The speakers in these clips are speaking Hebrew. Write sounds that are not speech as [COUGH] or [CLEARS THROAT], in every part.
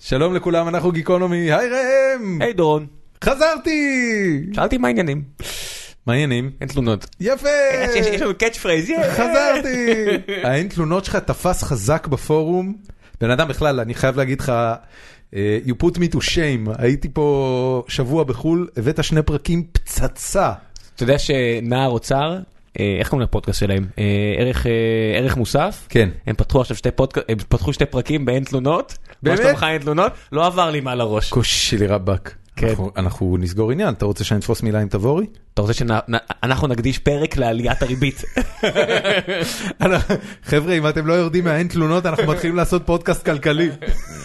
שלום לכולם, אנחנו גיקונומי, היי ראם! היי דורון, חזרתי! שאלתי מה העניינים? מה העניינים? אין תלונות. יפה! [LAUGHS] יש לנו catch phrase! חזרתי! האין תלונות שלך תפס חזק בפורום. בן אדם בכלל, אני חייב להגיד לך, אה, you put me to shame, הייתי פה שבוע בחול, הבאת שני פרקים פצצה. אתה יודע שנער אוצר, איך קוראים לפודקאסט שלהם? אה, ערך, אה, ערך מוסף? כן. הם פתחו עכשיו שתי פודקאסט, הם פתחו שתי פרקים באין תלונות. באמת? מה שלומך אין תלונות? לא עבר לי מעל הראש. קושי לי רבאק. כן. אנחנו- נסגור עניין, אתה רוצה שאני אתפוס מילה עם תבורי? אתה רוצה שאנחנו נקדיש פרק לעליית הריבית? [LAUGHS] חבר'ה, אם אתם לא יורדים מהאין תלונות, אנחנו מתחילים לעשות פודקאסט כלכלי.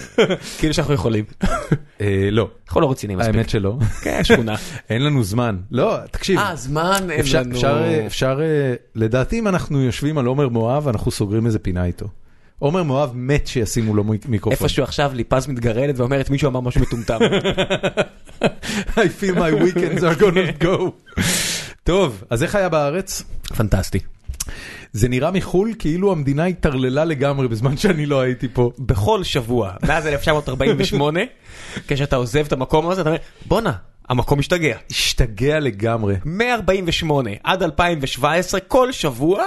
[LAUGHS] כאילו שאנחנו יכולים. [LAUGHS] אה, לא, אנחנו לא רציניים מספיק. האמת שלא. כן, שכונה. אין לנו זמן. לא, תקשיב. אה, זמן אין לנו. אפשר, אה, אפשר, אה, לדעתי אם אנחנו יושבים על עומר מואב, אנחנו סוגרים איזה פינה איתו. עומר מואב מת שישימו לו מיק- מיקרופון. איפשהו עכשיו ליפז מתגרדת ואומרת מישהו אמר משהו מטומטם. [LAUGHS] I feel my weekends are gonna go. טוב, אז איך היה בארץ? פנטסטי. זה נראה מחול כאילו המדינה התערללה לגמרי בזמן שאני לא הייתי פה. בכל שבוע, מאז 1948, [LAUGHS] כשאתה עוזב את המקום הזה, אתה אומר, בואנה, המקום משתגע. השתגע לגמרי. מ-48 עד 2017, כל שבוע,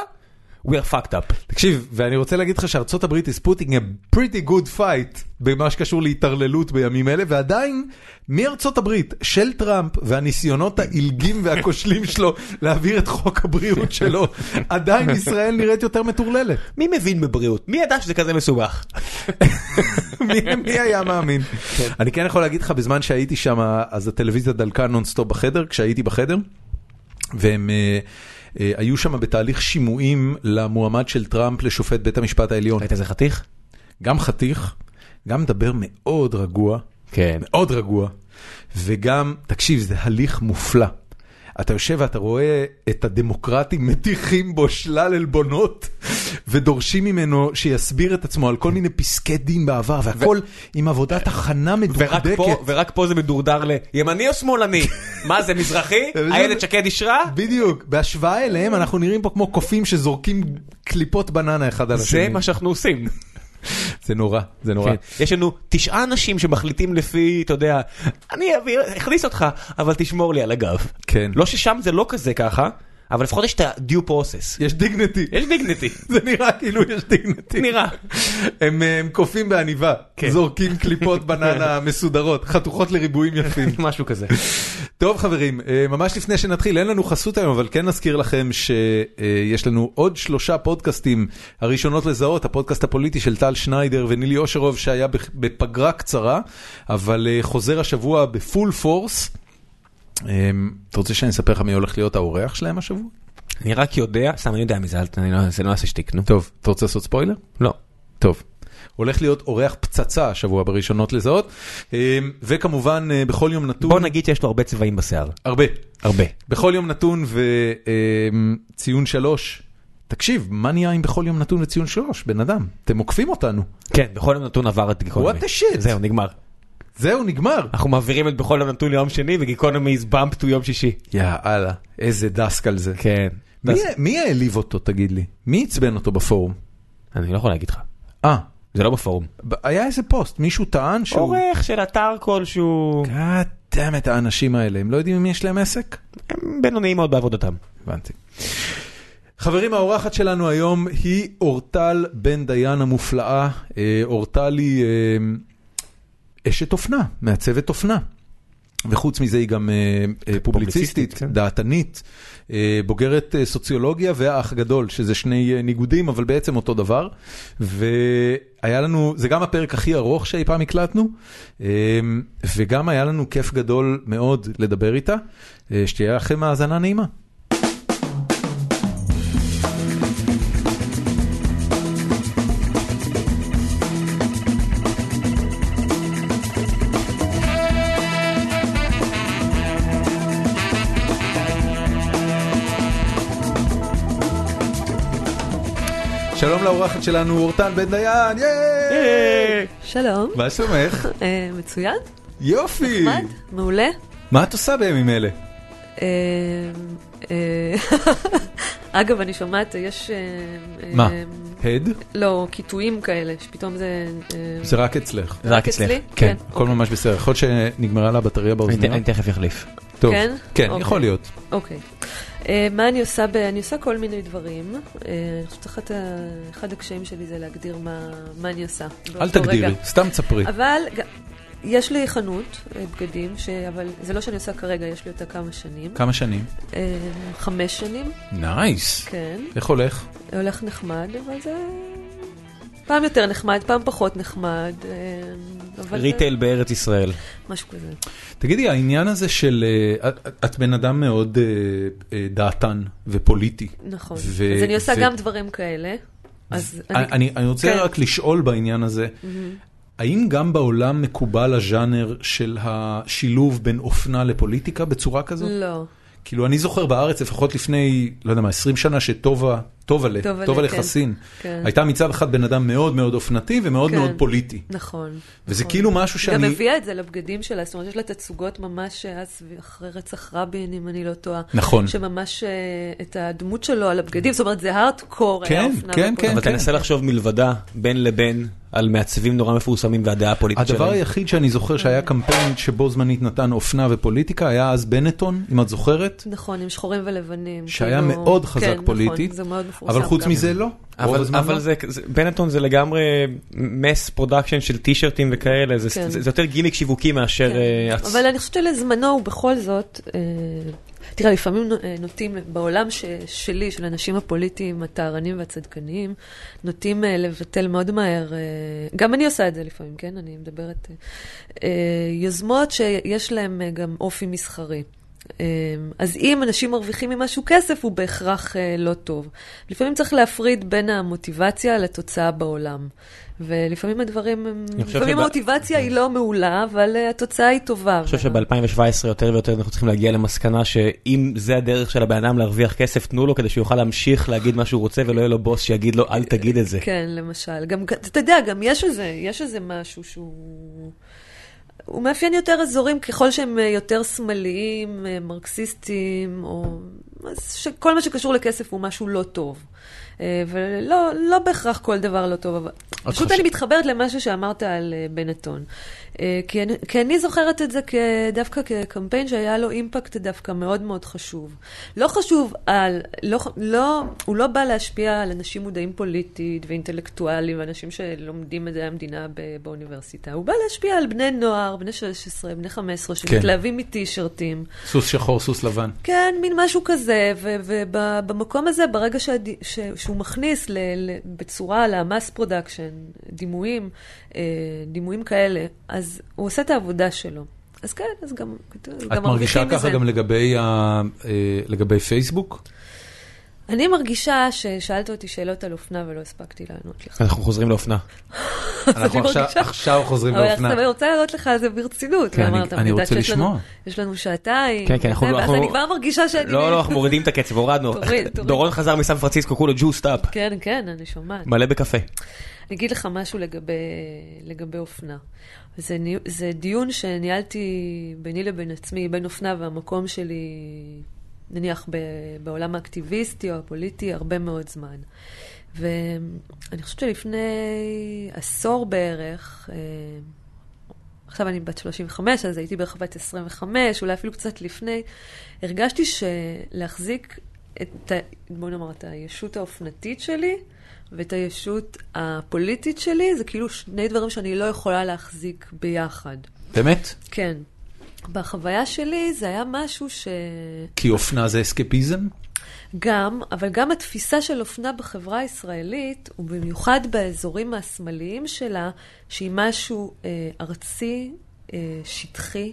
we are fucked up. תקשיב, ואני רוצה להגיד לך שארצות הברית is putting a pretty good fight במה שקשור להתערללות בימים אלה, ועדיין מארצות הברית של טראמפ והניסיונות העילגים והכושלים [LAUGHS] שלו להעביר את חוק הבריאות שלו, עדיין ישראל נראית יותר מטורללת. מי מבין בבריאות? מי ידע שזה כזה מסובך? [LAUGHS] מי, מי היה מאמין? אני כן יכול להגיד לך, בזמן שהייתי שם, אז הטלוויזיה דלקה נונסטופ בחדר, כשהייתי בחדר, והם אה, היו שם בתהליך שימועים למועמד של טראמפ לשופט בית המשפט העליון. ראית איזה חתיך? גם חתיך, גם מדבר מאוד רגוע, כן. מאוד רגוע, וגם, תקשיב, זה הליך מופלא. אתה יושב ואתה רואה את הדמוקרטים מטיחים בו שלל עלבונות ודורשים ממנו שיסביר את עצמו על כל מיני פסקי דין בעבר והכל עם עבודת הכנה ורק מדוקדקת. ורק פה זה מדורדר לימני או שמאלני? [LAUGHS] מה זה מזרחי? איילת שקד אישרה? בדיוק, בהשוואה אליהם אנחנו נראים פה כמו קופים שזורקים קליפות בננה אחד על השני. זה מה שאנחנו עושים. זה נורא, זה נורא. כן. יש לנו תשעה אנשים שמחליטים לפי, אתה יודע, אני אכניס אותך, אבל תשמור לי על הגב. כן. לא ששם זה לא כזה ככה, אבל לפחות יש את ה-due process. יש דיגנטי. יש דיגניטי. [LAUGHS] זה נראה כאילו יש דיגנטי. נראה. הם אה, הם קופים בעניבה, כן. זורקים קליפות [LAUGHS] בננה מסודרות, חתוכות לריבועים יפים. [LAUGHS] משהו כזה. טוב חברים, אה, ממש לפני שנתחיל, אין לנו חסות היום, אבל כן נזכיר לכם שיש לנו עוד שלושה פודקאסטים, הראשונות לזהות, הפודקאסט הפוליטי של טל שניידר ונילי אושרוב, שהיה בפ- בפגרה קצרה, אבל אה, חוזר השבוע בפול פורס. אה, אתה רוצה שאני אספר לך מי הולך להיות האורח שלהם השבוע? אני רק יודע, סתם אני יודע מזה, לא- זה לא נעשה שטיק, נו. טוב, אתה רוצה לעשות ספוילר? לא. טוב. הולך להיות אורח פצצה השבוע בראשונות לזהות, אה, וכמובן אה, בכל יום נתון, בוא נגיד שיש לו הרבה צבעים בשיער. הרבה, הרבה. בכל יום נתון וציון שלוש, תקשיב, מה נהיה עם בכל יום נתון וציון שלוש, בן אדם, אתם עוקפים אותנו, כן, בכל יום נתון עבר את גיקונומי. What the shit? זהו, נגמר. זהו, נגמר. אנחנו מעבירים את בכל יום נתון ליום שני, וגיקונומי is bump to יום שישי. יאללה, איזה דסק על זה. כן. מי- העליב אותו, תגיד לי? מי עצבן אותו בפורום? אני לא יכול להגיד לך. אה, זה לא בפורום. היה איזה פוסט, מישהו טען שהוא... עורך של אתר כלשהו. God damn it, האנשים האלה, הם לא יודעים אם יש להם עסק? הם בינוניים מאוד בעבודתם. הבנתי. חברים, האורחת שלנו היום היא אורטל בן דיין המופלאה. אה, אורטל היא אה, אשת אופנה, מעצבת אופנה. וחוץ מזה היא גם אה, אה, פובליציסטית, כן. דעתנית, אה, בוגרת סוציולוגיה והאח גדול, שזה שני ניגודים, אבל בעצם אותו דבר. והיה לנו, זה גם הפרק הכי ארוך שאי פעם הקלטנו, וגם היה לנו כיף גדול מאוד לדבר איתה. שתהיה לכם האזנה נעימה. שלום לאורחת שלנו, אורטל בן דיין, ייי! שלום, מה שלומך? אה, מצוין, יופי! נחמד, מעולה. מה את עושה בימים אלה? אה, אה, [LAUGHS] אגב, אני שומעת, יש... אה, אה, מה? הד? לא, קיטויים כאלה, שפתאום זה... אה, זה רק אצלך. זה רק. אצלי? כן, הכל אוקיי. ממש בסדר. יכול להיות שנגמרה לה הבטריה באוזניות. אני תכף אחליף. טוב. כן? כן, אוקיי. יכול להיות. אוקיי. אה, מה אני עושה? ב... אני עושה כל מיני דברים. אה, אני חושבת שאחד הקשיים שלי זה להגדיר מה, מה אני עושה. אל תגדירי, רגע. סתם תספרי. אבל יש לי חנות אה, בגדים, ש... אבל זה לא שאני עושה כרגע, יש לי אותה כמה שנים. כמה שנים? חמש שנים, nice. כן. איך הולך? הולך נחמד, אבל זה... פעם יותר נחמד, פעם פחות נחמד. אבל זה retail בארץ ישראל. משהו כזה. תגידי, העניין הזה של... אה, את- את בן אדם מאוד אה, אה, דעתן ופוליטי. נכון. ו- אז אני עושה ו- גם דברים כאלה. אז אני... אני אני רוצה כן. רק לשאול בעניין הזה, האם גם בעולם מקובל הז'אנר של השילוב בין אופנה לפוליטיקה בצורה כזאת? לא. כאילו, אני זוכר בארץ, לפחות לפני, לא יודע מה, 20 שנה, שטובה, טובה ל- כן. לחסין, כן. הייתה מצד אחד בן אדם מאוד מאוד אופנתי ומאוד כן. מאוד פוליטי. נכון. וזה נכון. כאילו משהו היא גם שאני... הביאה את זה לבגדים שלה, זאת אומרת, יש לה תצוגות ממש אז, אחרי רצח רבין, אם אני לא טועה. נכון. שממש אה, את הדמות שלו על הבגדים, זאת אומרת, זה הארדקור, כן, היה אופנה כן, ופוליטיקה. כן. אבל תנסה לחשוב מלבדה, בין לבין, על מעצבים נורא מפורסמים והדעה הפוליטית שלהם. הדבר היחיד שאני זוכר שהיה קמפיין שבו זמנית נתן אופנה ופוליטיקה, היה אז בנטון, אם את זוכרת, נכון, עם שחורים ולבנים. שהיה כאילו, מאוד חזק כן, פוליטית, נכון, זה מאוד. אבל חוץ. מזה לא. אבל, אבל לא. זה, זה, בנטון זה לגמרי mass production של טישרטים וכאלה, זה, כן. זה, זה יותר גימיק שיווקי מאשר... כן. הצ- אבל אני חושבת שלזמנו הוא בכל זאת, אה, תראה, לפעמים אה, נוטים, בעולם ש, שלי, של האנשים הפוליטיים, הטהרנים והצדקניים, נוטים אה, לבטל מאוד מהר, אה, גם אני עושה את זה לפעמים, כן? אני מדברת, אה, אה, יוזמות שיש להן אה, גם אופי מסחרי. אה, אז אם אנשים מרוויחים ממשהו כסף, הוא בהכרח אה, לא טוב. לפעמים צריך להפריד בין המוטיבציה לתוצאה בעולם. ולפעמים הדברים, לפעמים המוטיבציה היא לא מעולה, אבל אה, התוצאה היא טובה. אני חושב שב-2017 יותר ויותר אנחנו צריכים להגיע למסקנה שאם זה הדרך של הבן אדם להרוויח כסף, תנו לו כדי שהוא יוכל להמשיך להגיד מה שהוא רוצה ולא יהיה לו בוס שיגיד לו אל תגיד את זה. כן, למשל. גם, אתה יודע, גם יש איזה משהו שהוא... הוא מאפיין יותר אזורים ככל שהם אה, יותר שמאליים, אה, מרקסיסטיים, או... שכל מה שקשור לכסף הוא משהו לא טוב. אה, ולא לא בהכרח כל דבר לא טוב, אבל פשוט חושב- אני מתחברת למשהו שאמרת על בנטון. אה, כי אני, כי אני זוכרת את זה דווקא כקמפיין שהיה לו אימפקט דווקא מאוד מאוד חשוב. לא חשוב על, לא, לא, הוא לא בא להשפיע על אנשים מודעים פוליטית ואינטלקטואלים ואנשים שלומדים מדעי המדינה באוניברסיטה. הוא בא להשפיע על בני נוער, בני 16, בני 15, כן. שמתלהבים מטישרטים. סוס שחור, סוס לבן. כן, מין משהו כזה, ובמקום הזה, ברגע שהד... ש... שהוא מכניס ל... ל... בצורה ל mass production, דימויים, דימויים כאלה, אז הוא עושה את העבודה שלו. אז כן, אז גם, את גם מרגישה מרוויחים ככה מזה. גם לגבי ה- אה, לגבי פייסבוק? אני מרגישה ששאלת אותי שאלות על אופנה ולא הספקתי לענות לך. אנחנו חוזרים לאופנה. [LAUGHS] אנחנו עכשיו- מרגישה- עכשיו חוזרים אבל לאופנה. עכשיו אני רוצה לענות לך על זה ברצינות. כן, אני- אני רוצה שיש לנו- לשמוע. יש לנו שעתיים. כן, כן, אנחנו ואז אנחנו- אני כבר מרגישה שאני... לא, לא, אנחנו מורידים את הקצב, הורדנו. דורון חזר מסן פרנסיסקו, כולו juiced up. כן, כן, אני שומעת. מלא בקפה. אני אגיד לך משהו לגבי, לגבי אופנה. זה, זה דיון שניהלתי ביני לבין עצמי, בין אופנה והמקום שלי, נניח ב, בעולם האקטיביסטי או הפוליטי, הרבה מאוד זמן. ואני חושבת שלפני עשור בערך, אה, עכשיו אני בת 35, אז הייתי בערך בת 25, אולי אפילו קצת לפני, הרגשתי שלהחזיק את, בוא נאמר, את הישות האופנתית שלי ואת הישות הפוליטית שלי, זה כאילו שני דברים שאני לא יכולה להחזיק ביחד. באמת? כן. בחוויה שלי זה היה משהו ש... כי אופנה זה אסקפיזם? גם, אבל גם התפיסה של אופנה בחברה הישראלית, ובמיוחד באזורים השמאליים שלה, שהיא משהו אה, ארצי, אה, שטחי,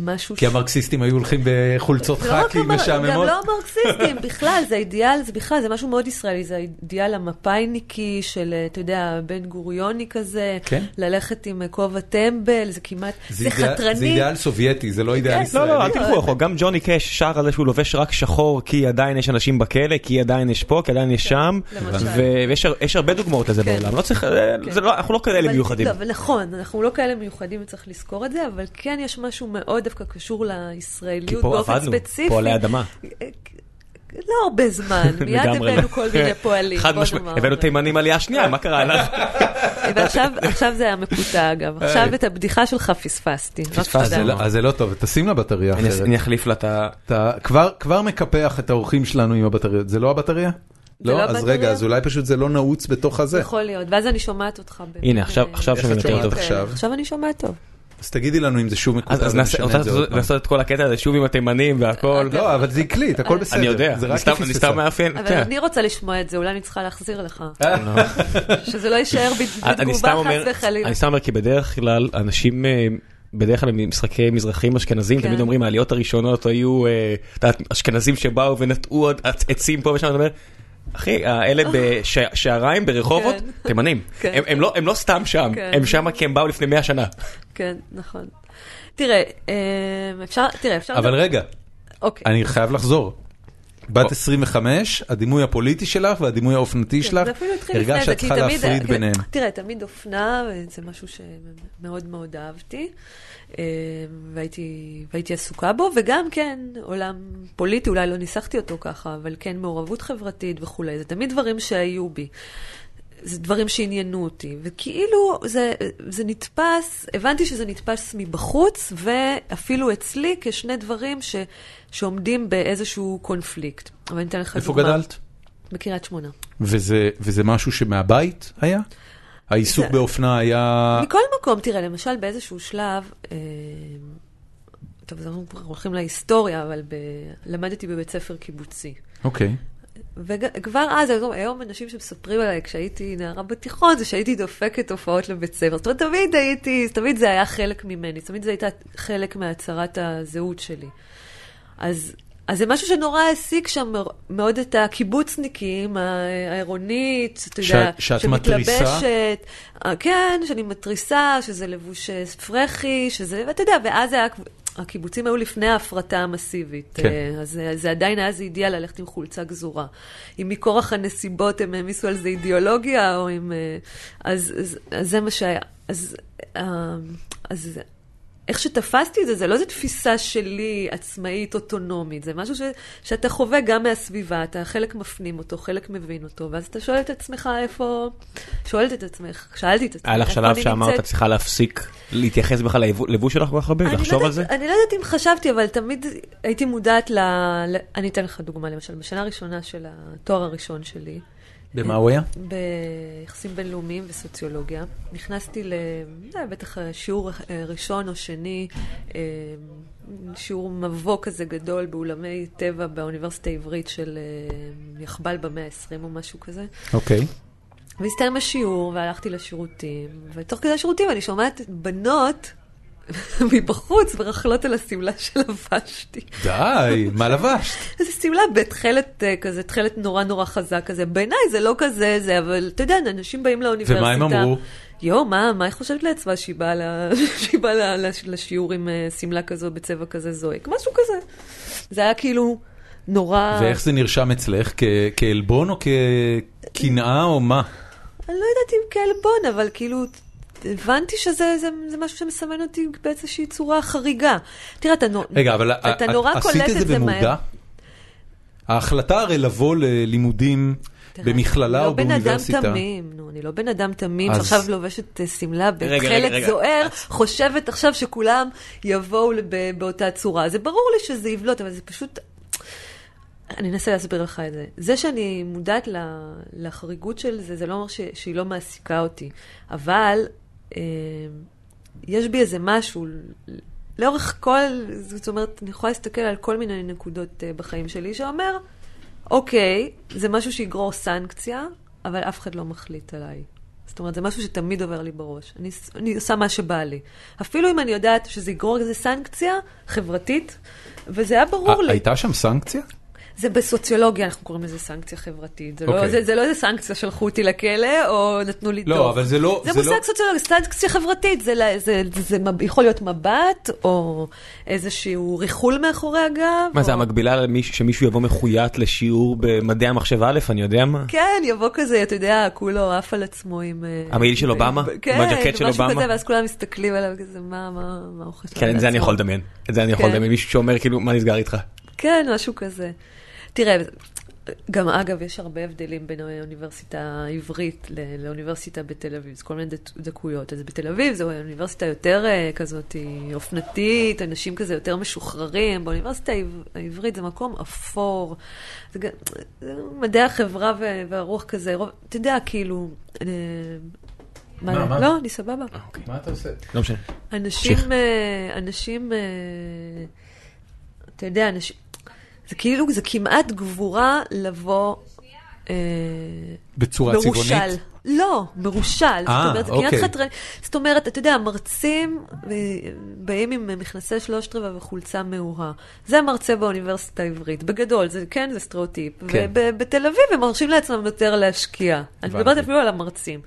משהו... כי המרקסיסטים היו הולכים בחולצות לא חאקי המר- גם משעממות? לא המרקסיסטים, [LAUGHS] בכלל, זה האידיאל, זה בכלל, זה משהו מאוד ישראלי, זה האידיאל המפאיניקי של, אה, אתה יודע, בן גוריוני כזה, כן. ללכת עם אה, כובע טמבל, זה כמעט, זה חתרני. זה אידאל סובייטי, זה לא אידאל כן. ישראלי. לא, לא, אל תלכו רחוק. גם ג'וני קאש שר על זה שהוא לובש רק שחור כי עדיין יש אנשים בכלא, כי עדיין יש פה, כי עדיין יש שם. למשל. ויש יש הרבה דוגמאות לזה כן. בעולם. לא צריך, זה לא- אנחנו לא כאלה מיוחדים. לא, נכון, אנחנו לא כאלה מיוחדים וצריך לזכור את זה, אבל כן יש משהו מאוד מאוד דווקא קשור כי לישראליות פה באופן עבדנו, ספציפי. פועלי אדמה. לא הרבה זמן, [LAUGHS] מיד הבאנו לא. כל מיני פועלים. חד בוא משמעית, נאמר. הבאנו תימנים עלייה שנייה, מה קרה לך? [LAUGHS] ועכשיו עכשיו זה היה מקוטע, אגב. עכשיו את הבדיחה שלך פספסתי. רק פספסת, אז שתדע. זה לא- אז זה לא טוב, תשים לה בטריה אני- אחרת. אני אחליף לה את ה... אתה כבר, מקפח את האורחים שלנו עם הבטריות, זה לא הבטריה? זה לא אז? רגע, אז אולי פשוט זה לא נעוץ בתוך הזה. יכול להיות, ואז אני שומעת אותך. הנה, עכשיו- שומעים יותר שומעת טוב. עכשיו? עכשיו אני שומעת טוב. אז תגידי לנו אם זה שוב מקוטע אז נעשה את כל הקטע הזה שוב עם התימנים והכל. לא, אבל זה הקליט, הכל בסדר. אני יודע, אני סתם- מאפיין. אבל כן. אני רוצה לשמוע את זה, אולי אני צריכה להחזיר לך. אה, שזה לא יישאר בתגובה אומר, חס וחלילה. אני סתם אומר כי בדרך כלל אנשים, אה, בדרך כלל במשחקי מזרחים אשכנזים, כן. תמיד אומרים העליות הראשונות היו אה, אשכנזים שבאו ונטעו עצים פה ושם, אתה אומר, אחי, האלה [LAUGHS] בשעריים ברחובות, כן. תימנים, כן. הם- הם לא- הם לא סתם שם, כן. הם שם כי הם באו לפני 100 שנה. כן, נכון. תראה, אה, אפשר, תראה, אפשר... אבל רגע, אוקיי. אני חייב לחזור. בת או. 25, הדימוי הפוליטי שלך והדימוי האופנתי כן, שלך, הרגשת שאת צריכה להפריד כן, ביניהם. תראה, תמיד אופנה, זה משהו שמאוד מאוד אהבתי, אה, והייתי, והייתי עסוקה בו, וגם כן, עולם פוליטי, אולי לא ניסחתי אותו ככה, אבל כן מעורבות חברתית וכולי, זה תמיד דברים שהיו בי. זה דברים שעניינו אותי, וכאילו זה, זה נתפס, הבנתי שזה נתפס מבחוץ, ואפילו אצלי כשני דברים ש, שעומדים באיזשהו קונפליקט. אבל אני אתן לך איפה דוגמה. גדלת? בקריית שמונה. וזה וזה משהו שמהבית היה? העיסוק זה- באופנה היה... מכל מקום, תראה, למשל באיזשהו שלב, אה, טוב, אנחנו הולכים להיסטוריה, אבל ב... למדתי בבית ספר קיבוצי. אוקיי. וכבר אז, היום- היום אנשים שמספרים עליי כשהייתי נערה בתיכון, זה שהייתי דופקת הופעות לבית ספר. זאת אומרת, תמיד הייתי, תמיד זה היה חלק ממני, תמיד זה הייתה חלק מהצהרת הזהות שלי. אז, אז זה משהו שנורא העסיק שם מאוד את הקיבוצניקים, העירונית, אתה יודע, שאת מתריסה? שמתלבשת. כן, שאני מתריסה, שזה לבוש אה, פרחי, שזה, ואתה יודע, ואז היה, הקיבוצים היו לפני ההפרטה המסיבית. כן. אה, אז אה, זה עדיין היה זה אידיאל ללכת עם חולצה גזורה. אם מכורח הנסיבות הם העמיסו על זה אידיאולוגיה, או אם... אה, אז, אז, אז זה מה שהיה. אז, אז איך שתפסתי את זה, זה לא איזו תפיסה שלי, עצמאית, אוטונומית, זה משהו ש, שאתה חווה גם מהסביבה, אתה חלק מפנים אותו, חלק מבין אותו, ואז אתה שואל את עצמך איפה... שואלת את עצמך, שאלתי את עצמי, היה לך שלב שאמרת? את צריכה להפסיק להתייחס בכלל ללבוש שלך כל כך הרבה, לחשוב לא על זה? אני לא יודעת אם חשבתי, אבל תמיד הייתי מודעת. ל... אני אתן לך דוגמה, למשל, בשנה הראשונה של התואר הראשון שלי, במה הוא היה? ביחסים בינלאומיים וסוציולוגיה, נכנסתי ל... בטח שיעור אה, ראשון או שני, אה, שיעור מבוא כזה גדול באולמי טבע באוניברסיטה העברית של אה, יחב"ל במאה ה-20 או משהו כזה. אוקיי. והסתיים השיעור, והלכתי לשירותים, ותוך כדי השירותים אני שומעת בנות [LAUGHS] מבחוץ מרכלות על השמלה שלבשתי. די, מה לבשת? [LAUGHS] איזה שמלה בתכלת אה, כזה, תכלת נורא נורא חזק כזה. בעיניי זה לא כזה, זה, אבל אתה יודע, אנשים באים לאוניברסיטה. ומה הם אמרו? יואו, מה, מה היא חושבת לעצמה שהיא באה, ל... [LAUGHS] שהיא באה ל... לש- לשיעור עם אה, שמלה כזו בצבע כזה זועק? משהו כזה. זה היה כאילו נורא... ואיך זה נרשם אצלך? כ- כעלבון או כקנאה או מה? אני לא יודעת אם כעלבון, אבל כאילו, הבנתי שזה זה, זה משהו שמסמן אותי באיזושהי צורה חריגה. תראה, אתה, רגע, אבל אתה את- נורא קולט את זה במודע? מהר. ההחלטה הרי לבוא ללימודים תראה, במכללה אני או לא בן אדם באוניברסיטה. תמים, נו, אני לא בן אדם תמים אז- שעכשיו לובשת אה, שמלה בתכלת רגע. זוהר, חושבת עכשיו שכולם יבואו לב- באותה צורה. זה ברור לי שזה יבלוט, אבל זה פשוט... אני אנסה להסביר לך את זה. זה שאני מודעת לחריגות של זה, זה לא אומר ש- שהיא לא מעסיקה אותי. אבל יש בי איזה משהו, לאורך כל, זאת אומרת, אני יכולה להסתכל על כל מיני נקודות אה, בחיים שלי, שאומר, אוקיי, זה משהו שיגרור סנקציה, אבל אף אחד לא מחליט עליי. זאת אומרת, זה משהו שתמיד עובר לי בראש. אני, אני עושה מה שבא לי. אפילו אם אני יודעת שזה יגרור איזה סנקציה חברתית, וזה היה ברור ה- לי. הייתה שם סנקציה? זה בסוציולוגיה, אנחנו קוראים לזה סנקציה חברתית. זה, okay. לא, אוקיי. זה, זה לא איזה סנקציה, שלחו אותי לכלא, או נתנו לי לא, דוח. אבל זה לא... זה זה מושג לא... סוציולוגי, סנקציה חברתית, זה, זה, זה, זה, זה יכול להיות מבט, או איזשהו ריחול מאחורי הגב. מה זה או... המקבילה למישהו- שמישהו יבוא מחויית לשיעור במדעי המחשב א', אני יודע מה? כן, יבוא כזה, אתה יודע, כולו עף על עצמו עם... אה, המעיל של אובמה? כן, עם הג'קט של משהו אובמה? כזה, ואז כולם מסתכלים עליו כזה, מה, מה, מה הוא חשב כן, את זה אני לעצמו?" יכול לדמיין. את זה אני יכול כן. לדמיין, מישהו שאומר כאילו, מה נסגר איתך? כן, משהו כזה. תראה, גם אגב, יש הרבה הבדלים בין האוניברסיטה העברית לאוניברסיטה בתל אביב, זה כל מיני דק- דקויות. אז בתל אביב זו אוניברסיטה יותר אה, כזאת היא אופנתית, אנשים כזה יותר משוחררים. באוניברסיטה העב- העברית זה מקום אפור. זה, גם- זה מדעי החברה והרוח כזה, אתה יודע, כאילו... אה, מה, מה? לא, אני סבבה. מה אתה עושה? לא משנה. אנשים. אה, אנשים, אה, אתה יודע, אנשים, זה כאילו, זה כמעט גבורה לבוא אה, בצורה מרושל. צבעונית? לא, מרושל. זאת אה, אומרת, זה כמעט אוקיי. חתרני. זאת אומרת, אתה יודע, מרצים אה, באים עם מכנסי שלושת רבעי וחולצה מאורה. זה מרצה באוניברסיטה העברית. בגדול, זה כן, זה סטריאוטיפ. כן. ובתל אביב הם מרשים לעצמם יותר להשקיע. אני. מדברת אפילו על המרצים.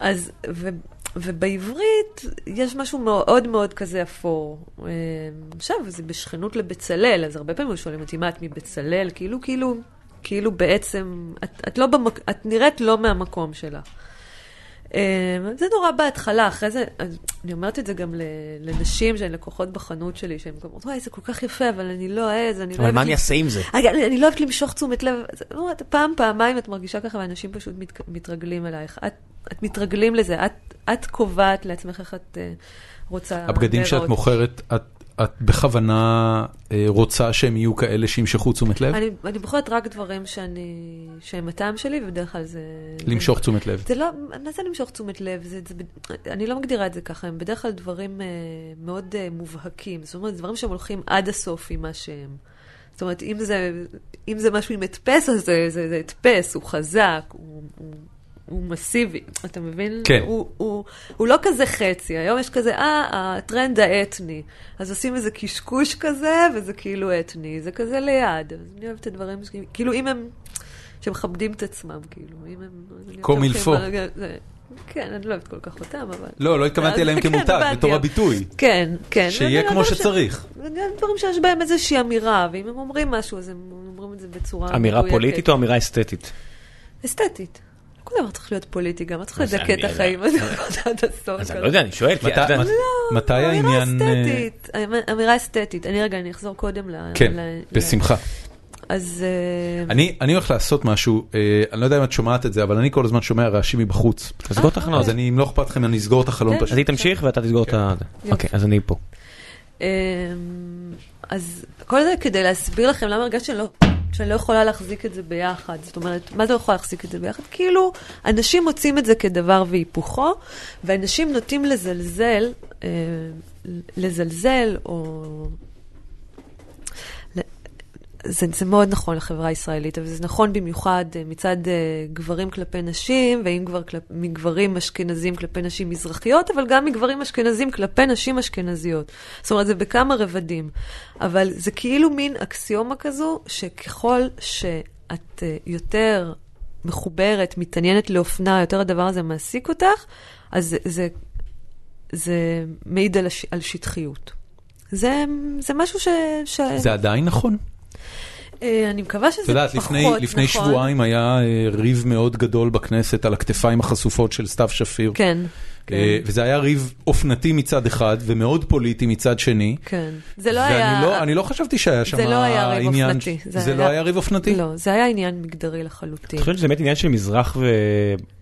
אז, ו, ובעברית יש משהו מאוד מאוד כזה אפור. אה, עכשיו, זה בשכנות לבצלאל, אז הרבה פעמים שואלים אותי, מה את מבצלאל? כאילו, כאילו, כאילו בעצם, את, את, לא במק... את נראית לא מהמקום שלה. אה, זה נורא בהתחלה, אחרי זה, אני אומרת את זה גם ל- לנשים שהן לקוחות בחנות שלי, שהן אומרות, וואי, זה כל כך יפה, אבל אני לא אעז, אני לא אבל אוהבת מה אני אעשה עם זה? אני, לא אוהבת למשוך תשומת לב. לא, פעם, פעמיים את מרגישה ככה, ואנשים פשוט מת, מתרגלים אלייך. את, את מתרגלים לזה, את, את קובעת לעצמך איך את uh, רוצה הבגדים שאת. מוכרת, את, את בכוונה אה, רוצה שהם יהיו כאלה שימשכו תשומת לב? אני, אני בוחרת רק דברים שאני, שהם הטעם שלי, ובדרך כלל זה... למשוך תשומת לב. זה לא, מה זה למשוך תשומת לב? זה, זה, אני לא מגדירה את זה ככה, הם בדרך כלל דברים אה, מאוד אה, מובהקים. זאת אומרת, דברים שהם הולכים עד הסוף עם מה שהם. זאת אומרת, אם זה, אם זה משהו עם הדפס, אז זה, הדפס, הוא חזק, הוא, הוא, מסיבי, אתה מבין? כן. הוא, הוא, הוא לא כזה חצי, היום יש כזה, אה, הטרנד האתני. אז עושים איזה קשקוש כזה, וזה כאילו אתני, זה כזה ליד. אז אני אוהבת את הדברים, כאילו אם הם, שמכבדים את עצמם, כאילו, אם הם... אני קום יותר מילפו. הולכים על- זה- כן, אני לא אוהבת כל כך אותם, אבל... לא, לא התכוונתי אליהם כן, כמותג. בתור הביטוי. כן, כן. שיהיה זה כמו שצריך. זה גם דברים שיש בהם איזושהי אמירה, ואם הם אומרים משהו, אז הם אומרים את זה בצורה אמירה. פוליטית או אמירה אסתטית? אסתטית. כל דבר צריך להיות פוליטי, גם את צריכה אז לדכא את החיים עד הסוף. אז אני לא יודע, אני שואל, מתי- יודע, מתי- מתי אמירה העניין... אה, אסתטית, אמירה אסתטית. אני רגע, אני אחזור קודם ל... כן, בשמחה. אז... אה, אני אני הולך לעשות משהו, אה, אני לא יודע אם את שומעת את זה, אבל אני כל הזמן שומע רעשים מבחוץ. תסגור את החלון. אז אני, אם לא אכפת לכם, אני אסגור את החלון כן. פשוט. אז היא תמשיך ואתה תסגור את ה... יופי. אוקיי, אז אני פה. אז כל זה כדי להסביר לכם למה הרגשתי שאני לא, שאני לא יכולה להחזיק את זה ביחד. זאת אומרת, מה זה לא יכולה להחזיק את זה ביחד? כאילו, אנשים מוצאים את זה כדבר והיפוכו, ואנשים נוטים לזלזל, אה, לזלזל, או... זה, זה מאוד נכון לחברה הישראלית, אבל זה נכון במיוחד אה, מצד אה, גברים כלפי נשים, ואם כבר כלפ, מגברים אשכנזים כלפי נשים מזרחיות, אבל גם מגברים אשכנזים כלפי נשים אשכנזיות. זאת אומרת, זה בכמה רבדים. אבל זה כאילו מין אקסיומה כזו, שככל שאת אה, יותר מחוברת, מתעניינת לאופנה, יותר הדבר הזה מעסיק אותך, אז זה, זה, זה מעיד על, הש, על שטחיות. זה, זה משהו ש... ש... זה עדיין נכון? אה, אני מקווה שזה יודעת, פחות לפני, לפני נכון. שבועיים היה אה, ריב מאוד גדול בכנסת על הכתפיים החשופות של סתיו שפיר. כן, אה, כן, וזה היה ריב אופנתי מצד אחד ומאוד פוליטי מצד שני. כן. זה לא ואני היה... לא, אני לא חשבתי שהיה שם זה לא היה ריב עניין... אופנתי, זה זה לא היה- היה ריב אופנתי? לא, זה היה עניין מגדרי לחלוטין. אני חושב שזה באמת עניין של מזרח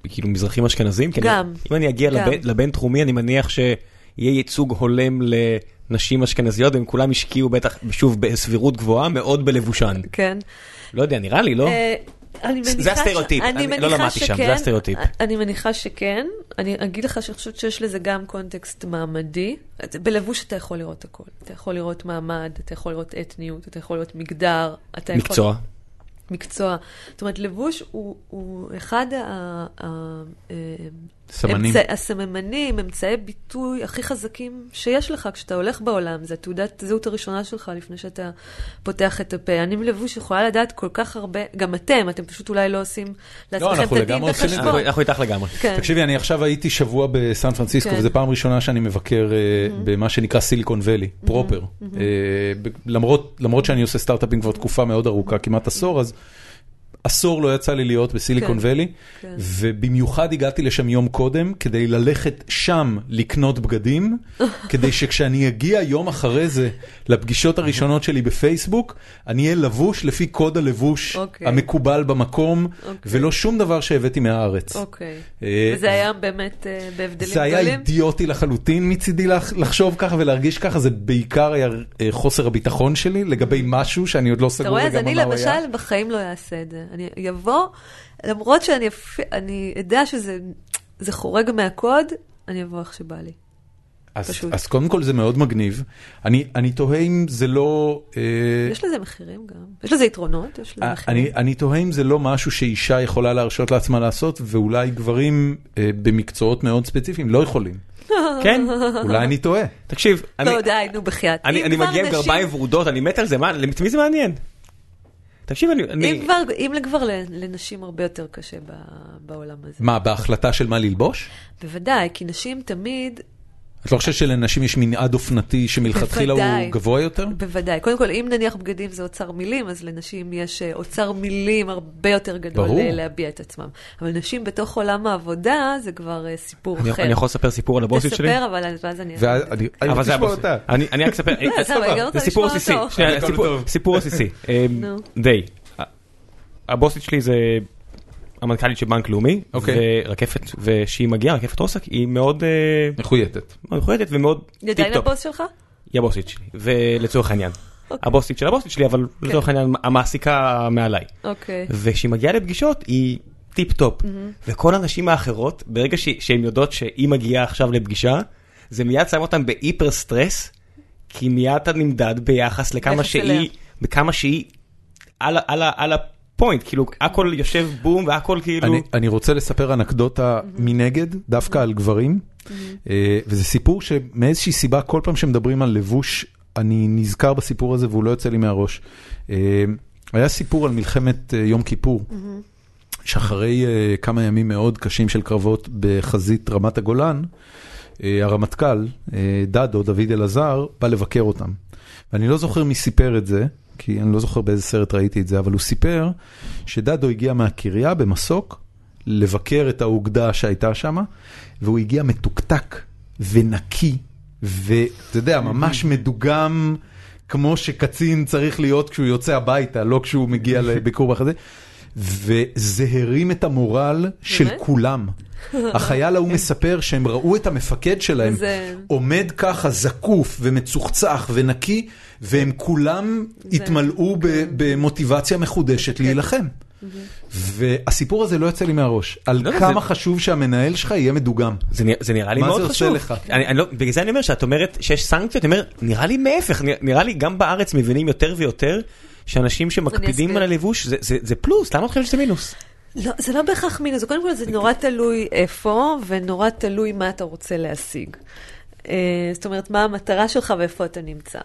וכאילו מזרחים אשכנזים? כי אני- גם. אם אני אגיע גם. לבן- לבן תחומי, אני מניח שיהיה ייצוג הולם לנשים אשכנזיות, והם כולם השקיעו בטח, שוב, בסבירות גבוהה, מאוד בלבושן. כן. לא יודע, נראה לי, לא? אה, זה הסטריאוטיפ, אני לא למדתי שם, זה. הסטריאוטיפ. אני מניחה שכן. אני אגיד לך שאני חושבת שיש לזה גם קונטקסט מעמדי. בלבוש אתה יכול לראות הכל. אתה יכול לראות מעמד, אתה יכול לראות אתניות, אתה יכול לראות מגדר. אתה יכול- מקצוע. מקצוע. זאת אומרת, לבוש הוא, הוא אחד ה... סמנים. אמצע, הסממנים, אמצעי ביטוי הכי חזקים שיש לך כשאתה הולך בעולם. זה תעודת זהות הראשונה שלך לפני שאתה פותח את הפה. אני מלבוש יכולה לדעת כל כך הרבה, גם אתם, אתם פשוט אולי לא עושים לעצמכם אנחנו את הדין לגמרי עושים את זה. וחשבון. אנחנו איתך לגמרי. כן. תקשיבי, אני עכשיו הייתי שבוע בסן פרנסיסקו, כן. וזו פעם ראשונה שאני מבקר אה, במה שנקרא סיליקון ואלי, פרופר. אה, ב- למרות למרות שאני עושה סטארט-אפים כבר תקופה מאוד ארוכה, כמעט עשור, אז עשור לא יצא לי להיות בסיליקון כן. ואלי, כן. ובמיוחד הגעתי לשם יום קודם כדי ללכת שם לקנות בגדים, [LAUGHS] כדי שכשאני אגיע יום אחרי זה לפגישות הראשונות שלי בפייסבוק, אני אהיה לבוש לפי קוד הלבוש אוקיי. המקובל במקום, אוקיי. ולא שום דבר שהבאתי מהארץ. אוקיי. אה, וזה היה באמת אה, בהבדלים זה היה גדולים? אידיוטי לחלוטין מצידי לח- לחשוב ככה ולהרגיש ככה, זה בעיקר היה אה, חוסר הביטחון שלי לגבי משהו שאני עוד לא אתה סגור רואה, אז לגמרי אני מה הוא היה. למשל בחיים לא אעשה את זה. אני אבוא, למרות שאני אפ- אני אדע שזה זה חורג מהקוד, אני אבוא איך שבא לי. אז, פשוט. אז קודם כל זה מאוד מגניב. אני, אני תוהה אם זה לא... אה, יש לזה מחירים גם. יש לזה יתרונות, יש לזה אה, מחירים. אני, אני תוהה אם זה לא משהו שאישה יכולה להרשות לעצמה לעשות, ואולי גברים אה, במקצועות מאוד ספציפיים לא יכולים. [LAUGHS] כן? אולי אני טועה. תקשיב, אני- לא, די, נו, בחייאת. אני אני מגיע עם גרביים ורודות, אני מת על זה, מה, את מי זה מעניין? תקשיב, אני... אני- אם כבר, אם כבר לנשים הרבה יותר קשה בעולם הזה. מה, בהחלטה של מה ללבוש? בוודאי, כי נשים תמיד, את לא חושבת שלנשים יש מנעד אופנתי שמלכתחילה הוא. גבוה יותר? בוודאי. קודם כל, אם נניח בגדים זה אוצר מילים, אז לנשים יש אה, אוצר מילים הרבה יותר גדול ברור. אה, להביע את עצמם. אבל נשים בתוך עולם העבודה, זה כבר אה, סיפור אני- אחר. אני יכול לספר סיפור על הבוסית שלי? תספר, אבל ואז אני... ואז אני אני אבל רוצה זה לשמוע הבוסית. אותה. אני אני רק אספר, [LAUGHS] זה סיפור עסיסי, סיפור- עסיסי. די. הבוסית שלי זה המנכ"לית של בנק לאומי, אוקיי. ורקפת, וכשהיא מגיעה, רקפת רוסק, היא מאוד אה, מחויטת. מאוד מחויטת ומאוד היא עדיין טיפ-טופ. הבוס שלך? היא הבוסית שלי, ולצורך העניין. אוקיי. הבוסית של הבוסית שלי, אבל לצורך העניין המעסיקה מעליי. אוקיי. וכשהיא מגיעה לפגישות היא טיפ טופ. וכל הנשים האחרות, ברגע ש- שהן יודעות שהיא מגיעה עכשיו לפגישה, זה מיד שם אותן ב hyper stress, כי מיד אתה נמדד ביחס לכמה שהיא. בכמה שהיא על, על, ה- על הפוינט, כאילו הכל יושב בום והכל כאילו... אני, אני רוצה לספר אנקדוטה מנגד, דווקא על גברים, אה, וזה סיפור שמאיזושהי סיבה, כל פעם שמדברים על לבוש, אני נזכר בסיפור הזה והוא לא יוצא לי מהראש. אה, היה סיפור על מלחמת אה, יום כיפור, שאחרי כמה ימים מאוד קשים של קרבות בחזית רמת הגולן, הרמטכ"ל, דדו, דוד אלעזר, בא לבקר אותם. ואני לא זוכר מי סיפר את זה, כי אני לא זוכר באיזה סרט ראיתי את זה, אבל הוא סיפר שדדו הגיע מהקריה במסוק לבקר את האוגדה שהייתה שם, והוא הגיע מתוקתק ונקי, ואתה יודע, ממש מדוגם, כמו שקצין צריך להיות כשהוא יוצא הביתה, לא כשהוא מגיע [LAUGHS] לביקור בחזה. וזה הרים את המורל של? כולם. החייל ההוא מספר שהם ראו את המפקד שלהם זה- עומד ככה זקוף ומצוחצח ונקי, והם כולם זה- התמלאו ב- במוטיבציה מחודשת להילחם. והסיפור הזה לא יוצא לי מהראש, על לא, כמה זה- חשוב שהמנהל שלך יהיה מדוגם. זה, זה נראה לי מה מאוד זה עושה חשוב. לך? אני, אני לא, בגלל זה אני אומר שאת אומרת שיש סנקציות, אני אומר, נראה לי מהפך, נראה, נראה לי גם בארץ מבינים יותר ויותר שאנשים שמקפידים. על הלבוש זה, זה, זה פלוס, למה את חושבת שזה מינוס? לא, זה לא בהכרח מינוס, קודם כל זה נורא תלוי איפה, ונורא תלוי מה אתה רוצה להשיג. אה, זאת אומרת, מה המטרה שלך ואיפה אתה נמצא.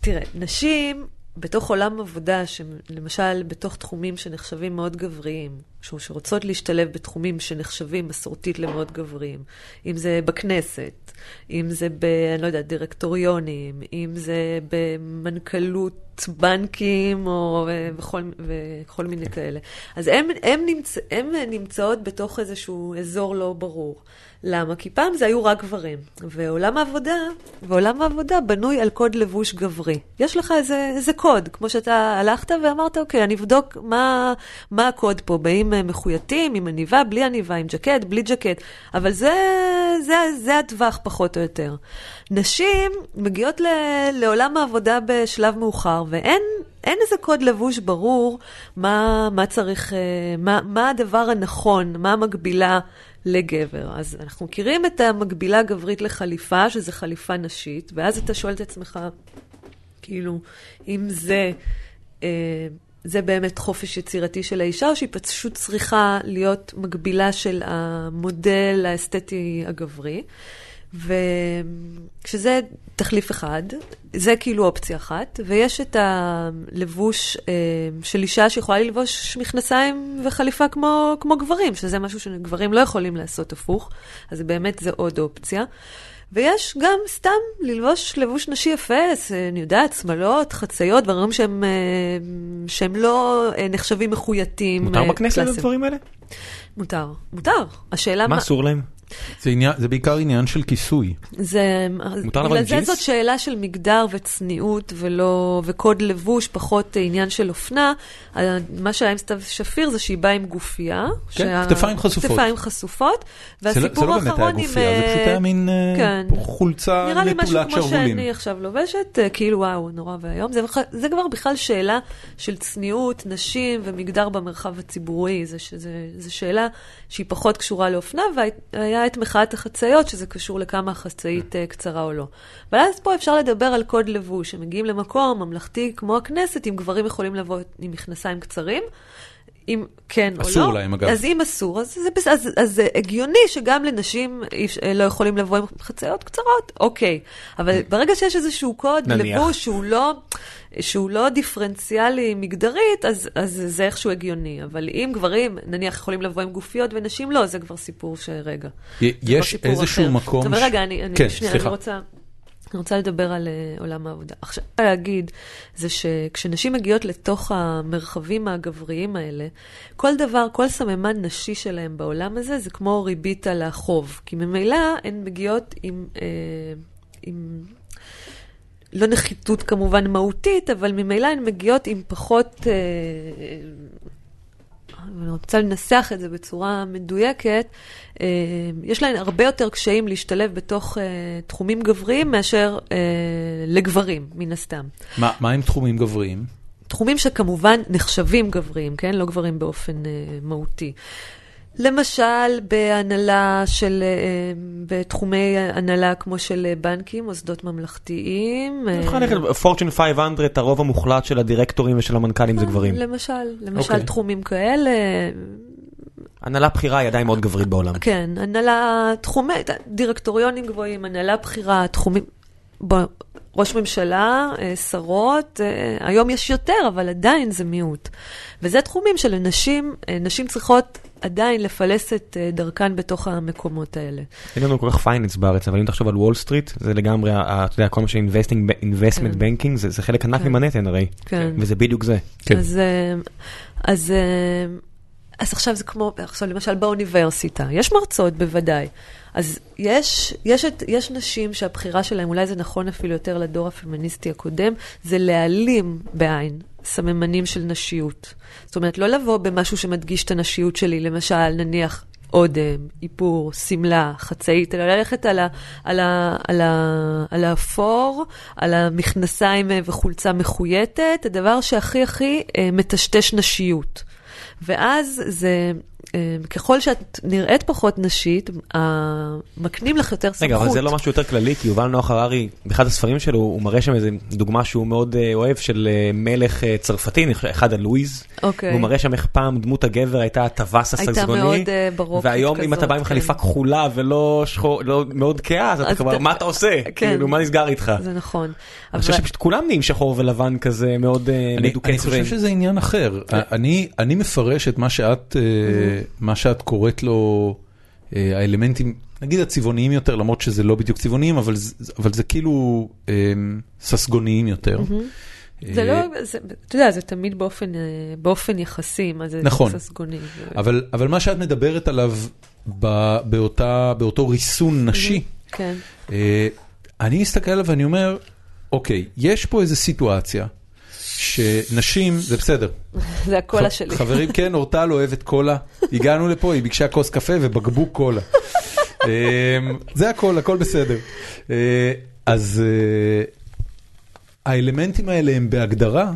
תראה, נשים בתוך עולם עבודה, שלמשל בתוך תחומים שנחשבים מאוד גבריים, שרוצות להשתלב בתחומים שנחשבים מסורתית למאוד גבריים, אם זה בכנסת, אם זה ב... אני לא יודעת, דירקטוריונים, אם זה במנכ"לות בנקים או אה, בכל, מיני כאלה. אז הן נמצ... הם נמצאות בתוך איזשהו אזור לא ברור. למה? כי פעם זה היו רק גברים, ועולם העבודה, ועולם העבודה בנוי על קוד לבוש גברי. יש לך איזה, איזה קוד, כמו שאתה הלכת ואמרת, אוקיי, אני אבדוק מה, מה הקוד פה, באים אה, מחויטים, עם עניבה, בלי עניבה, עם ג'קט, בלי ג'קט, אבל זה, זה, זה הטווח פחות או יותר. נשים מגיעות ל, לעולם העבודה בשלב מאוחר, ואין אין איזה קוד לבוש ברור מה, מה צריך, אה, מה, מה הדבר הנכון, מה המקבילה לגבר. אז אנחנו מכירים את המקבילה הגברית לחליפה, שזה חליפה נשית, ואז אתה שואל את עצמך, כאילו, אם זה אה, זה באמת חופש יצירתי של האישה, או שהיא פשוט צריכה להיות מקבילה של המודל האסתטי הגברי. וכשזה תחליף אחד, זה כאילו אופציה אחת, ויש את הלבוש אה, של אישה שיכולה ללבוש מכנסיים וחליפה כמו, כמו גברים, שזה משהו שגברים לא יכולים לעשות הפוך, אז באמת זה עוד אופציה. ויש גם סתם ללבוש לבוש נשי יפה, אני יודעת, שמלות, חציות, דברים שהם, אה, שהם לא אה, נחשבים מחוייתים. מותר בכנסת לדברים האלה? מותר, מותר. השאלה מה... מה אסור להם? זה, עניין, זה בעיקר עניין של כיסוי. זה, מותר לבוא עם? בגלל זה זאת שאלה של מגדר וצניעות ולא, וקוד לבוש, פחות עניין של אופנה. מה שהיה עם סתיו שפיר זה שהיא באה עם גופייה. כן, שה... כתפיים חשופות. כתפיים חשופות. והסיפור זה לא, זה לא באמת היה גופייה, עם, זה פשוט היה מין אה, כן. חולצה נטולת שרוולים. נראה לי משהו כמו שאני עכשיו לובשת, אה, כאילו וואו, נורא ואיום. זה, זה כבר בכלל שאלה של צניעות, נשים ומגדר במרחב הציבורי. זו שאלה שהיא פחות קשורה לאופנה, והיה היה את מחאת החצאיות, שזה קשור לכמה החצאית uh, קצרה או לא. אבל אז פה אפשר לדבר על קוד לבוש, שמגיעים למקום ממלכתי כמו הכנסת, אם גברים יכולים לבוא עם מכנסיים קצרים. אם כן או לא. אסור להם, אגב. אז אם אסור, אז זה, אז, אז זה הגיוני שגם לנשים לא יכולים לבוא עם חצאיות קצרות, אוקיי. אבל ברגע שיש איזשהו קוד נניח. לבוש שהוא לא, שהוא לא דיפרנציאלי מגדרית, אז, אז זה איכשהו הגיוני. אבל אם גברים, נניח, יכולים לבוא עם גופיות ונשים לא, זה כבר סיפור שרגע. יש איזשהו אחר. מקום... זאת אומרת, רגע, אני, אני, כן, שנייה, אני רוצה... אני רוצה לדבר על uh, עולם העבודה. עכשיו, להגיד, זה שכשנשים מגיעות לתוך המרחבים הגבריים האלה, כל דבר, כל סממן נשי שלהם בעולם הזה, זה כמו ריבית על החוב. כי ממילא הן מגיעות עם, uh, עם לא נחיתות כמובן מהותית, אבל ממילא הן מגיעות עם פחות... אה, אני רוצה לנסח את זה בצורה מדויקת, אה, יש להן הרבה יותר קשיים להשתלב בתוך אה, תחומים גבריים מאשר לגברים, מן הסתם. מה, מה עם תחומים גבריים? תחומים שכמובן נחשבים גבריים, כן? לא גברים באופן מהותי. למשל, בהנהלה של, אה, בתחומי הנהלה כמו של בנקים, מוסדות ממלכתיים. פורצ'ן 500, הרוב המוחלט של הדירקטורים ושל המנכ"לים זה אה, גברים. למשל, למשל אוקיי. תחומים כאלה. הנהלה בכירה היא עדיין מאוד גברית בעולם. כן, הנהלה, תחומי, דירקטוריונים גבוהים, הנהלה בכירה, תחומים, בוא, ראש ממשלה, אה, שרות, היום יש יותר, אבל עדיין זה מיעוט. וזה תחומים שלנשים, נשים צריכות עדיין לפלס את אה, דרכן בתוך המקומות האלה. אין לנו כל כך finance בארץ, אבל אם תחשוב על וול סטריט, זה לגמרי, אתה יודע, כל מה ש-investment כן. banking, זה חלק ענק כן. ממנהטן הרי. כן. וזה בדיוק זה. אז אה, אז עכשיו זה כמו, עכשיו למשל באוניברסיטה, יש מרצות בוודאי. אז יש, יש, את, יש נשים שהבחירה שלהן, אולי זה נכון אפילו יותר לדור הפמיניסטי הקודם, זה להעלים בעין סממנים של נשיות. זאת אומרת, לא לבוא במשהו שמדגיש את הנשיות שלי, למשל, נניח אודם, איפור, שמלה, חצאית, אלא ללכת על, ה, על, ה, על, ה, על האפור, על המכנסיים וחולצה מחויטת, הדבר שהכי הכי אה, מטשטש נשיות. ואז זה, אה, ככל שאת נראית פחות נשית, מקנים לך יותר סמכות. רגע, אבל זה לא משהו יותר כללי, כי יובל נוח הררי, באחד הספרים שלו, הוא מראה שם איזו דוגמה שהוא מאוד אה, אוהב, של אה, מלך צרפתי, אחד הלואיז. אוקיי. הוא מראה שם איך פעם דמות הגבר הייתה הטווס הסגזגוני. הייתה מאוד ברוקית כזאת. והיום אם אתה בא עם כן. חליפה כחולה ולא שחור, לא מאוד כהה, אז אתה כבר, מה אתה עושה? כן. כאילו, מה נסגר איתך? זה נכון. אני חושב שפשוט כולם נהיים שחור ולבן כזה, מאוד מדוכא. אני חושב שזה עניין אחר. אני מפרש את מה שאת... מה שאת קוראת לו אה, האלמנטים, נגיד הצבעוניים יותר, למרות שזה לא בדיוק צבעוניים, אבל, אבל זה כאילו אה, ססגוניים יותר. זה לא, אתה יודע, זה תמיד באופן, יחסי, מה זה נכון, ססגוני. אבל, אבל מה שאת מדברת עליו באותה, באותו ריסון נשי, כן. אני מסתכל עליו ואני אומר, אוקיי, יש פה איזו סיטואציה שנשים, זה בסדר. [LAUGHS] זה הקולה שלי. חברים, כן, אורטל אוהבת קולה. הגענו לפה, היא ביקשה כוס קפה ובקבוק קולה. אמ, זה הכל, הכל בסדר. אה, אז אה, האלמנטים האלה הם בהגדרה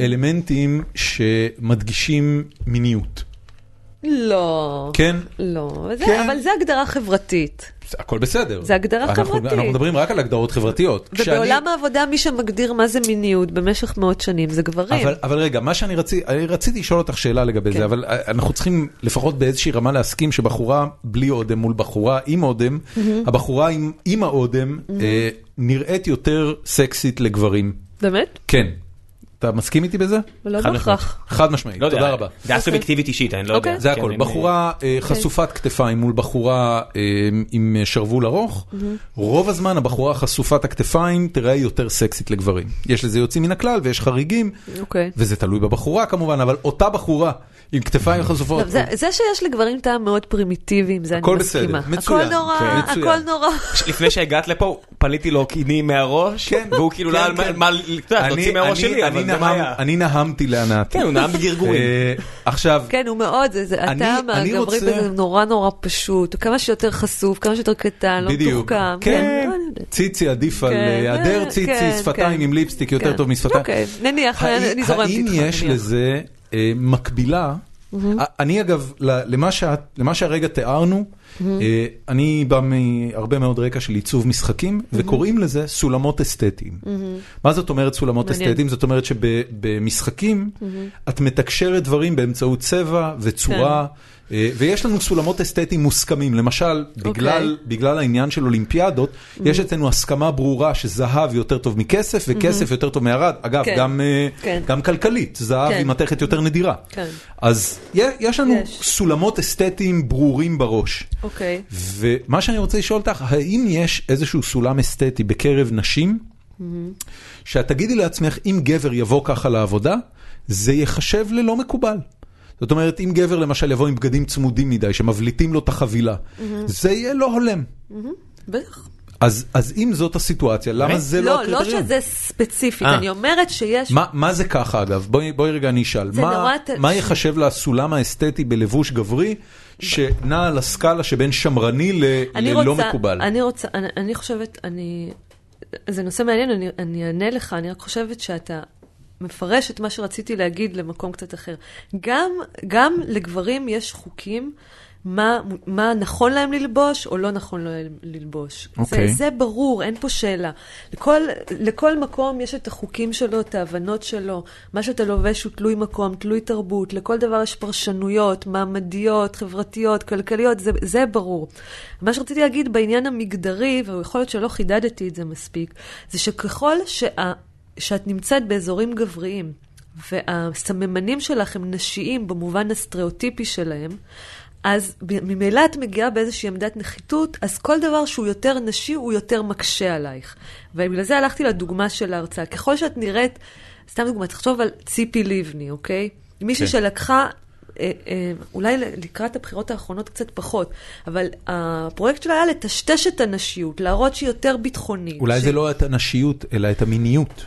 אלמנטים שמדגישים מיניות. לא. כן? לא, כן. אבל זה הגדרה חברתית. הכל בסדר. זה הגדרה חברתית. אנחנו מדברים רק על הגדרות חברתיות. כשאני- ובעולם העבודה מי שמגדיר מה זה מיניות במשך מאות שנים זה גברים. אבל, אבל רגע, מה שאני רציתי, אני רציתי לשאול אותך שאלה לגבי כן. זה, אבל אה, אנחנו צריכים לפחות באיזושהי רמה להסכים שבחורה בלי אודם מול בחורה עם אודם, הבחורה עם, עם האודם אה, נראית יותר סקסית לגברים. באמת? כן. אתה מסכים איתי בזה? לא בהכרח. חד משמעית, לא תודה רבה. דעה אוקיי. סובייקטיבית אישית, אני לא אוקיי. יודע. זה כן, הכל, אני- בחורה אה, חשופת כתפיים מול בחורה אה, עם שרוול ארוך, רוב הזמן הבחורה חשופת הכתפיים תראה יותר סקסית לגברים. יש לזה יוצאים מן הכלל ויש חריגים, אוקיי. וזה תלוי בבחורה כמובן, אבל אותה בחורה עם כתפיים חשופות, טוב, זה- זה שיש לגברים טעם מאוד פרימיטיבי, עם זה אני הכל מסכימה. בסדר, מצוין. הכל נורא, כן. הכל נורא. לפני שהגעת לפה, פליתי לו קיני מהראש, כן, והוא כאילו כן, לא, על מה- כן. מה, אתה תוציא מהראש שלי, אני אבל זה נהם- מה היה. אני נהמתי להנאתי. כן, הוא נאם בגרגורים. אה, עכשיו, כן, הוא מאוד, זה- זה אני- הטעם אני הגברי רוצה- בזה נורא נורא פשוט, כמה שיותר חשוף, כמה שיותר קטן, לא מתוחכם. כן, לא. ציצי עדיף על אה, היעדר כן, ציצי, שפתיים. עם ליפסטיק יותר. טוב משפתיים. אוקיי, נניח, האם- אני זורמת האם איתך. יש נניח. לזה אה, מקבילה? אני אגב, למה שהרגע תיארנו, אה, אני בא מהרבה מאוד רקע של עיצוב משחקים, וקוראים לזה סולמות אסתטיים. מה זאת אומרת סולמות. אסתטיים? זאת אומרת שבמשחקים את מתקשרת דברים באמצעות צבע וצורה. אה, ויש לנו סולמות אסתטיים מוסכמים, למשל, בגלל, בגלל העניין של אולימפיאדות, יש אצלנו הסכמה ברורה שזהב יותר טוב מכסף, וכסף יותר טוב מערד. אגב, כן. גם, אה, כן. גם כלכלית, זהב כן. היא מתכת יותר נדירה. כן. אז יש לנו יש. סולמות אסתטיים ברורים בראש. אוקיי. ומה שאני רוצה לשאול אותך, האם יש איזשהו סולם אסתטי בקרב נשים, שאת תגידי לעצמך, אם גבר יבוא ככה לעבודה, זה ייחשב ללא מקובל. זאת אומרת, אם גבר למשל יבוא עם בגדים צמודים מדי, שמבליטים לו את החבילה, זה יהיה לא הולם. בטח. אז, אז אם זאת הסיטואציה, למה? זה לא לא, לא הקריטריון? שזה ספציפית, אה. אני אומרת שיש... מה, מה זה ככה אגב? בואי, בואי רגע אני אשאל. מה, נורא ת- מה ייחשב לסולם האסתטי בלבוש גברי, שנע על הסקאלה שבין שמרני ל, אני ללא רוצה, מקובל? אני רוצה, אני, אני חושבת, אני, זה נושא מעניין, אני, אני אענה לך, אני רק חושבת שאתה מפרש את מה שרציתי להגיד למקום קצת אחר. גם, גם לגברים יש חוקים. מה, מה נכון להם ללבוש או לא נכון להם ללבוש. אוקיי. זה, זה ברור, אין פה שאלה. לכל, לכל מקום יש את החוקים שלו, את ההבנות שלו. מה שאתה לובש הוא תלוי מקום, תלוי תרבות. לכל דבר יש פרשנויות, מעמדיות, חברתיות, כלכליות, זה, זה ברור. מה שרציתי להגיד בעניין המגדרי, ויכול להיות שלא חידדתי את זה מספיק, זה שככל שה, שאת נמצאת באזורים גבריים, והסממנים שלך הם נשיים במובן הסטריאוטיפי שלהם, אז ממילא את מגיעה באיזושהי עמדת נחיתות, אז כל דבר שהוא יותר נשי הוא יותר מקשה עלייך. ובגלל זה הלכתי לדוגמה של ההרצאה. ככל שאת נראית, סתם דוגמה, תחשוב על ציפי לבני, אוקיי? מישהי כן. שלקחה... אה, אה, אולי לקראת הבחירות האחרונות קצת פחות, אבל הפרויקט שלה היה לטשטש את הנשיות, להראות שהיא יותר ביטחונית. אולי ש- זה לא את הנשיות, אלא את המיניות.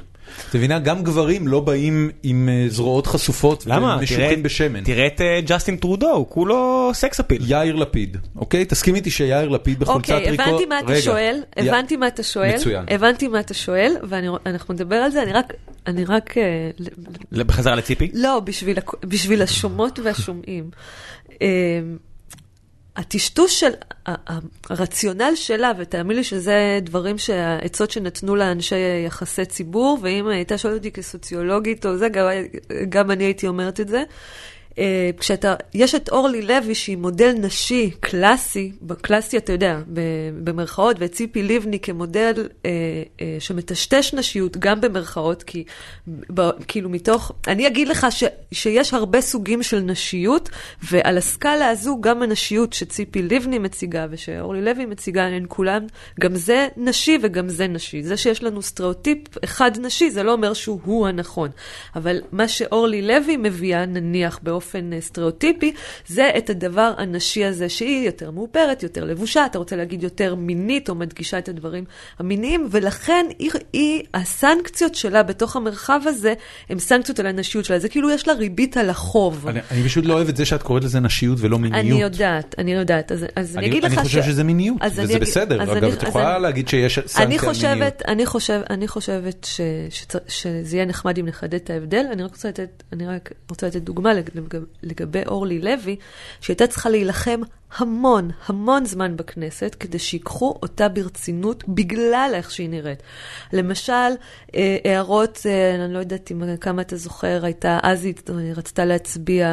את מבינה, גם גברים לא באים עם אה, זרועות חשופות ומשוחים בשמן. תראה את אה, ג'סטין טרודו, הוא כולו sex appeal. יאיר לפיד, אוקיי? תסכים איתי שיאיר לפיד בחולצת אוקיי, טריקו... הבנתי מה אתה שואל, הבנתי מה אתה שואל, מצוין. הבנתי מה אתה שואל, ואנחנו נדבר על זה, אני רק, אני רק, אה, בחזרה לציפי. לא, בשביל, השומעות והשומעים. הטשטוש של, הרציונל שלה, ותאמין לי שזה דברים שהעצות שנתנו לאנשי יחסי ציבור, ואם הייתה שואלת אותי כסוציולוגית או זה, גם, גם אני הייתי אומרת את זה. אה, כשאתה, יש את אורלי לוי שהיא מודל נשי קלאסי, בקלאסי אתה יודע, במרכאות, ואת ציפי לבני כמודל אה, אה, שמטשטש נשיות, גם במרכאות, כי ב, כאילו מתוך, אני אגיד לך ש, שיש הרבה סוגים של נשיות, ועל הסקאלה הזו גם הנשיות שציפי לבני מציגה ושאורלי לוי מציגה, הן כולן, גם זה נשי וגם זה נשי. זה שיש לנו סטריאוטיפ אחד נשי, זה לא אומר שהוא הוא הנכון. אבל מה שאורלי לוי מביאה, נניח באופן אה, סטריאוטיפי, זה את הדבר הנשי הזה, שהיא יותר מאופרת, יותר לבושה, אתה רוצה להגיד יותר מינית, או מדגישה את הדברים המיניים, ולכן היא, היא, הסנקציות שלה בתוך המרחב הזה, הן סנקציות על הנשיות שלה. זה כאילו יש לה ריבית על החוב. אני, אני פשוט לא אוהב את זה שאת קוראת לזה נשיות ולא מיניות. אני יודעת, אני יודעת. אז, אז אני, אני, אגיד לך אני חושב ש... שזה מיניות, וזה אני בסדר. אגב, אני- את יכולה אני- להגיד שיש סנקציה אני על מיניות. אני, חושב, אני חושבת ש, שצ, שזה יהיה נחמד אם נחדד את ההבדל. אני רק רוצה לתת, אני רק רוצה לתת דוגמה לגבי אורלי לוי, שהייתה צריכה להילחם המון, המון זמן בכנסת כדי שיקחו אותה ברצינות בגלל איך שהיא נראית. למשל, אה, הערות, אה, אני לא יודעת אם כמה אתה זוכר, הייתה, אז היא רצתה להצביע,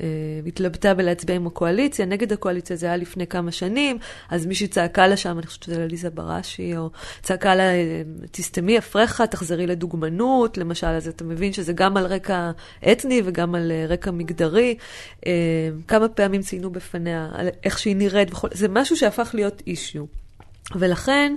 אה, התלבטה בלהצביע עם הקואליציה, נגד הקואליציה זה היה לפני כמה שנים, אז מישהי צעקה לה שם, אני חושבת שזה עליזה בראשי, או צעקה לה, תסתמי אפריך, תחזרי לדוגמנות, למשל, אז אתה מבין שזה גם על רקע אתני וגם על רקע מגדרי. כמה פעמים ציינו בפניה איך שהיא נראית, וכל, זה משהו שהפך להיות אישיו. ולכן,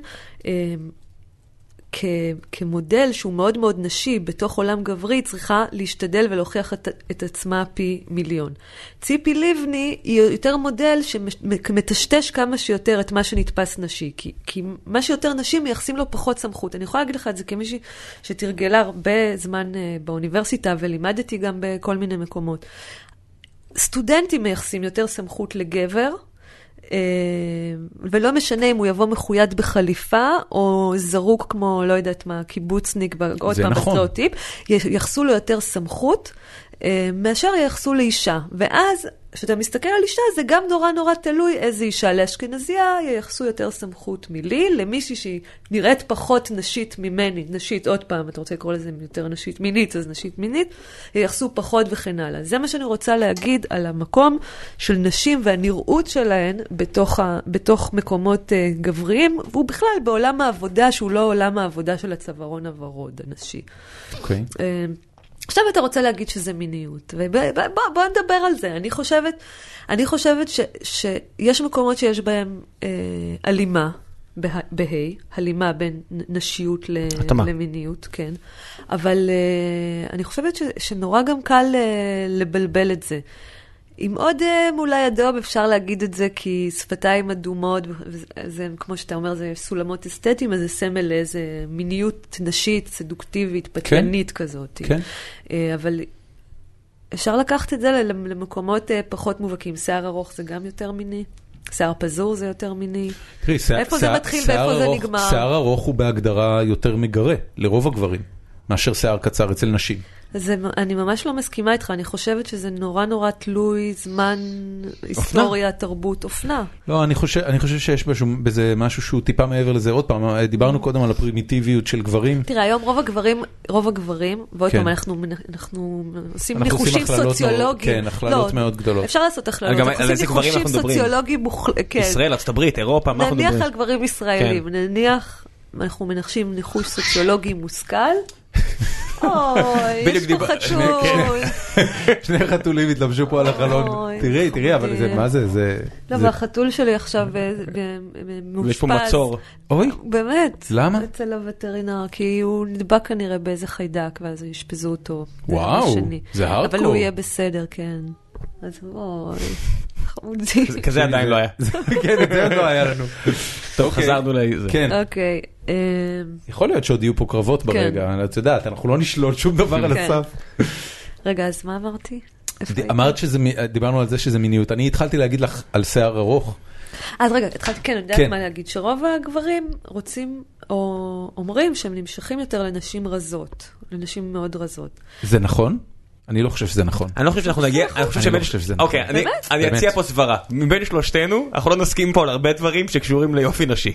כ, כמודל שהוא מאוד מאוד נשי בתוך עולם גברי, צריכה להשתדל ולהוכיח את, את עצמה פי מיליון. ציפי לבני היא יותר מודל שמטשטש כמה שיותר את מה שנתפס נשי, כי, כי מה שיותר נשי מייחסים לו פחות סמכות. אני יכולה להגיד לך את זה כמישהי שתרגלה הרבה זמן אה, באוניברסיטה ולימדתי גם בכל מיני מקומות. סטודנטים מייחסים יותר סמכות לגבר, אה, ולא משנה אם הוא יבוא מחויט בחליפה, או זרוק כמו, לא יודעת מה, קיבוצניק, עוד פעם נכון. בסטריאוטיפ, יחסו לו יותר סמכות. אה, מאשר ייחסו לאישה. ואז, כשאתה מסתכל על אישה, זה גם נורא נורא תלוי איזה אישה. לאשכנזייה ייחסו יותר סמכות מלי, למישהי שהיא נראית פחות נשית ממני, נשית, עוד פעם, אתה רוצה לקרוא לזה יותר נשית מינית, אז נשית מינית, ייחסו פחות וכן הלאה. זה מה שאני רוצה להגיד על המקום של נשים והנראות שלהן בתוך, ה, בתוך מקומות uh, גבריים, והוא בכלל בעולם העבודה, שהוא לא עולם העבודה של הצווארון הוורוד הנשי. אוקיי. Okay. Uh, עכשיו אתה רוצה להגיד שזה מיניות, ובוא בוא נדבר על זה. אני חושבת, אני חושבת ש, שיש מקומות שיש בהם אה, הלימה, בה', הלימה בין נשיות ל, למיניות, כן. אבל אה, אני חושבת ש, שנורא גם קל אה, לבלבל את זה. עם אה, אולי אדום אפשר להגיד את זה, כי שפתיים אדומות, זה כמו שאתה אומר, זה סולמות אסתטיים, אז זה סמל לאיזה מיניות נשית, סדוקטיבית. פתיינית כן. כזאת. כן. אה, אבל אפשר לקחת את זה למקומות אה, פחות מובהקים. שיער ארוך זה גם יותר מיני. שיער פזור זה יותר מיני. תראי, שיער, איפה שיער, זה מתחיל ואיפה זה נגמר? שיער ארוך הוא בהגדרה יותר מגרה, לרוב הגברים, מאשר שיער קצר אצל נשים. זה, אני ממש לא מסכימה איתך, אני חושבת שזה נורא נורא תלוי זמן, היסטוריה, אופנה. תרבות, אופנה. לא, אני חושב, אני חושב שיש משהו, בזה משהו שהוא טיפה מעבר לזה. עוד פעם, דיברנו mm. קודם על הפרימיטיביות של גברים. תראה, היום רוב הגברים, רוב הגברים, ועוד כן. פעם, אנחנו, אנחנו עושים אנחנו ניחושים סוציולוגיים. כן, הכללות לא, מאוד גדולות. אפשר לעשות הכללות, אנחנו עושים ניחושים סוציולוגיים מוחלטים. כן. ישראל, ארצות הברית, אירופה, מה אנחנו מדברים? נניח על גברים ישראלים, כן. נניח, אנחנו מנחשים ניחוש סוציולוגי מושכל. אוי, יש פה חתול. [LAUGHS] שני חתולים התלבשו פה על החלון. תראי, תראי, אבל זה, מה זה, זה... לא, והחתול שלי עכשיו מאושפז. יש פה מצור. אוי. באמת. למה? אצל הווטרינר, כי הוא נדבק כנראה באיזה חיידק, ואז אשפזו אותו. וואו, זה הארדקור. אבל הוא יהיה בסדר, כן. אז אוי. חמודי. כזה עדיין לא היה. [LAUGHS] כן, זה עוד לא היה לנו. טוב, אוקיי. חזרנו לזה. כן. אוקיי. אמ, יכול להיות שעוד יהיו פה קרבות כן. ברגע, את יודעת, אנחנו לא נשלול שום דבר על כן. הסף. רגע, אז מה אמרתי? אמרת שזה, דיברנו על זה שזה מיניות. אני התחלתי להגיד לך על שיער ארוך. אז רגע, התחלתי, כן, אני יודעת כן. מה להגיד, שרוב הגברים רוצים, או אומרים שהם נמשכים יותר לנשים רזות, לנשים מאוד רזות. זה נכון? אני לא חושב שזה נכון. אני לא חושב שאנחנו נגיע, אני לא חושב שזה נכון. אוקיי, אני אציע פה סברה. מבין שלושתנו, אנחנו לא נסכים פה על הרבה דברים שקשורים ליופי נשי.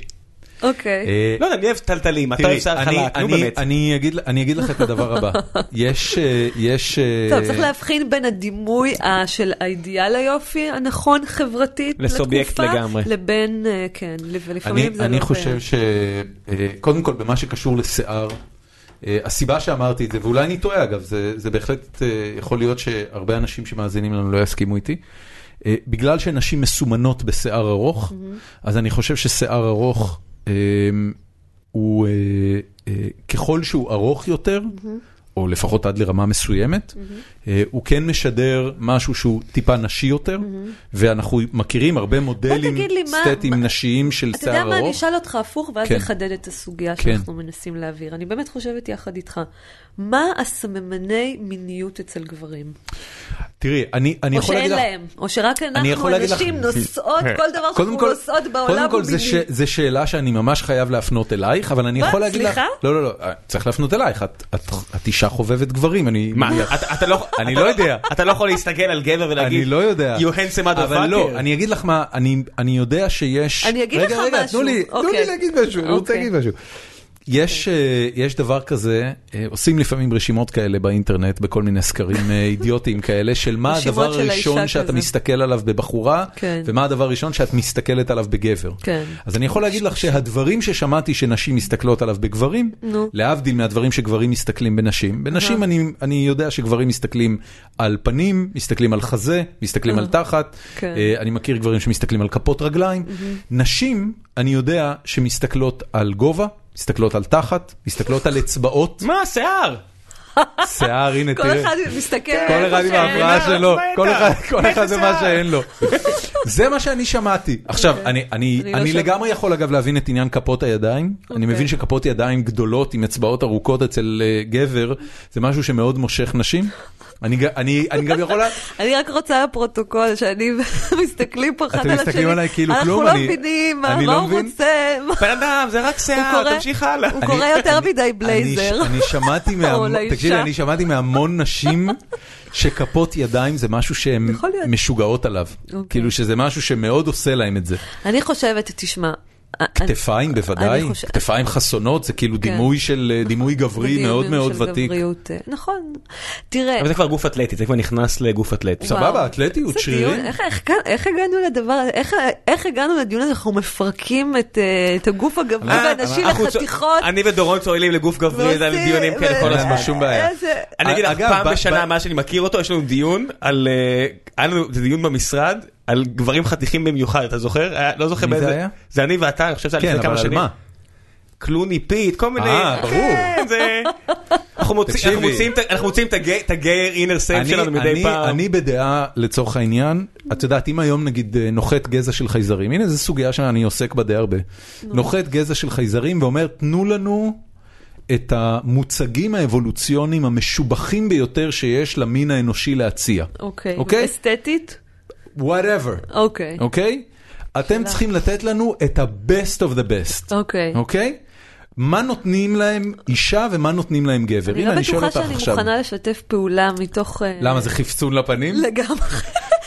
אוקיי. אה, לא יודע, אני אוהב טלטלים, אתה אוהב שיער חלק, נו באמת. אני אגיד לך את הדבר הבא, [LAUGHS] יש... אה, יש... אה, טוב, צריך להבחין בין הדימוי של האידיאל היופי הנכון חברתית לתקופה, לסובייקט לגמרי, לבין, כן, ולפעמים זה לא... אני חושב שקודם כל במה שקשור לשיער, הסיבה שאמרתי את זה, ואולי אני טועה אגב, זה בהחלט יכול להיות שהרבה אנשים שמאזינים לנו לא יסכימו איתי. בגלל שנשים מסומנות בשיער ארוך, אז אני חושב ששיער ארוך הוא, אה, אה, ככל שהוא ארוך יותר, או לפחות עד לרמה מסוימת, אה, הוא כן משדר משהו שהוא טיפה נשי יותר, ואנחנו מכירים הרבה מודלים סטטיים נשיים של שיער ארוך. אתה יודע מה, אני אשאל אותך הפוך, ואז כן. נחדד את הסוגיה כן. שאנחנו מנסים להעביר. אני באמת חושבת יחד איתך, מה הסממני מיניות אצל גברים? תראי, אני, אני יכול להגיד לך... או שאין להם, או שרק אנחנו הנשים נושאות, כל דבר שאנחנו נושאות בעולם הוא מיני. קודם כל, זו שאלה שאני ממש חייב להפנות אלייך, אבל אני יכול להגיד לך... סליחה? לא, לא, לא, צריך להפנות אלייך, את אישה חובבת גברים, אני מה, אתה לא- אני לא יודע. אתה לא יכול להסתכל על גבר ולהגיד, אני לא יודע. you handsome אבל לא, motherfucker. אני אגיד לך מה, אני, אני יודע שיש... אני אגיד רגע, לך רגע, משהו. תנו לי, תנו לי אוקיי. להגיד משהו, אני רוצה אוקיי. להגיד משהו. יש, אה, יש דבר כזה, אה, עושים לפעמים רשימות כאלה באינטרנט, בכל מיני סקרים אה, [LAUGHS] אידיוטיים כאלה, של מה הדבר הראשון שאתה כזה. מסתכל עליו בבחורה, כן. ומה הדבר הראשון שאת מסתכלת עליו בגבר. כן. אז אני יכול להגיד לך שהדברים ששמעתי שנשים מסתכלות עליו בגברים, נו. להבדיל מהדברים שגברים מסתכלים בנשים, בנשים אני, אני יודע שגברים מסתכלים על פנים, מסתכלים על חזה, מסתכלים על תחת, כן. אני מכיר גברים שמסתכלים על כפות רגליים, נשים, אני יודע שמסתכלות על גובה, מסתכלות על תחת, מסתכלות על אצבעות, מה, שיער? שיער, הנה כל תראה. אחד מסתכל כל אחד עם ההפרעה לו. שלו, כל אחד- כל ומה השיער. שאין לו. זה מה שאני שמעתי. עכשיו, אני- אני אני לא. לגמרי יכול אגב להבין את עניין כפות הידיים. אני אוקיי. מבין שכפות ידיים גדולות עם אצבעות ארוכות אצל אה, גבר, זה משהו שמאוד מושך נשים. אני גם יכול... [LAUGHS] אני רק רוצה לפרוטוקול שאני [LAUGHS] מסתכלים פה אחד אתם על השני. מסתכלים עליי כאילו כלום, אנחנו לא מבינים מה לא הוא. רוצה. בן אדם, זה רק שיער, תמשיך הלאה. הוא קורא יותר מדי בלייזר. אני שמעתי [LAUGHS] מהמון. תקשיבי, אני שמעתי מהמון נשים שכפות ידיים זה משהו שהן. משוגעות עליו. אוקיי. כאילו שזה משהו שמאוד עושה להם את זה. אני חושבת, תשמע. כתפיים בוודאי, כתפיים חסונות זה כאילו כן. דימוי של אה, דימוי גברי מאוד מאוד ותיק. גבריות, אה, נכון. תראה. אבל זה כבר גוף אתלטי, זה כבר נכנס לגוף אתלטי. סבבה. אתלטיות, שרירים. איך- איך- איך הגענו לדבר הזה? איך- איך הגענו לדיון הזה? אנחנו מפרקים את אה, את הגוף הגברי והנשי לחתיכות. אני ודורון צוללים לגוף גברי, זה ועושים- דיונים כאלה כל הזמן. שום בעיה. אני אגיד לך, פעם בשנה, מאז שאני מכיר אותו, יש לנו דיון על... היה לנו זה דיון במשרד על גברים חתיכים במיוחד, אתה זוכר? היה- לא זוכר מי באיזה... זה היה? זה אני ואתה, אני חושב שזה היה כן, לפני כמה אבל על שנים. מה? קלוני פיט, כל מיני... אה, ברור. כן, זה... אנחנו מוצאים- את ה gay inner side שלנו מדי אני- פעם. אני בדעה, לצורך העניין, את יודעת, אם היום נגיד אה, נוחת גזע של חייזרים, הנה זו סוגיה שאני עוסק בה די הרבה. נוחת גזע של חייזרים ואומר, תנו לנו את המוצגים האבולוציוניים המשובחים ביותר שיש למין האנושי להציע. אוקיי. אוקיי? אסתטית? Whatever, אוקיי. אוקיי? אתם צריכים לתת לנו את ה-best of the best. אוקיי. אוקיי? מה נותנים להם אישה ומה נותנים להם גבר? אני לא בטוחה שאני עכשיו. מוכנה לשתף פעולה מתוך... אה, למה, זה חפצון לפנים? לגמרי.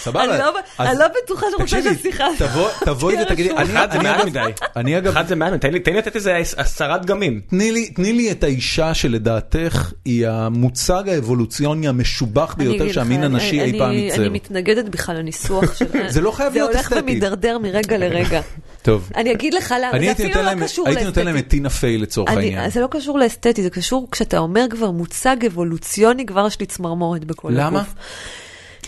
סבבה. אני לא- לא בטוחה שאני רוצה שהשיחה הזאת תבוא- תבואי ותגידי. אני- אחד זה אני מעט אגב- מדי. אני אגב, אחד זה מעט, תן לי תן לי לתת איזה עשרה דגמים. תני לי, תני לי את האישה שלדעתך היא המוצג האבולוציוני המשובח ביותר שהמין הנשי אני- אי פעם ייצר. אני מתנגדת בכלל לניסוח של... [LAUGHS] זה לא חייב להיות זה הולך אסתטי. ומידרדר מרגע לרגע. טוב. אני אגיד לך למה, זה אפילו לא קשור הייתי נותן להם את לאסתטי. טינה פיי לצורך העניין. זה לא קשור לאסתטי, זה קשור כשאתה אומר כבר מוצג אבולוציוני, כבר יש לי צמרמורת בכל הגוף. למה?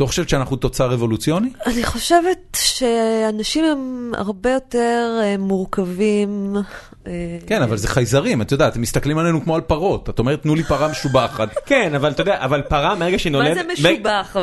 לא חושבת שאנחנו תוצר אבולוציוני? אני חושבת שאנשים הם הרבה יותר אה, מורכבים. אה, כן, אבל זה חייזרים, את יודעת, הם מסתכלים עלינו כמו על פרות. את אומרת, תנו לי פרה משובחת. [LAUGHS] כן, אבל אתה יודע, אבל פרה מהרגע שהיא מה נולדת... זה משובח?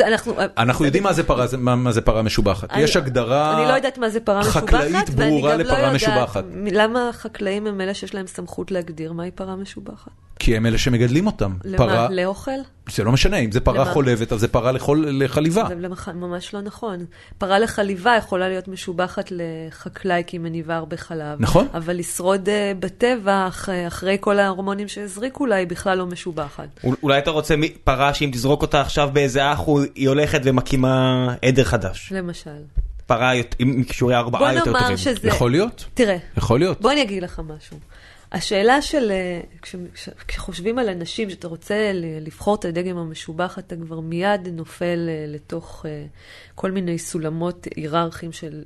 אנחנו... אנחנו יודעים מה זה פרה, מה מה משובחת. יש הגדרה... אני לא יודעת מה זה פרה משובחת, חקלאית ברורה לא לפרה משובחת. למה החקלאים הם אלה שיש להם סמכות להגדיר מהי פרה משובחת? כי הם אלה שמגדלים אותם. למה? פרה, לאוכל? זה לא משנה, אם זה פרה למה? חולבת, אז זה פרה לחול- לחליבה. זה למח- ממש לא נכון. פרה לחליבה יכולה להיות משובחת לחקלאי כי היא מניבה הרבה חלב. נכון. אבל לשרוד אה, בטבע, אח- אחרי כל ההורמונים שהזריקו לה, היא בכלל לא משובחת. אול- אולי אתה רוצה פרה שאם תזרוק אותה עכשיו באיזה אח, היא הולכת ומקימה עדר חדש. למשל. פרה עם כישורי בוא ארבעה יותר נאמר טובים. שזה... יכול להיות, תראה, יכול להיות. בוא אני אגיד לך משהו. השאלה של, אה, כש- כש- כשחושבים על אנשים, שאתה רוצה לבחור את הדגם המשובח, אתה כבר מיד נופל אה, לתוך אה, כל מיני סולמות היררכיים של,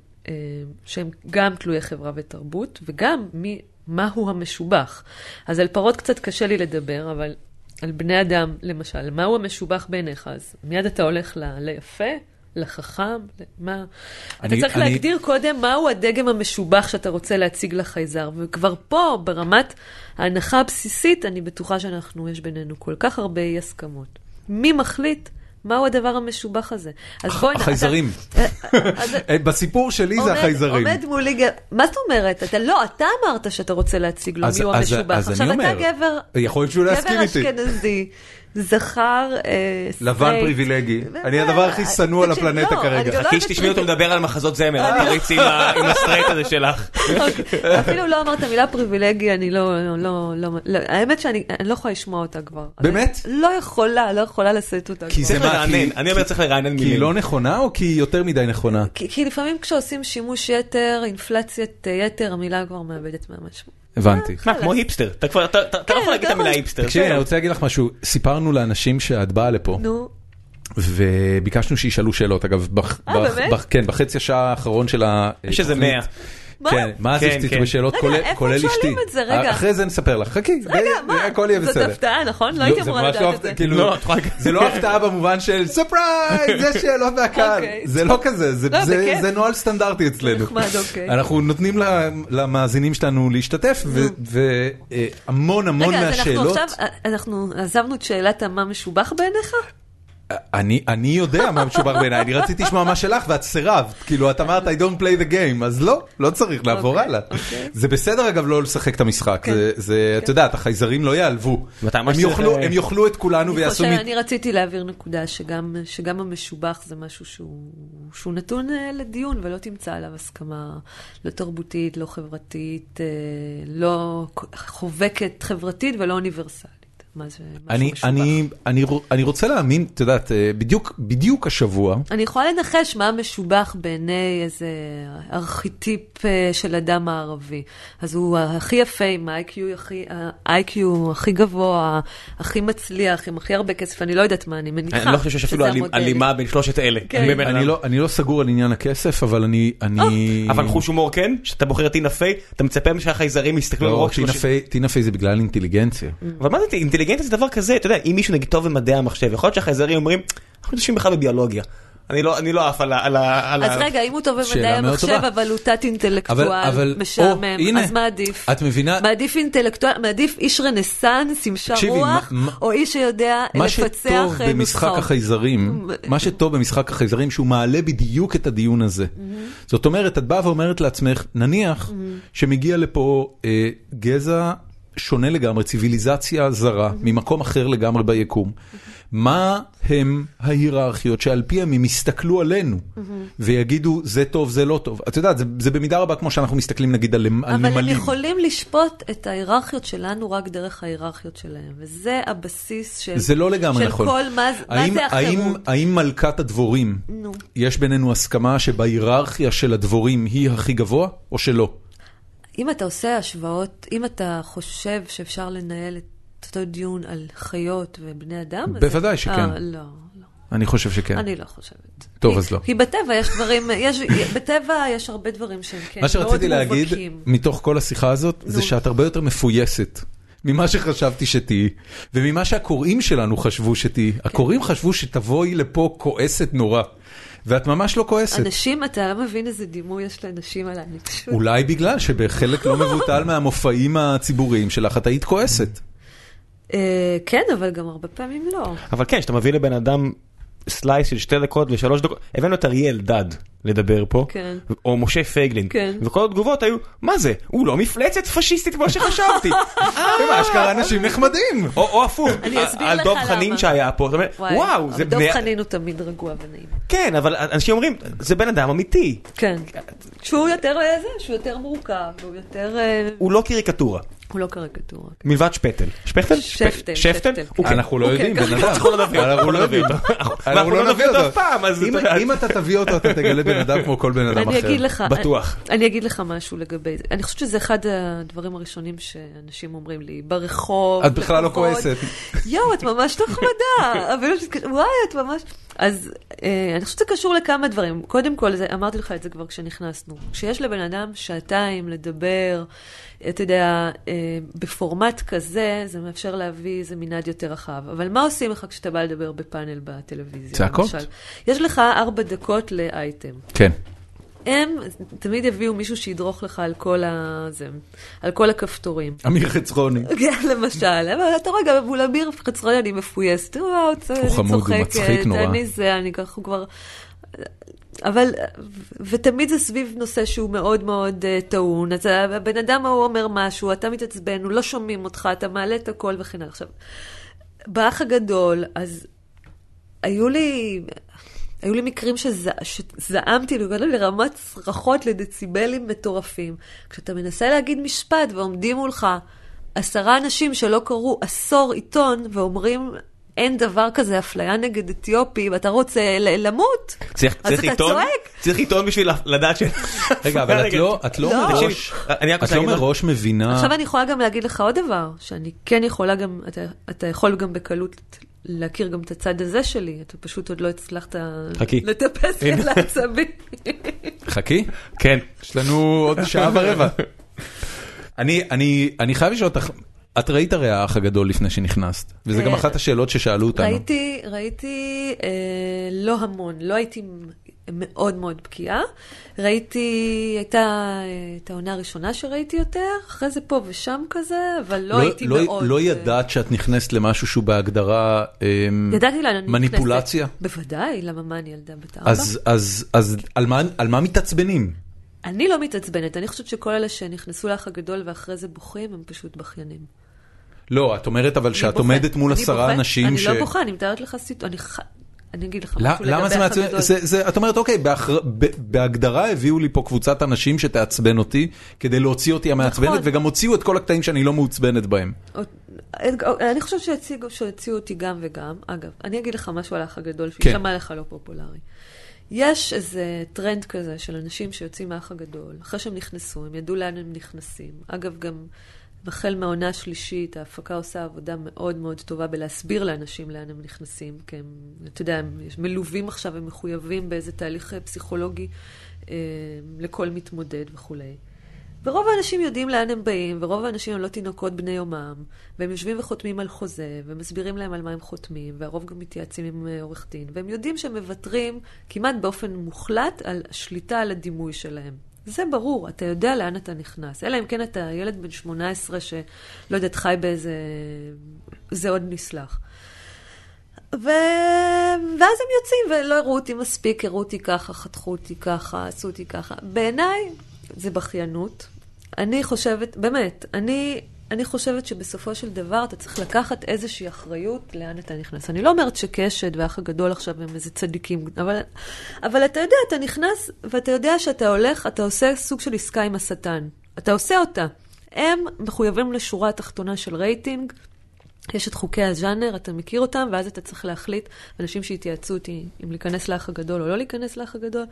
שהם גם תלויי חברה ותרבות, וגם מי, מהו המשובח. אז על פרות קצת קשה לי לדבר, אבל על בני אדם, למשל, מהו המשובח בעיניך? אז מיד אתה הולך ל- ליפה, לחכם, למה... אתה אני- צריך אני- להגדיר קודם מהו הדגם המשובח שאתה רוצה להציג לחייזר, וכבר פה, ברמת ההנחה הבסיסית, אני בטוחה שאנחנו, יש בינינו כל כך הרבה אי הסכמות. מי מחליט מהו הדבר המשובח הזה? אז בואי... החייזרים. אתה- אז- אה, בסיפור שלי זה החייזרים. עומד מולי גבר, מה זאת אומרת? אתה לא, אתה אמרת שאתה רוצה להציג לו מי הוא המשובח. עכשיו אתה גבר, יכול להיות שהוא לא יסכים גבר איתי. אשכנזי, זכר אה, לבן סטרייט. פריבילגי. אני הדבר הכי שנוא על הפלנטה לא, כרגע. לא חכי אוהבת שתשמעי אותו. מדבר על מחזות זמר, [LAUGHS] תריצי עם הסטרייט הזה שלך. [LAUGHS] אפילו לא אמרת המילה פריבילגי, אני לא, לא, לא, לא, לא, האמת שאני אני לא יכולה לשמוע אותה כבר. באמת? לא יכולה, לא יכולה לשאת אותה כי. זה כי- אני אומר צריך לרענן כי היא מילים. לא נכונה או כי היא יותר מדי נכונה? כי, לפעמים כשעושים שימוש יתר, אינפלציית אה, יתר, המילה כבר מאבדת מהמשמעות. הבנתי. מה, כמו היפסטר, אתה כבר, אתה לא כן, יכול להגיד את המילה. היפסטר. תקשיבי, זהו. אני רוצה להגיד לך משהו. סיפרנו לאנשים שאת באה לפה, נו, וביקשנו שישאלו שאלות. אגב, בח- אה, כן, בחצי השעה האחרון של ה... יש איזה. 100. מה? כן, מה זה כן, שתצאו כן. בשאלות, רגע, כולל- אשתי. שואלים את זה? רגע. אחרי זה נספר לך, חכי, זה-? הכל יהיה זאת בסדר. הפתעה, נכון? לא הייתי זה אמורה לדעת לא את זה. כאילו, לא, זה לא הפתעה במובן של surprise, יש שאלות מהקהל, אוקיי. זה לא כזה, זה- לא, זה-. זה נוהל סטנדרטי אצלנו. אוקיי. אנחנו נותנים למאזינים שלנו להשתתף, והמון המון רגע, אז אנחנו מהשאלות, עכשיו, אנחנו עזבנו את שאלת המה משובח בעיניך? אני אני יודע מה משובח בעיניי, אני רציתי לשמוע מה שלך ואת סירבת, כאילו את אמרת I don't play the game, אז לא, לא צריך לעבור אוקיי, הלאה. אוקיי. זה בסדר אגב לא לשחק את המשחק, כן. זה- זה, אתה יודע, החייזרים לא ייעלבו, הם יאכלו- הם יאכלו את כולנו ויעשו... אני רציתי להעביר נקודה שגם, שגם המשובח זה משהו שהוא, שהוא נתון אה, לדיון ולא תמצא עליו הסכמה לא תרבותית, לא חברתית, אה, לא חובקת חברתית ולא אוניברסלית. מה זה משהו אני, משובח? אני, אני, ר- אני רוצה להאמין, את יודעת, אה, בדיוק, בדיוק השבוע, אני יכולה לנחש מה משובח בעיני איזה ארכיטיפ אה, של אדם מערבי. אז הוא הכי יפה, עם ה-IQ הכי, הכי גבוה, הכי מצליח, עם הכי הרבה כסף, אני לא יודעת מה, אני מניחה. אני לא חושב שיש אפילו. הלימה בין שלושת אלה. כן. אני אני לא, אני לא סגור על עניין הכסף, אבל אני, אני... אבל חוש הומור כן? כשאתה בוחר את טינה פיי, אתה מצפה שהחייזרים יסתכלו על לא, רוק טינה שלושים. טינה פיי זה בגלל אינטליגנציה. אבל מה זה אינטליגנציה זה דבר כזה, אתה יודע, אם מישהו נגיד טוב במדעי המחשב, יכול להיות שהחייזרים אומרים, אנחנו יושבים בכלל בביולוגיה. אני לא אני לא עף על ה... על ה- על אז ה- רגע, אם הוא טוב במדעי המחשב, טובה. אבל הוא תת אבל, אינטלקטואל, אבל, או, משעמם, הנה, אז מה עדיף? את מבינה, מעדיף אינטלקטואל, מעדיף איש רנסאנס עם שער רוח, מה- מה- או איש שיודע מה לפצח שטוב אה, במשחק נוסחאות. החייזרים, [LAUGHS] מה שטוב במשחק החייזרים שהוא מעלה בדיוק את הדיון הזה. זאת אומרת, את באה ואומרת לעצמך, נניח שמגיע לפה אה, גזע שונה לגמרי, ציוויליזציה זרה, ממקום אחר לגמרי ביקום. מה הם ההיררכיות שעל פיהם הם יסתכלו עלינו ויגידו זה טוב זה לא טוב את יודעת זה, זה במידה רבה כמו שאנחנו מסתכלים נגיד על, על אבל הם נמלים. יכולים לשפוט את ההיררכיות שלנו רק דרך ההיררכיות שלהם, וזה הבסיס של, זה לא לגמרי של נכון. כל מה, האם, זה האם, החירות. האם מלכת הדבורים. יש בינינו הסכמה שבהיררכיה של הדבורים היא הכי גבוה, או שלא? אם אתה עושה השוואות, אם אתה חושב שאפשר לנהל את אותו דיון על חיות ובני אדם, אז- בוודאי שכן. אה, לא, לא. אני חושב שכן. אני לא חושבת. טוב, כי- אז לא. כי בטבע יש דברים, יש, בטבע יש הרבה דברים שהם כן, מה שרציתי להגיד, מובהקים. מתוך כל השיחה הזאת, זה נו. שאת הרבה יותר מפויסת. ממה שחשבתי שתהיי, וממה שהקוראים שלנו חשבו שתהיי. כן. הקוראים חשבו שתבואי לפה כועסת נורא, ואת ממש לא כועסת. אנשים, אתה לא מבין איזה דימוי יש לאנשים עליי, אני פשוט... אולי בגלל שבחלק לא מבוטל [LAUGHS] מהמופעים הציבוריים שלך את היית כועסת. אה, כן, אבל גם הרבה פעמים לא. אבל כן, כשאתה מביא לבן אדם slice של שתי דקות ושלוש דקות, הבאנו את אריה אלדד לדבר פה, כן. או משה פייגלין, כן. וכל התגובות היו, מה זה, הוא לא מפלצת פשיסטית כמו שחשבתי. [LAUGHS] הם אשכרה אנשים נחמדים. או או הפוך, אני אסביר על דב למה. חנין שהיה פה, וואי, וואו, זה אבל דב בני... חנין הוא תמיד רגוע ונעים. כן, אבל אנשים אומרים, זה בן אדם אמיתי, כן. שהוא יותר אה, זה, שהוא יותר מורכב, הוא יותר... אה, הוא לא קריקטורה, הוא לא קריקטורה. מלבד שפטל. שפטל? שפטל, שפטל? כן. אנחנו לא הוא יודעים, בן אדם. אנחנו לא נביא אותו, אנחנו לא. ואנחנו לא נביא אותו אף פעם, אז אם- אתה יודע. אם אתה תביא אותו, אתה תגלה בן אדם כמו כל בן אדם אחר. אני אגיד לך, בטוח. אני, אגיד לך משהו לגבי זה. אני חושבת שזה אחד הדברים הראשונים שאנשים אומרים לי, ברחוב, את בכלל לא. כועסת. יואו, את ממש נחמדה. וואי, את ממש... אז אה, אני חושבת שזה קשור לכמה דברים. קודם כל, זה, אמרתי לך את זה כבר כשנכנסנו. כשיש לבן אדם שעתיים לדבר, אתה יודע, אה, בפורמט כזה, זה מאפשר להביא איזה מנעד יותר רחב. אבל מה עושים לך כשאתה בא לדבר בפאנל בטלוויזיה? צעקות. למשל? יש לך ארבע דקות לאייטם. כן. הם תמיד יביאו מישהו שידרוך לך על כל, ה... זה, על כל הכפתורים. אמיר חצרוני. [LAUGHS] כן, למשל, אבל אתה רואה, גם מול אמיר חצרוני אני מפויסת, אני חמוד, הוא מצחיק נורא. אני זה, אני ככה הוא כבר... אבל, ותמיד זה סביב נושא שהוא מאוד מאוד uh, טעון, אז הבן אדם ההוא אומר משהו, אתה מתעצבן, הוא לא שומעים אותך, אתה מעלה את הקול וכן הלאה. עכשיו, באח הגדול, אז היו לי, היו לי מקרים שז, שזעמתי לרמת צרחות לדציבלים מטורפים. כשאתה מנסה להגיד משפט ועומדים מולך עשרה אנשים שלא קראו עשור עיתון ואומרים אין דבר כזה אפליה נגד אתיופי, ואתה רוצה למות, צריך, אז צריך אתה עיתון, צועק. צריך עיתון בשביל לדעת ש... [LAUGHS] רגע, אבל את לא, את לא לא. מראש, את לא מראש מבינה, עכשיו אני יכולה גם להגיד לך עוד דבר, שאני כן יכולה גם, אתה, אתה יכול גם בקלות להכיר גם את הצד הזה שלי, אתה פשוט עוד לא הצלחת חכי. לטפס. על העצבים. חכי, כן. יש לנו עוד שעה ורבע. אני, אני, אני חייב לשאול אותך, את ראית הרי האח הגדול לפני שנכנסת, וזה גם אה, אחת השאלות ששאלו אותנו. ראיתי, ראיתי אה, לא המון, לא הייתי מאוד מאוד בקיאה. ראיתי, הייתה אה, את העונה הראשונה שראיתי יותר, אחרי זה פה ושם כזה, אבל לא, הייתי לא, מאוד... לא אה, ידעת שאת נכנסת למשהו שהוא בהגדרה אמ, ידעתי לאן אני נכנסת. מניפולציה? בוודאי, למה מה אני ילדה בת ארבע? אז, אז, אז על, מה, על מה מתעצבנים? אני לא מתעצבנת, אני חושבת שכל אלה שנכנסו לאח הגדול ואחרי זה בוכים, הם פשוט בכיינים. לא, את אומרת אבל אני שאת בוכה. עומדת מול אני עשרה בוכה. אנשים ש... אני לא בוכה, אני מתארת לך סיטואציה, אני אגיד לך משהו למה לגבי זה? הגדול. זה- זה- את אומרת, אוקיי, בהגדרה הביאו לי פה קבוצת אנשים שתעצבן אותי, כדי להוציא אותי המעצבנת, נכון. וגם הוציאו את כל הקטעים שאני לא מעוצבנת בהם. אני חושבת שהציגו- שהוציאו אותי גם וגם. אגב, אני אגיד לך משהו על האח הגדול, כן. שישמע לך לא פופולרי. יש איזה טרנד כזה של אנשים שיוצאים מהאח הגדול, אחרי שהם נכנסו, הם ידעו לאן הם נכנסים. אגב, גם החל מהעונה השלישית, ההפקה עושה עבודה מאוד מאוד טובה בלהסביר לאנשים לאן הם נכנסים, כי הם, אתה יודע, הם מלווים עכשיו, הם מחויבים באיזה תהליך אה, פסיכולוגי אה, לכל מתמודד וכולי. ורוב האנשים יודעים לאן הם באים, ורוב האנשים הם לא תינוקות בני יומם, והם יושבים וחותמים על חוזה, ומסבירים להם על מה הם חותמים, והרוב גם מתייעצים עם אה, עורך דין, והם יודעים שהם מוותרים כמעט באופן מוחלט על השליטה על הדימוי שלהם. זה ברור, אתה יודע לאן אתה נכנס. אלא אם כן אתה ילד בן 18 שלא יודעת, חי באיזה... זה עוד נסלח. ו... ואז הם יוצאים ולא הראו אותי מספיק, הראו אותי ככה, חתכו אותי ככה, עשו אותי ככה. בעיניי זה בכיינות. אני חושבת, באמת, אני, אני חושבת שבסופו של דבר אתה צריך לקחת איזושהי אחריות לאן אתה נכנס. אני לא אומרת שקשת והאח הגדול עכשיו הם איזה צדיקים, אבל, אבל אתה יודע, אתה נכנס ואתה יודע שאתה הולך, אתה עושה סוג של עסקה עם השטן. אתה עושה אותה. הם מחויבים לשורה התחתונה של רייטינג. יש את חוקי הז'אנר, אתה מכיר אותם, ואז אתה צריך להחליט, אנשים שהתייעצו אותי אם להיכנס לאח הגדול או לא להיכנס לאח הגדול,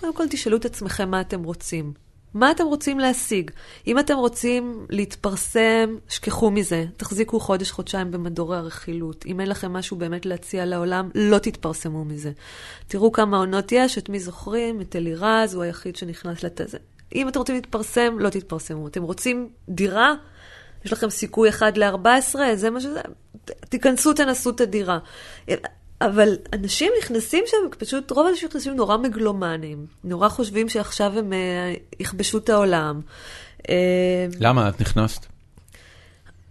קודם כל תשאלו את עצמכם מה אתם רוצים. מה אתם רוצים להשיג? אם אתם רוצים להתפרסם, שכחו מזה. תחזיקו חודש, חודשיים במדורי הרכילות. אם אין לכם משהו באמת להציע לעולם, לא תתפרסמו מזה. תראו כמה עונות יש, את מי זוכרים? את אלירז, הוא היחיד שנכנס לתזה. אם אתם רוצים להתפרסם, לא תתפרסמו. אתם רוצים דירה? יש לכם סיכוי 1 ל-14, זה מה שזה, תיכנסו, תנסו את הדירה. אבל אנשים נכנסים שם, פשוט, רוב האנשים נכנסים נורא מגלומנים, נורא חושבים שעכשיו הם אה, יכבשו את העולם. אה, למה את נכנסת?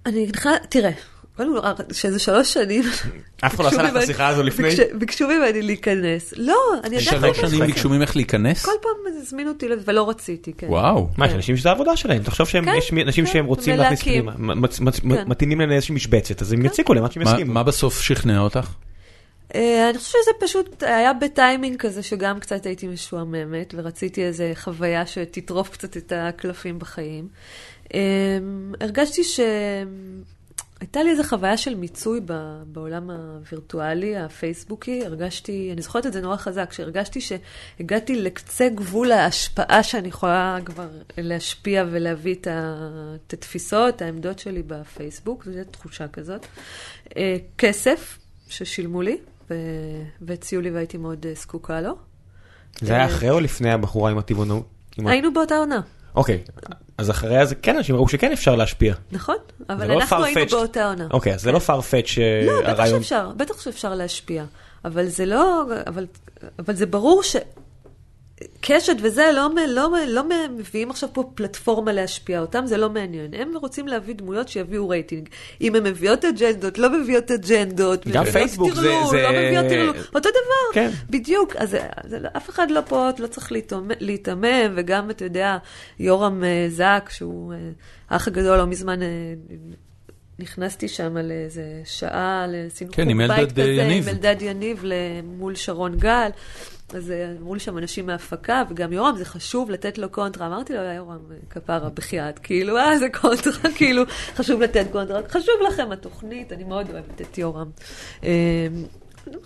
אני נכנס, תראה, קודם כל, שזה שלוש שנים. [LAUGHS] אף אחד לא עשה לך את השיחה הזו לפני? ביקש- ביקשו ממני להיכנס. לא, אני יודעת... שלוש שנים ביקשו ממך להיכנס? כל פעם הזמינו אותי ולא רציתי, כן. וואו. מה, יש אנשים שזה העבודה שלהם, תחשוב כן, שיש אנשים כן, שהם רוצים להכניס. פנימה, כן. מתאימים להם לאיזושהי משבצת, אז הם יציקו להם עד שהם מה- יסכימו. מה בסוף שכנע אותך? אה, אני חושבת שזה פשוט היה בטיימינג כזה שגם קצת הייתי משועממת, ורציתי איזו חוויה שתטרוף קצת את הקלפים בחיים. אה, הרגשתי ש... הייתה לי איזו חוויה של מיצוי בעולם הווירטואלי, הפייסבוקי. הרגשתי, אני זוכרת את זה נורא חזק, שהרגשתי שהגעתי לקצה גבול ההשפעה שאני יכולה כבר להשפיע ולהביא את התפיסות, העמדות שלי בפייסבוק, זו תחושה כזאת. אה, כסף ששילמו לי, ו- והציעו לי והייתי מאוד אה, זקוקה לו. זה היה אחרי או לפני הבחורה עם הטבעונות? היינו באותה עונה, אוקיי, אז אחרי זה כן אנשים ראו שכן אפשר להשפיע. נכון? אבל לא אנחנו היינו. באותה עונה. אוקיי, אז זה לא farfetch לא, בטח. שאפשר, בטח שאפשר להשפיע. אבל זה לא, אבל, אבל זה ברור ש... קשת וזה לא, לא, לא מ- מביאים עכשיו פה פלטפורמה להשפיע אותם, זה לא מעניין. הם רוצים להביא דמויות שיביאו רייטינג. אם הן מביאות אג'נדות, לא מביאות אג'נדות. גם פייסבוק זה- טרלול, זה- לא מביאות טרלול. אותו דבר. כן. בדיוק. אז זה- זה לא- אף אחד לא פה, לא צריך להיתמם, וגם, אתה יודע, יורם אה, זק, שהוא אה, האח הגדול לא מזמן... אה, נכנסתי שם לאיזה שעה, לסינכרון כן, עם בית אלדד כזה, יניב. עם אלדד יניב מול שרון גל. אז אה, אמרו לי שם אנשים מההפקה, וגם יורם, זה חשוב לתת לו קונטרה. אמרתי לו, "יא, יורם, כפרה, בחייאת, כאילו, אה, זה קונטרה, [LAUGHS] כאילו, חשוב לתת קונטרה. חשוב לכם התוכנית, אני מאוד אוהבת את יורם.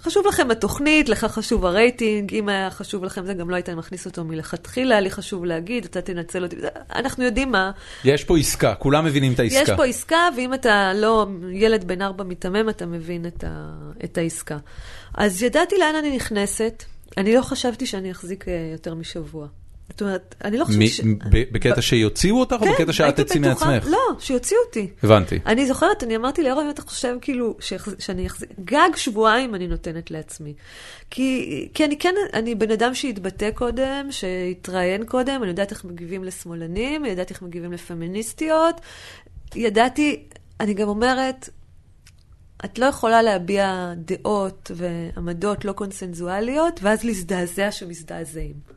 חשוב לכם התוכנית, לך חשוב הרייטינג, אם היה חשוב לכם זה, גם לא היית מכניס אותו מלכתחילה, לי חשוב להגיד, אתה תנצל אותי. אנחנו יודעים מה, יש פה עסקה, כולם מבינים את העסקה. יש פה עסקה, ואם אתה לא ילד בן ארבע מיתמם, אתה מבין את, ה, את העסקה. אז ידעתי לאן אני נכנסת, אני לא חשבתי שאני אחזיק אה, יותר משבוע. זאת אומרת, אני לא חשבתי ש... בקטע שיוציאו אותך או בקטע שאת תצאי מעצמך? לא, שיוציאו אותי. הבנתי. אני זוכרת, אני אמרתי לירון, אם אתה חושב כאילו שאני אחזיק, גג שבועיים אני נותנת לעצמי. כי, כי אני כן, אני בן אדם שהתבטא קודם, שהתראיין קודם, אני יודעת איך מגיבים לשמאלנים, אני יודעת איך מגיבים לפמיניסטיות. ידעתי, אני גם אומרת, את לא יכולה להביע דעות ועמדות לא קונסנזואליות, ואז להזדעזע שמזדעזעים.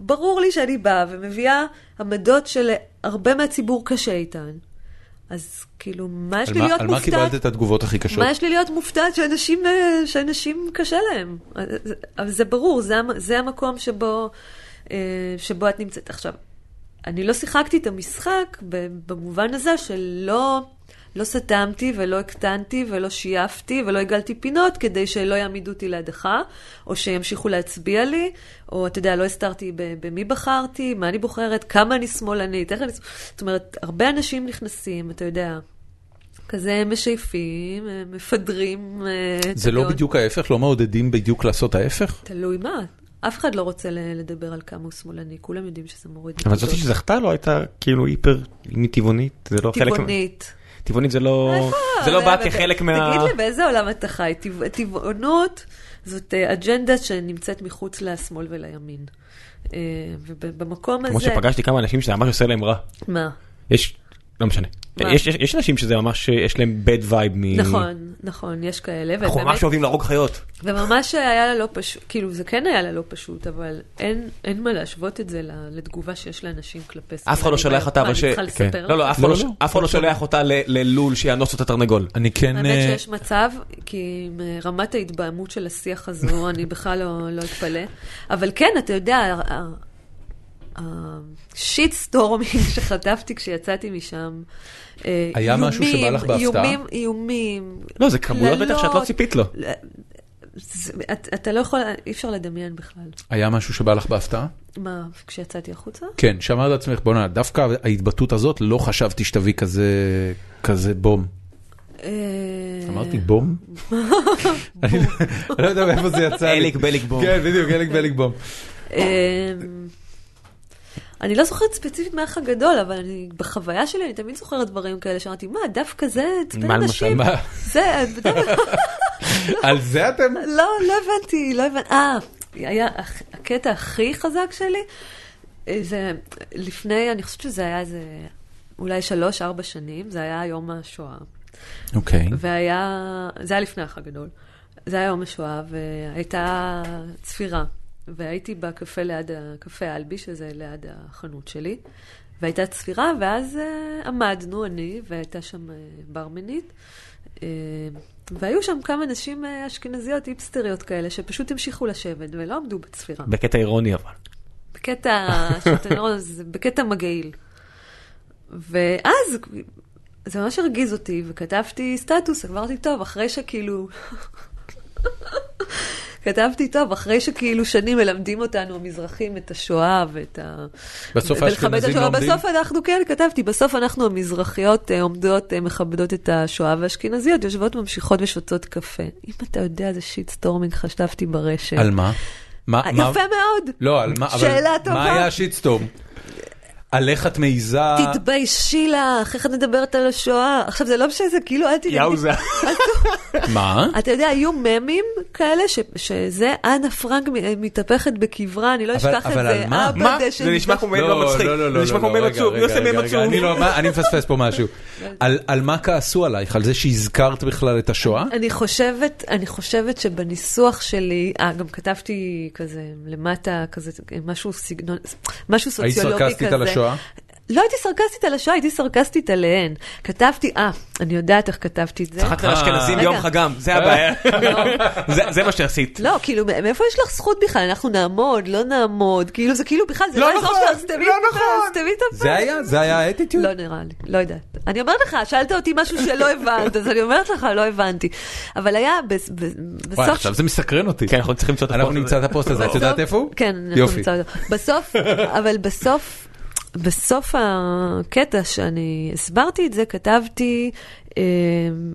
ברור לי שאני באה ומביאה עמדות שלהרבה מהציבור קשה איתן. אז כאילו, מה יש על לי מה- להיות על מה מופתעת? קיבלת את התגובות הכי קשות? מה יש לי להיות מופתעת שאנשים, שאנשים קשה להם? אבל זה ברור, זה, זה המקום שבו, אה, שבו את נמצאת. עכשיו, אני לא שיחקתי את המשחק במובן הזה שלא לא סתמתי ולא הקטנתי ולא שייפתי ולא הגלתי פינות כדי שלא יעמידו אותי להדחה, או שימשיכו להצביע לי, או אתה יודע, לא הסתרתי ב- במי בחרתי, מה אני בוחרת, כמה אני שמאלנית, איך אני... זאת אומרת, הרבה אנשים נכנסים, אתה יודע, כזה משייפים, מפדרים. אה, זה לא הדעות. בדיוק ההפך? לא מעודדים בדיוק לעשות ההפך? תלוי מה. אף אחד לא רוצה לדבר על כמה הוא שמאלני, כולם יודעים שזה מוריד אבל זאתי שזכתה לא הייתה כאילו היפר מטבעונית, זה לא חלק... טבעונית. טבעונית זה לא... איפה? זה לא בא כחלק מה... תגיד לי, באיזה עולם אתה חי? טבע- טבעונות זאת אה, אג'נדה שנמצאת מחוץ לשמאל ולימין. אה, ובמקום הזה... כמו שפגשתי כמה אנשים שזה ממש עושה להם רע. מה? יש... לא משנה. יש, יש, יש אנשים שזה ממש, יש להם bad vibe מ... נכון, נכון, יש כאלה. אנחנו ובאמת- ממש אוהבים להרוג חיות. וממש היה לה לא פשוט, כאילו זה כן היה לה לא פשוט, אבל אין, אין מה להשוות את זה ל- לתגובה שיש לאנשים כלפי אף אחד לא שולח אותה, אבל ש... מה, אני צריכה כן. לספר? לא, לא, אף אחד לא, לא לא, לא. לא שולח אותה ל- ללול שיאנוס את התרנגול. אני כן... האמת אה, שיש מצב, כי עם אה, רמת ההתבהמות של השיח הזו, אני בכלל לא, לא אתפלא. אבל כן, אתה יודע, ה shit storming [LAUGHS] שחטפתי כשיצאתי משם, אה, היה משהו שבא לך בהפתעה? איומים, איומים. לא, זה כמויות בטח שאת לא. ציפית לו. אתה לא יכול, אי אפשר לדמיין בכלל. היה משהו שבא לך בהפתעה? מה, כשיצאתי החוצה? כן, שאמרת לעצמך, בוא'נה, דווקא ההתבטאות הזאת, לא חשבתי שתביא כזה, כזה בום. אה, אמרתי בום? [LAUGHS] אני לא- לא יודע מאיפה זה יצא לי. אליק בליק בום. כן, בדיוק, אליק בליק בום. אני לא זוכרת ספציפית מהאח הגדול, אבל אני, בחוויה שלי אני תמיד זוכרת דברים כאלה שאמרתי, מה, דווקא זה עצבן מה למשל? נשים? מה? זה, [LAUGHS] על זה אתם? לא, לא הבנתי, לא הבנתי. אה, היה הקטע הכי חזק שלי, אה, זה לפני, אני חושבת שזה היה איזה, אולי שלוש, ארבע שנים, זה היה יום השואה. אוקיי. והיה, זה היה לפני האח הגדול. זה היה יום השואה, והייתה צפירה. והייתי בקפה ליד, הקפה אלבי, שזה ליד החנות שלי, והייתה צפירה, ואז uh, עמדנו, אני, והייתה שם uh, ברמנית, uh, והיו שם כמה נשים uh, אשכנזיות, היפסטריות כאלה, שפשוט המשיכו לשבת ולא עמדו בצפירה. בקטע אירוני אבל. בקטע, אומר, [LAUGHS] זה בקטע מגעיל. ואז זה ממש הרגיז אותי, וכתבתי סטטוס, אמרתי, טוב, אחרי שכאילו... [LAUGHS] כתבתי, טוב, אחרי שכאילו שנים מלמדים אותנו המזרחים את השואה ואת ה... בסוף האשכנזים. לומדים? בסוף אנחנו, כן, כתבתי, בסוף אנחנו המזרחיות אה, עומדות, אה, מכבדות את השואה, והאשכנזיות יושבות, ממשיכות ושותות קפה. אם אתה יודע איזה shit storming חטפתי ברשת. על מה? מה? אה, מה- יפה מאוד. לא, על מה? אבל שאלה טובה. מה היה ה shitstorm? על איך את מעיזה... תתביישי לך, איך את מדברת על השואה? עכשיו, זה לא משנה, זה כאילו, אל תדאגי. yowza. מה? אתה יודע, היו ממים כאלה, ש- שזה אנה פרנק מ- מתהפכת בקברה, אני לא אבל- אשכח את אבל זה. על מה? מה? זה נשמע כמו מייל לא מצחיק. לא, לא, זה לא, נשמע כמו רגע, עצוב. מי עושה רגע, עצוב? אני לא, מפספס פה משהו. על מה כעסו עלייך? על זה שהזכרת בכלל את השואה? אני חושבת, אני חושבת שבניסוח שלי, אה, גם כתבתי כזה למטה, כזה, משהו סגנון, משהו סוציולוגי כזה. השואה? לא הייתי סרקסטית על השואה, הייתי סרקסטית עליהן. כתבתי, אה, אני יודעת איך כתבתי את זה. צחקת על אשכנזים רגע. יום חגם, זה הבעיה. זה- זה מה שעשית. לא, כאילו, מאיפה יש לך זכות בכלל? אנחנו נעמוד, לא נעמוד, כאילו, זה כאילו בכלל, זה לא לא האזור נכון, לא נכון. זה היה, זה היה האטיטיוד? לא נראה לי, לא יודעת. אני אומרת לך, שאלת אותי משהו שלא הבנת, אז אני אומרת לך, לא הבנתי. אבל היה בס- ב- וואי, בסוף... עכשיו זה מסקרן אותי. כן, אנחנו צריכים למצוא את אנחנו הפוסט נמצא את הזה. הפוסט הזה, את יודעת איפה הוא? כן, אנחנו יופי. נמצא אותו. בסוף, אבל בסוף, בסוף הקטע שאני הסברתי את זה, כתבתי, אה,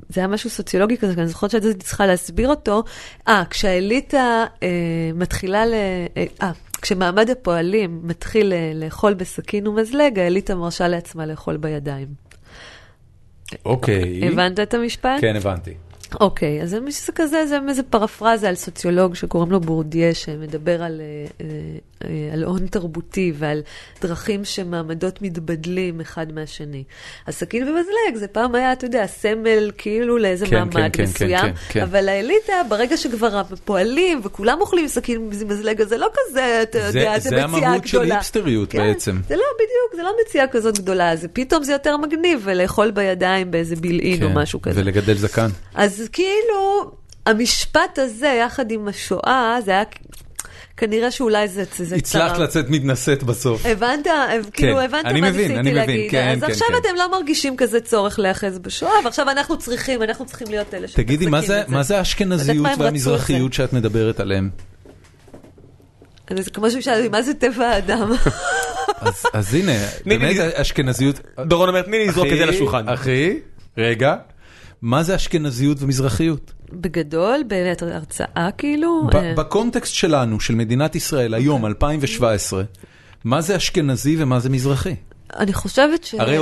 זה היה משהו סוציולוגי כזה, כי אני זוכרת שהייתי צריכה להסביר אותו. אה, כשהאליטה אה, מתחילה ל... אה, אה, כשמעמד הפועלים מתחיל לאכול בסכין ומזלג, האליטה מרשה לעצמה לאכול בידיים. אוקיי. הבנת את המשפט? כן, הבנתי. אוקיי, אז זה זה כזה, זה איזה פרפרזה על סוציולוג שקוראים לו בורדיה, שמדבר על, אה, אה, על הון תרבותי ועל דרכים שמעמדות מתבדלים אחד מהשני. אז סכין ומזלג זה פעם היה, אתה יודע, סמל כאילו לאיזה כן, מעמד כן, כן, מסוים, כן, כן. אבל האליטה, ברגע שכבר הפועלים וכולם אוכלים סכין ומזלג, אז זה לא כזה, אתה זה- יודע, זה זה מציאה גדולה. המהות של היפסטריות כן, בעצם. זה לא בדיוק, זה לא מציאה כזאת גדולה, זה פתאום זה יותר מגניב, ולאכול בידיים באיזה בילעין או כן, משהו כזה. ולגדל זקן. אז כאילו, המשפט הזה, יחד עם השואה, זה היה, כנראה שאולי זה, זה הצלחת. לצאת מתנשאת בסוף. הבנת? כאילו, הבנת אני מה מבין, ניסיתי אני מבין, להגיד. כן, אז כן, עכשיו כן. אתם לא מרגישים כזה צורך להיאחז בשואה, ועכשיו אנחנו צריכים, אנחנו צריכים להיות אלה תגידי, מה שמחזקים זה- את מה זה האשכנזיות והמזרחיות שאת מדברת עליהם? אז זה כמו ששאלתי, מה זה טבע האדם? [LAUGHS] אז- אז הנה, באמת אשכנזיות... דורון אומר, תני לי לזרוק את זה אחי, לשולחן. אחי, רגע, מה זה אשכנזיות ומזרחיות? בגדול, באמת, הרצאה כאילו? אה, בקונטקסט שלנו, של מדינת ישראל, היום, 2017, מה זה אשכנזי ומה זה מזרחי? אני חושבת ש... הרי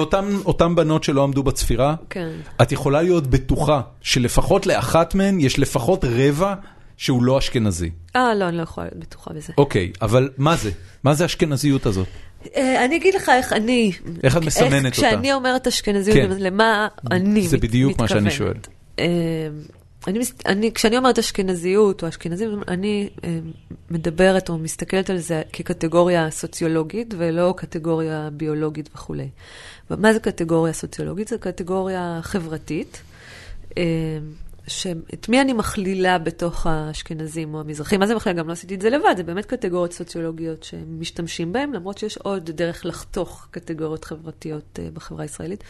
אותם בנות שלא עמדו בצפירה, כן. את יכולה להיות בטוחה שלפחות לאחת מהן יש לפחות רבע שהוא לא אשכנזי. אה, לא, אני לא יכולה להיות בטוחה בזה. אוקיי, אבל מה זה? מה זה האשכנזיות הזאת? אה, אני אגיד לך איך אני... איך את מסמנת אותה? כשאני אומרת אשכנזיות, כן. למה אני זה מת- בדיוק מה שאני מתכוונת. שואל. אה, אני, אני, כשאני אומרת אשכנזיות או אשכנזים, אני אה, מדברת או מסתכלת על זה כקטגוריה סוציולוגית ולא קטגוריה ביולוגית וכולי. מה זה קטגוריה סוציולוגית? זה קטגוריה חברתית. אה, שאת מי אני מכלילה בתוך האשכנזים או המזרחים? מה זה מכלילה? גם לא עשיתי את זה לבד, זה באמת קטגוריות סוציולוגיות שמשתמשים בהן, למרות שיש עוד דרך לחתוך קטגוריות חברתיות אה, בחברה הישראלית.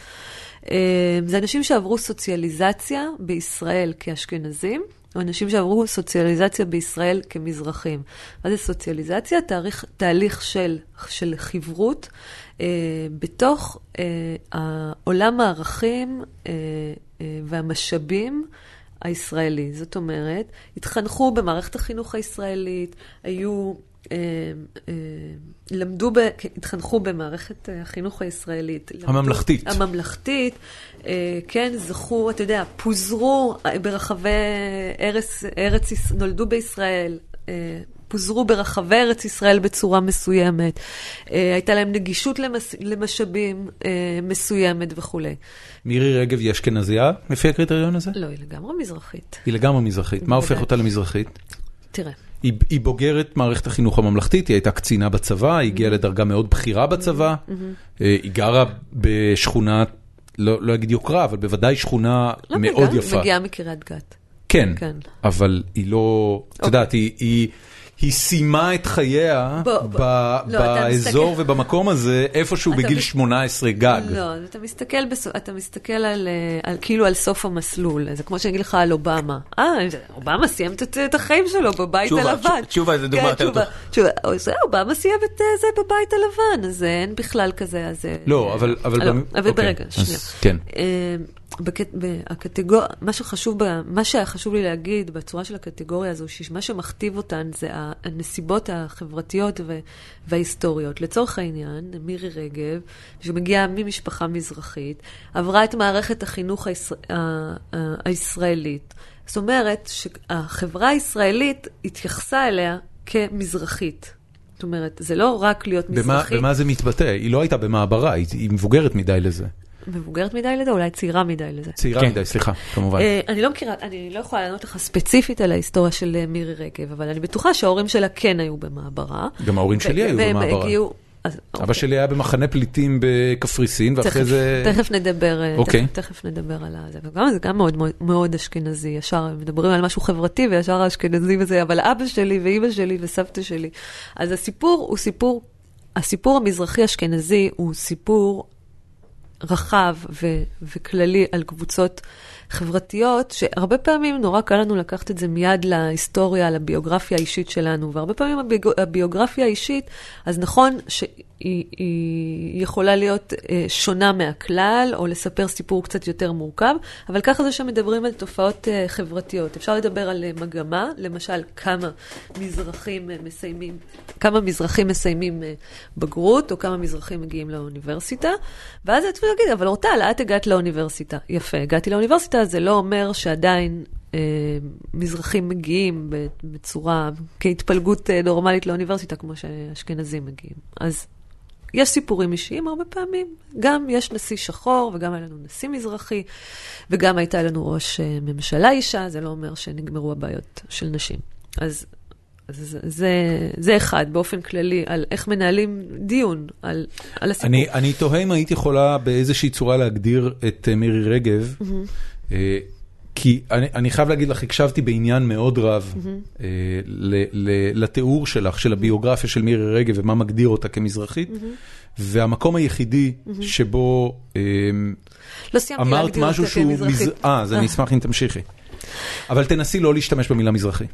אה, זה אנשים שעברו סוציאליזציה בישראל כאשכנזים, או אנשים שעברו סוציאליזציה בישראל כמזרחים. מה זה סוציאליזציה? תהליך, תהליך של, של חברות אה, בתוך אה, עולם הערכים אה, אה, והמשאבים הישראלי. זאת אומרת, התחנכו במערכת החינוך הישראלית, היו... אה, אה, למדו, ב, התחנכו במערכת החינוך הישראלית. למדו, הממלכתית. הממלכתית, אה, כן, זכו, אתה יודע, פוזרו ברחבי ארץ, ארץ, נולדו בישראל. אה, פוזרו ברחבי ארץ ישראל בצורה מסוימת, אה, הייתה להם נגישות למס, למשאבים אה, מסוימת וכולי. מירי רגב היא אשכנזייה לפי הקריטריון הזה? לא, היא לגמרי מזרחית. היא לגמרי מזרחית. מה הופך. אותה למזרחית? תראה, היא, היא בוגרת מערכת החינוך הממלכתית, היא הייתה קצינה בצבא, היא הגיעה לדרגה מאוד בכירה בצבא, אה, היא גרה בשכונה, לא, לא אגיד יוקרה, אבל בוודאי שכונה לא מאוד מגיעה, יפה. מגיעה מקריית גת. כן, כן. אבל היא לא, את יודעת, היא, היא, היא סיימה את חייה בוא, בוא. לא, באזור מסתכל- ובמקום הזה, איפשהו בגיל מס- 18 גג. לא, אתה מסתכל, בסו, אתה מסתכל על, אה, על, כאילו על סוף המסלול, זה כמו שאני אגיד לך על אובמה. אה, אובמה סיים את, את החיים שלו בבית תשובה, הלבן. תשובה זה דוגמה כן, יותר תשובה, טוב. תשובה, זה, אובמה סיים את אה, זה בבית הלבן, אז אה, אין בכלל כזה, אז... אה, לא, אבל... אבל, לא, אוקיי, ברגע, שנייה. בק- בקטגור... מה שחשוב, ב... מה שהיה חשוב לי להגיד בצורה של הקטגוריה הזו, שמה שמכתיב אותן זה הנסיבות החברתיות ו... וההיסטוריות. לצורך העניין, מירי רגב, שמגיעה ממשפחה מזרחית, עברה את מערכת החינוך הישר... הישראלית. זאת אומרת שהחברה הישראלית התייחסה אליה כמזרחית. זאת אומרת, זה לא רק להיות במה, מזרחית. במה זה מתבטא? היא לא הייתה במעברה, היא, היא מבוגרת מדי לזה. מבוגרת מדי לזה, אולי צעירה מדי לזה. צעירה כן. מדי, סליחה, כמובן. אה, אני לא מכירה, אני לא יכולה לענות לך ספציפית על ההיסטוריה של אה, מירי רגב, אבל אני בטוחה שההורים שלה כן היו במעברה. גם ההורים שלי היו במעברה. הגיעו, אז, אבא אוקיי. שלי היה במחנה פליטים בקפריסין, ואחרי תכף, זה... תכף נדבר, אה, אוקיי. תכף, תכף נדבר על זה. וגם זה גם מאוד, מאוד, מאוד אשכנזי, ישר מדברים על משהו חברתי וישר האשכנזי וזה, אבל אבא שלי ואימא שלי וסבתא שלי. אז הסיפור הוא סיפור, הסיפור המזרחי-אשכנזי הוא סיפור רחב ו- וכללי על קבוצות חברתיות, שהרבה פעמים נורא קל לנו לקחת את זה מיד להיסטוריה, לביוגרפיה האישית שלנו, והרבה פעמים הביוג... הביוגרפיה האישית, אז נכון שהיא היא יכולה להיות אה, שונה מהכלל, או לספר סיפור קצת יותר מורכב, אבל ככה זה שמדברים על תופעות אה, חברתיות. אפשר לדבר על אה, מגמה, למשל כמה מזרחים אה, מסיימים, כמה מזרחים מסיימים אה, בגרות, או כמה מזרחים מגיעים לאוניברסיטה, ואז את תגיד, אבל אורטל, את הגעת לאוניברסיטה. יפה, הגעתי לאוניברסיטה, זה לא אומר שעדיין אה, מזרחים מגיעים בצורה, כהתפלגות אה, נורמלית לאוניברסיטה, כמו שאשכנזים מגיעים. אז יש סיפורים אישיים הרבה פעמים. גם יש נשיא שחור, וגם היה לנו נשיא מזרחי, וגם הייתה לנו ראש אה, ממשלה אישה, זה לא אומר שנגמרו הבעיות של נשים. אז, אז זה, זה, אחד, באופן כללי, על איך מנהלים דיון על, על הסיפור. אני, אני תוהה אם היית יכולה באיזושהי צורה להגדיר את אה, מירי רגב, אה, כי אני, אני חייב להגיד לך, הקשבתי בעניין מאוד רב אה, ל, ל, לתיאור שלך, של הביוגרפיה של מירי רגב ומה מגדיר אותה כמזרחית, והמקום היחידי שבו אה, לא סיימתי אמרת להגדיר משהו אותה שהוא... כמזרחית. מז- אה, אז אני אשמח אם תמשיכי. אבל תנסי לא להשתמש במילה מזרחי.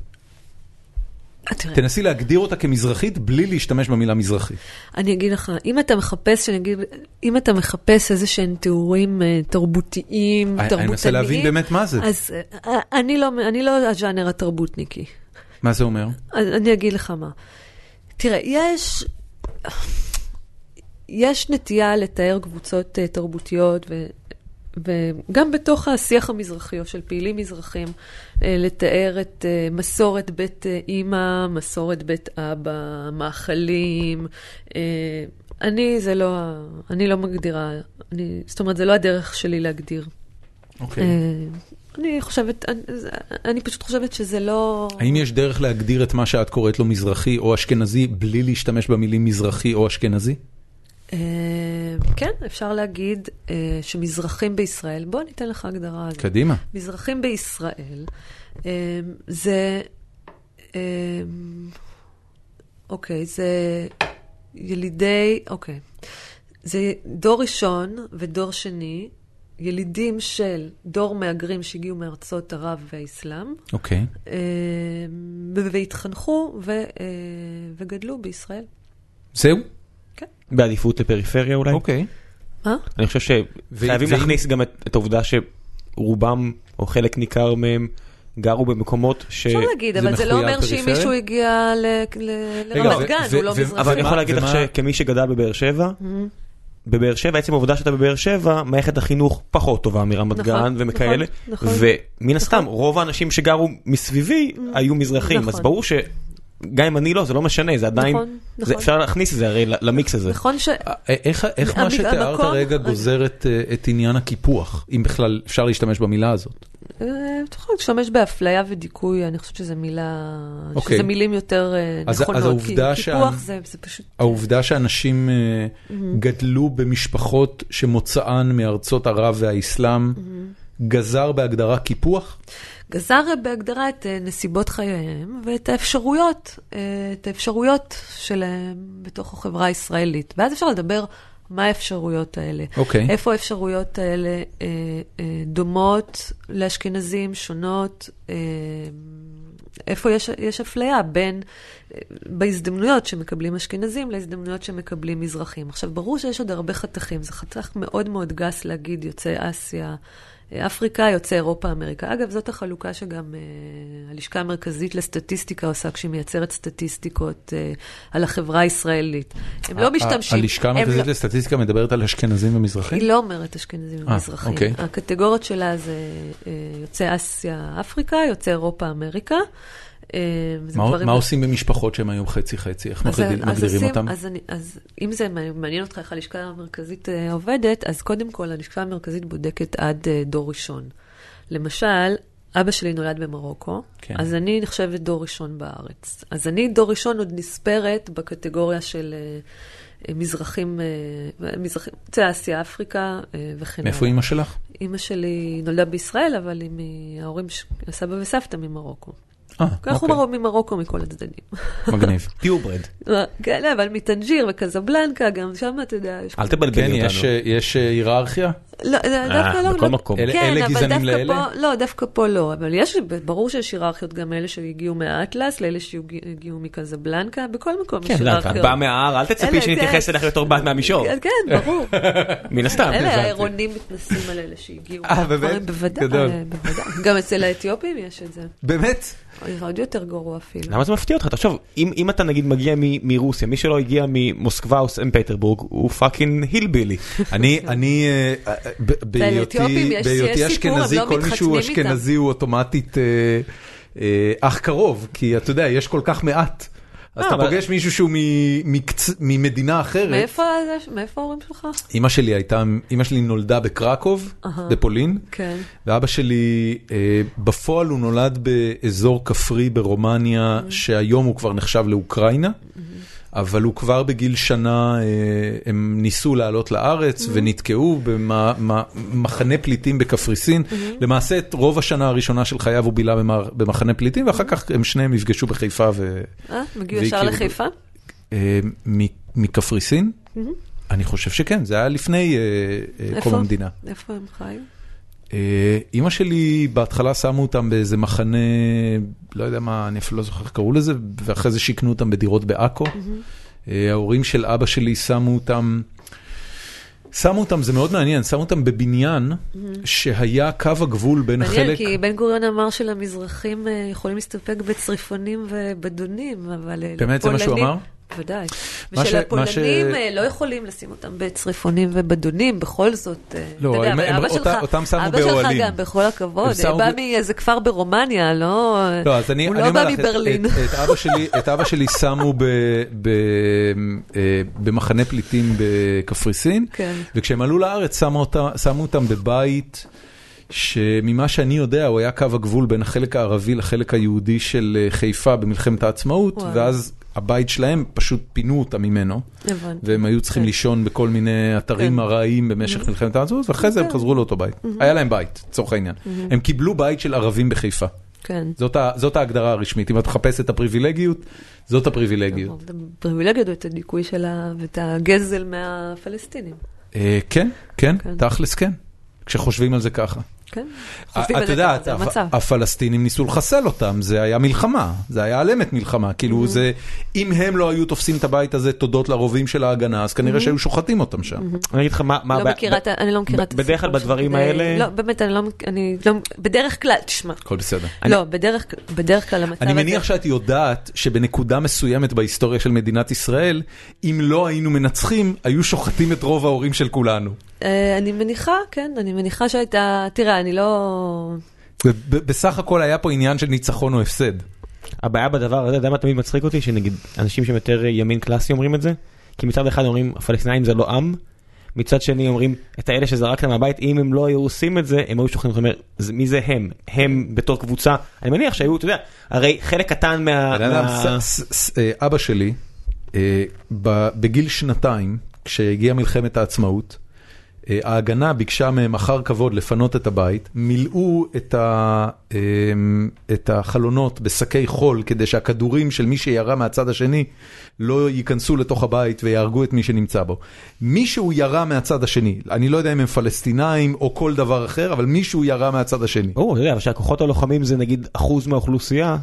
אה, תנסי להגדיר אותה כמזרחית בלי להשתמש במילה מזרחי. אני אגיד לך, אם אתה מחפש, שאני אגיד, אם אתה מחפש איזה שהם תיאורים אה, תרבותיים, תרבותניים, אני מנסה להבין באמת מה זה. אז אה, אני לא, אני לא הז'אנר התרבותניקי. מה זה אומר? אני אגיד לך מה. תראה, יש, יש נטייה לתאר קבוצות תרבותיות, וגם בתוך השיח המזרחי, או של פעילים מזרחים, uh, לתאר את uh, מסורת בית uh, אימא, מסורת בית אבא, מאכלים. אני, זה לא, אני לא מגדירה, אני, זאת אומרת, זה לא הדרך שלי להגדיר. אוקיי. אה, אני חושבת, אני, אני פשוט חושבת שזה לא... האם יש דרך להגדיר את מה שאת קוראת לו מזרחי או אשכנזי בלי להשתמש במילים מזרחי או אשכנזי? אה, כן, אפשר להגיד אה, שמזרחים בישראל, בוא ניתן לך הגדרה. קדימה. מזרחים בישראל אה, זה, אוקיי, זה ילידי, אוקיי, זה דור ראשון ודור שני, ילידים של דור מהגרים שהגיעו מארצות ערב והאסלאם, אוקיי. והתחנכו ו, אה, וגדלו בישראל. זהו? בעדיפות לפריפריה אולי? אוקיי. מה? אני חושב שחייבים להכניס גם את העובדה שרובם, או חלק ניכר מהם, גרו במקומות ש... אפשר להגיד, אבל זה לא אומר שאם? מישהו הגיע לרמת גן, הוא לא מזרחי. אבל אני יכול להגיד לך שכמי שגדל בבאר שבע, בבאר שבע, עצם העובדה שאתה בבאר שבע, מערכת החינוך פחות טובה מרמת נכון, גן נכון, וכאלה, נכון. ומן הסתם רוב האנשים שגרו מסביבי היו מזרחים, אז נכון. ברור שגם אם אני לא, זה לא משנה, זה עדיין, נכון, זה נכון. אפשר להכניס את זה הרי למיקס הזה. נכון ש... אה, איך איך מה שתיארת המקום- הרגע רגע. גוזר את אה, את עניין הקיפוח, אם בכלל אפשר להשתמש במילה הזאת? אה, אתה יכול להשתמש באפליה ודיכוי, אני חושבת שזו מילה... אוקיי. שזה מילים יותר אה, אז- אז נכונות. העובדה כי שה- קיפוח זה זה פשוט... העובדה שאנשים אה, גדלו במשפחות שמוצאן מארצות ערב והאסלאם גזר בהגדרה קיפוח? גזר בהגדרה את אה, נסיבות חייהם ואת האפשרויות, אה, את האפשרויות שלהם בתוך החברה הישראלית. ואז אפשר לדבר מה האפשרויות האלה. אוקיי. איפה האפשרויות האלה אה, אה, דומות לאשכנזים, שונות, אה, איפה יש, יש אפליה בין, בהזדמנויות שמקבלים אשכנזים להזדמנויות שמקבלים מזרחים. עכשיו, ברור שיש עוד הרבה חתכים, זה חתך מאוד מאוד גס להגיד יוצאי אסיה. אפריקה, יוצאי אירופה, אמריקה. אגב, זאת החלוקה שגם uh, הלשכה המרכזית לסטטיסטיקה עושה כשהיא מייצרת סטטיסטיקות uh, על החברה הישראלית. הם לא משתמשים... הלשכה הם המרכזית לא- לסטטיסטיקה מדברת על אשכנזים ומזרחים? היא לא אומרת אשכנזים אה, ומזרחים. אוקיי. הקטגוריות שלה זה אה, יוצאי אסיה, אפריקה, יוצאי אירופה, אמריקה. אה, מה עושים במשפחות שהם היום חצי-חצי? איך אז- מגדירים אותם? אז, אם זה מעניין אותך איך הלשכה המרכזית אה, עובדת, אז קודם כל הלשכה המרכזית בודקת עד אה, דור ראשון. למשל, אבא שלי נולד במרוקו, כן. אז אני נחשבת דור ראשון בארץ. אז אני דור ראשון עוד נספרת בקטגוריה של, אה, מזרחים, אה, מזרחים, יוצאי אסיה, אפריקה אה, וכן הלאה. מאיפה אימא שלך? אימא שלי נולדה בישראל, אבל היא מההורים, ש- סבא וסבתא ממרוקו. אה, אנחנו אוקיי. מרו- ממרוקו מכל הצדדים. מגניב. [LAUGHS] purebred. כן, לא, אבל מטנג'יר וקזבלנקה, גם שם אתה יודע, יש... אל כן, תבלבלי יש, אותנו. אה, יש אה, היררכיה? לא, דווקא לא... בכל לא- מקום. אלה- כן, אלה גזענים לאלה? לא, דווקא פה לא, אבל יש, ברור שיש היררכיות גם אלה שהגיעו מהאטלס, לאלה שהגיעו מקזבלנקה, בכל מקום יש כן, את יודעת, את היררכיות. באה מההר, אל תצפי שנתייחס כן. אליך בתור בת מהמישור. כן, כן, ברור. [LAUGHS] מן הסתם. אלה. העירונים מתנשאים על אלה שהגיעו. אה, באמת? בוודאי. גם אצל האתיופים יש את זה. באמת? עוד יותר גרוע אפילו. למה זה מפתיע אותך? תחשוב, אם אם אתה נגיד מגיע מ- מרוסיה, מי שלא הגיע ממוסקבה או סן פטרבורג, הוא fucking hillbilly. אני, אני, אה, אה, ב- [LAUGHS] בהיותי אשכנזי, לא כל מי שהוא. אשכנזי הוא אוטומטית אה, אח קרוב, כי אתה יודע, יש כל כך מעט. אז אה, אתה פוגש מישהו שהוא ממדינה אחרת. מאיפה ההורים שלך? אימא שלי הייתה, אימא שלי נולדה בקרקוב. בפולין, כן. ואבא שלי, אה, בפועל הוא נולד באזור כפרי ברומניה, שהיום הוא כבר נחשב לאוקראינה, אבל הוא כבר בגיל שנה, אה, הם ניסו לעלות לארץ ונתקעו במחנה פליטים בקפריסין. למעשה את רוב השנה הראשונה של חייו הוא בילה במחנה פליטים, ואחר כך הם שניהם נפגשו בחיפה. אה, הם הגיעו ישר לחיפה? אה, מקפריסין? אני חושב שכן, זה היה לפני אה, קום? המדינה. איפה הם חיו? אה, אימא שלי בהתחלה שמו אותם באיזה מחנה, לא יודע מה, אני אפילו לא זוכר איך קראו לזה, ואחרי זה שיכנו אותם בדירות בעכו. אה, ההורים של אבא שלי שמו אותם, שמו אותם, זה מאוד מעניין, שמו אותם בבניין שהיה קו הגבול בין מעניין, החלק... כי בן גוריון אמר שלמזרחים אה, יכולים להסתפק בצריפונים ובדונים, אבל באמת, זה מה שהוא אמר? ודאי. מה ש- מה ושלפולנים ש- אה, לא יכולים לשים אותם בצריפונים ובדונים, בכל זאת. אה, לא, אתה יודע, הם- אבל הם- אבא אותה- שלך- אותם שמו אבא שלך באוהלים. גם, בכל הכבוד, שמו בא ב- מאיזה כפר ברומניה, לא... לא, אז אני, הוא אני לא אומר בא לך, את- מברלין. את, את, אבא שלי, את אבא שלי שמו ב, ב, אה, במחנה פליטים בקפריסין, כן. וכשהם עלו לארץ שמו, אותה, שמו אותם בבית שממה שאני יודע הוא היה קו הגבול בין החלק הערבי לחלק היהודי של אה, חיפה במלחמת העצמאות, וואו. ואז הבית שלהם פשוט פינו אותם ממנו. והם היו צריכים כן. לישון בכל מיני אתרים כן. ארעיים במשך מלחמת העצמאות, ואחרי זה הם כן. חזרו לאותו בית. היה להם בית, לצורך העניין. הם קיבלו בית של ערבים בחיפה. כן. זאת, ה, זאת ההגדרה הרשמית, אם אתה מחפש את הפריבילגיות, זאת הפריבילגיות. פריבילגיות ואת הדיכוי שלה ואת הגזל מהפלסטינים. אה, כן, כן, כן. תכלס כן, כשחושבים על זה ככה. כן? חושבים על את זה יודעת. הפלסטינים ניסו לחסל אותם, זה היה מלחמה, זה היה על אמת מלחמה, כאילו זה, אם הם לא היו תופסים את הבית הזה תודות לרובים של ההגנה, אז כנראה שהיו שוחטים אותם שם. אני אגיד לך מה לא מכירה את אני לא מכירה את בדרך כלל הסיפור בדברים האלה- לא, באמת, אני לא, אני לא, בדרך כלל, תשמע, הכל בסדר. לא, בדרך בדרך כלל המצב אני הזה, מניח שאת יודעת שבנקודה מסוימת בהיסטוריה של מדינת ישראל, אם לא היינו מנצחים, היו שוחטים את רוב ההורים של כולנו. אה, אני מניחה, כן, אני מניחה שהייתה, תראה, אני לא, בסך הכל היה פה עניין של ניצחון או הפסד. הבעיה בדבר הזה, אתה יודע מה תמיד מצחיק אותי? שנגיד אנשים שהם יותר ימין קלאסי אומרים את זה? כי מצד אחד אומרים הפלסטינאים זה לא עם, מצד שני אומרים את האלה שזרקת מהבית, אם הם לא היו עושים את זה, הם היו שוכחים, זאת אומרת, זה- מי זה הם? הם בתור קבוצה, אני מניח שהיו, אתה יודע, הרי חלק קטן מה... אה, אבא שלי, אה, בגיל שנתיים, כשהגיעה מלחמת העצמאות, ההגנה ביקשה מהם אחר כבוד לפנות את הבית, מילאו את, ה, אה, את החלונות בשקי חול כדי שהכדורים של מי שירה מהצד השני לא ייכנסו לתוך הבית ויהרגו את מי שנמצא בו. מישהו ירה מהצד השני, אני לא יודע אם הם פלסטינאים או כל דבר אחר, אבל מישהו ירה מהצד השני. ברור, אבל שהכוחות הלוחמים זה נגיד אחוז מהאוכלוסייה,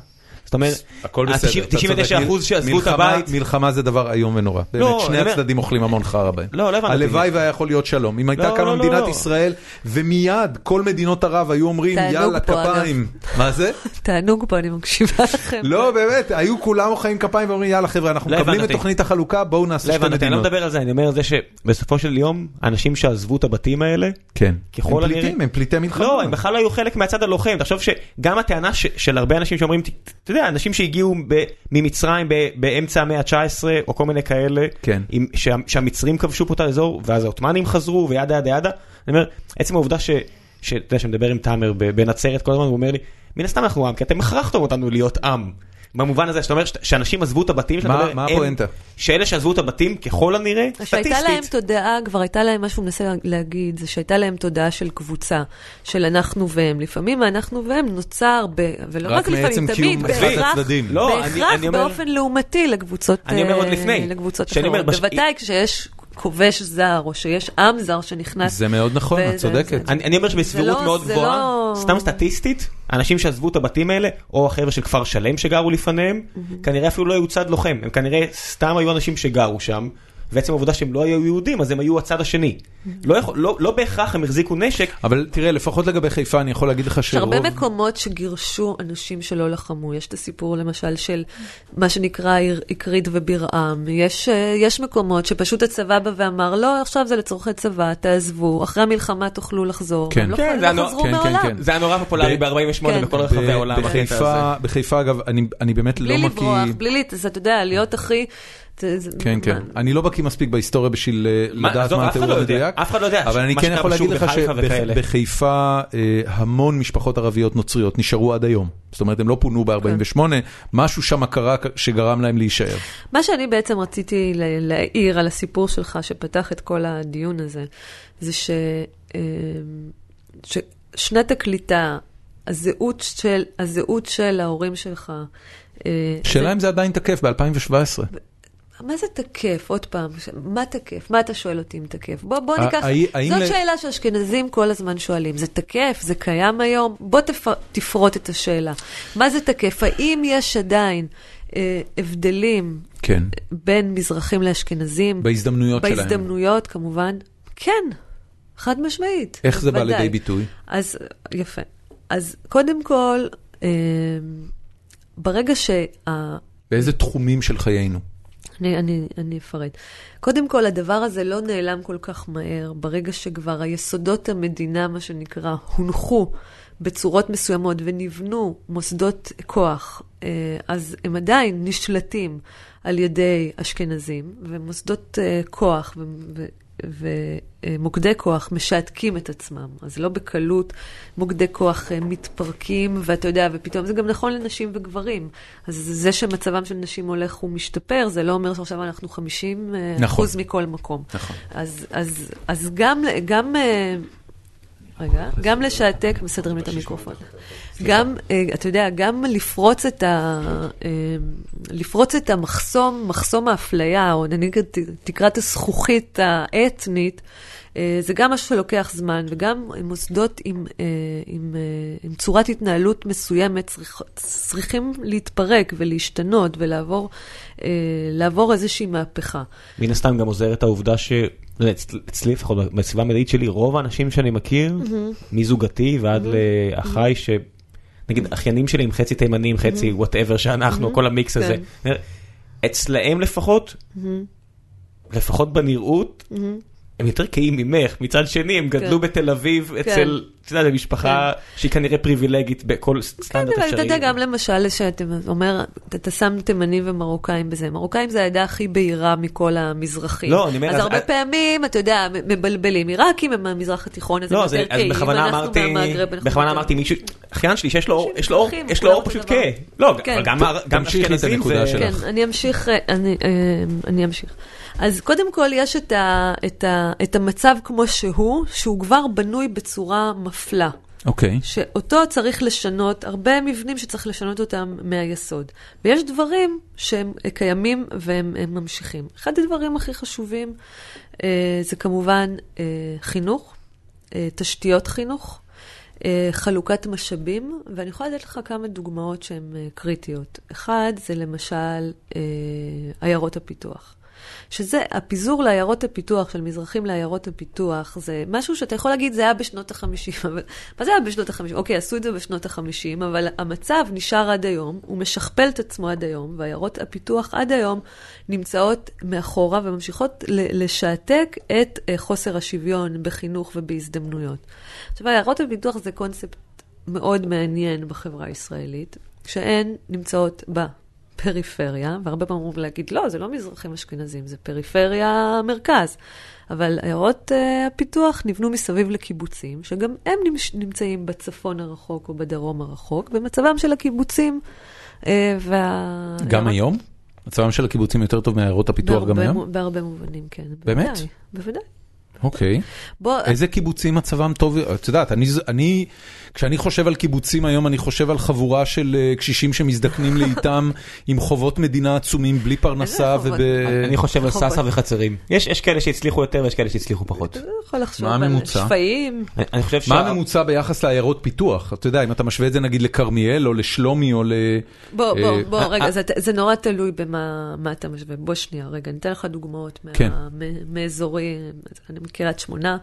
זאת אומרת, הכל בסדר. ה- אתה 99 צודק. אחוז שעזבו את הבית, מלחמה זה דבר איום ונורא. באמת, לא, שני הצדדים אוכלים המון חרא בהם. לא, לא הבנתי. הלוואי והיה יכול להיות שלום. אם הייתה לא, קמה לא, לא, מדינת לא. ישראל, ומיד כל מדינות ערב היו אומרים, יאללה, פה, אגב." כפיים. מה זה? [LAUGHS] תענוג פה, אני מקשיבה לכם. לא, באמת, היו כולם מוחאים כפיים ואומרים, יאללה חבר'ה, אנחנו לא מקבלים את. תוכנית החלוקה, בואו נעשה לא שתי הבנתי, אני לא מדינות. מדבר על זה, אני אומר על זה שבסופו של יום, האנשים שעזבו את הבתים האלה, כן. הם פליטים, הם פליטי מלחמה. לא, הם בכלל לא היו חלק מהצד הלוחם. תחשוב שגם הטענה של הרבה אנשים שאומרים, אתה יודע, אנשים שהגיעו ב- ממצרים ב- באמצע המאה ה-19, או כל מיני כאלה, כן. עם- שה- שהמצרים כבשו פה את האזור, ואז העות'מאנים חזרו, וידה ידה ידה. אני אומר, עצם העובדה ש... שאתה יודע, שמדבר עם תאמר בנצרת כל הזמן, הוא אומר לי, מן הסתם אנחנו עם, כי אתם הכרחתם אותנו להיות עם. במובן הזה שאתה אומר ש- שאנשים עזבו את הבתים שלהם, מה- הפואנטה? שאלה שעזבו את הבתים ככל הנראה, שהייתה להם סטטיסטית, תודעה, כבר הייתה להם, מה שהוא מנסה להגיד, זה שהייתה להם תודעה של קבוצה, של אנחנו והם. לפעמים האנחנו והם נוצר, ב, ולא רק רק, לפעמים, תמיד, בהכרח, הצדדים. לא, אני- בהכרח אני אומר- באופן לעומתי לקבוצות, אני אומר עוד אה, אחרות. בש- בוודאי כשיש כובש זר, או שיש עם זר שנכנס. זה מאוד נכון, את צודקת. זה- אני, אני אומר שבסבירות לא- מאוד גבוהה, לא- סתם סטטיסטית, אנשים שעזבו את הבתים האלה, או החבר'ה של כפר שלם שגרו לפניהם, כנראה אפילו לא היו צד לוחם, הם כנראה סתם היו אנשים שגרו שם, ועצם העובדה שהם לא היו יהודים, אז הם היו הצד השני. לא, יכול, לא, לא בהכרח הם החזיקו נשק, אבל תראה, לפחות לגבי חיפה, אני יכול להגיד לך יש שרוב... הרבה מקומות שגירשו אנשים שלא לחמו. יש את הסיפור למשל של מה שנקרא עיר- עקרית וברעם. יש, אה, יש מקומות שפשוט הצבא בא ואמר, לא, עכשיו זה לצורכי צבא, תעזבו, אחרי המלחמה תוכלו לחזור. כן. לא, כן, זה לא הנוע- חזרו כן, כן, מעולם. כן. זה היה נורא פופולרי ב- ב-48 כן. בכל רחבי העולם. בחיפה, אגב, אני, אני באמת בלי לא לברוח, מכיר... בלי, להת- אז אתה יודע, להיות הכי... זה- כן, כן. אני לא בקיא מספיק בהיסטוריה בשביל אה, לדעת מה התיאור לא המדויק. אף אחד לא יודע. אבל אני כן יכול להגיד לך. שבחיפה אה, המון משפחות ערביות נוצריות נשארו עד היום. זאת אומרת, הם לא פונו ב-48, משהו שם קרה שגרם להם להישאר. מה שאני בעצם רציתי להעיר על הסיפור שלך, שפתח את כל הדיון הזה, זה ש, אה, ששנת הקליטה, הזהות של, הזהות של ההורים שלך, אה, שאלה אם זה עדיין תקף ב-2017. מה זה תקף? עוד פעם, מה תקף? מה אתה שואל אותי אם תקף? בוא, בוא ניקח, זאת ל- שאלה שאשכנזים כל הזמן שואלים. זה תקף? זה קיים היום? בוא תפ... תפרוט את השאלה. מה זה תקף? האם יש עדיין אה, הבדלים כן. בין מזרחים לאשכנזים? בהזדמנויות שלהם. בהזדמנויות, כמובן. כן, חד משמעית. איך זה בא. לידי ביטוי? אז יפה. אז קודם כל, אה, ברגע שה... באיזה תחומים של חיינו? אני, אני, אני אפרט. קודם כל, הדבר הזה לא נעלם כל כך מהר, ברגע שכבר היסודות המדינה, מה שנקרא, הונחו בצורות מסוימות ונבנו מוסדות כוח, אה, אז הם עדיין נשלטים על ידי אשכנזים, ומוסדות אה, כוח ומוקדי כוח משעתקים את עצמם. אז לא בקלות מוקדי כוח אה, מתפרקים, ואתה יודע, ופתאום זה גם נכון לנשים וגברים. אז זה שמצבם של נשים הולך ומשתפר, זה לא אומר שעכשיו אנחנו 50 אה, נכון. אחוז מכל מקום. נכון. אז, אז, אז גם, גם, אה, רגע, גם לשעתק, מסדרים לי את המיקרופון. גם, אה, אתה יודע, גם לפרוץ את, ה, אה, לפרוץ את המחסום, מחסום האפליה, או נגיד את תקרת הזכוכית האתנית, אה, זה גם משהו שלוקח זמן, וגם מוסדות עם, עם, אה, עם צורת התנהלות מסוימת צריך, צריכים להתפרק ולהשתנות ולעבור לעבור איזושהי מהפכה. מן הסתם גם עוזרת העובדה ש... לא אצלי לפחות בסביבה המדעית שלי רוב האנשים שאני מכיר מזוגתי ועד לאחיי ש... נגיד אחיינים שלי עם חצי תימנים חצי whatever שאנחנו כל המיקס הזה. כן. אצלם לפחות לפחות בנראות הם יותר כהים ממך מצד שני הם גדלו כן. בתל אביב אצל את יודעת, משפחה שהיא כנראה פריבילגית בכל כן, סטנדרט אבל אתה אפשרי. יודע, גם למשל, שאתה אומר, אתה אתה שם תימנים ומרוקאים בזה. מרוקאים זה העדה הכי בהירה מכל המזרחים. לא, אני אומר, אז אז- הרבה אז- פעמים, אתה יודע, מבלבלים. עיראקים הם מהמזרח התיכון, אז הם לא, אז יותר אז כהים. אנחנו מהמגרב, אנחנו בכוונה יותר- אמרתי מישהו, אחיין שלי שיש לו אור, יש לו אור, יש לו אור פשוט. כהה. לא, כן. אבל גם אשכנזים זה... כן, אני אמשיך, אה, אני, אה, אני אמשיך. אז קודם כל יש את, ה, את, ה, את המצב כמו שהוא, שהוא כבר בנוי בצורה מפלה. אוקיי. שאותו צריך לשנות, הרבה מבנים שצריך לשנות אותם מהיסוד. ויש דברים שהם קיימים והם הם ממשיכים. אחד הדברים הכי חשובים אה, זה כמובן אה, חינוך, אה, תשתיות חינוך, אה, חלוקת משאבים, ואני יכולה לתת לך כמה דוגמאות שהן אה, קריטיות. אחד זה למשל אה, עיירות הפיתוח. שזה הפיזור לעיירות הפיתוח, של מזרחים לעיירות הפיתוח, זה משהו שאתה יכול להגיד, זה היה בשנות ה-50, [LAUGHS] אבל מה זה היה בשנות ה-50? אוקיי, עשו את זה בשנות ה-50, אבל המצב נשאר עד היום, הוא משכפל את עצמו עד היום, ועיירות הפיתוח עד היום נמצאות מאחורה וממשיכות לשעתק את אה, חוסר השוויון בחינוך ובהזדמנויות. עכשיו, עיירות הפיתוח זה קונספט מאוד מעניין בחברה הישראלית, שהן נמצאות בה. פריפריה, והרבה פעמים אומרים להגיד, לא, זה לא מזרחים אשכנזים, זה פריפריה מרכז. אבל עיירות uh, הפיתוח נבנו מסביב לקיבוצים, שגם הם נמצאים בצפון הרחוק או בדרום הרחוק, ומצבם של הקיבוצים uh, וה... גם היום? מצבם של הקיבוצים יותר טוב מעיירות הפיתוח גם היום? בהרבה מובנים, כן. באמת? בוודאי, בוודאי. אוקיי. בוא... איזה קיבוצים מצבם טוב? את יודעת, אני, אני, כשאני חושב על קיבוצים היום, אני חושב על חבורה של uh, קשישים שמזדקנים לאיתם [LAUGHS] עם חובות מדינה עצומים, בלי פרנסה וב... אני חושב על סאסא וחצרים. יש, יש כאלה שהצליחו יותר ויש כאלה שהצליחו פחות. אתה יכול לחשוב על שפיים. מה הממוצע ביחס לעיירות פיתוח? אתה יודע, אם אתה משווה את זה נגיד לכרמיאל או לשלומי או ל... בוא, בוא, בוא, רגע, זה, נורא תלוי במה אתה משווה. בוא שנייה, רגע, אני אתן לך דוגמאות כן. מאזורי, אני קריית שמונה.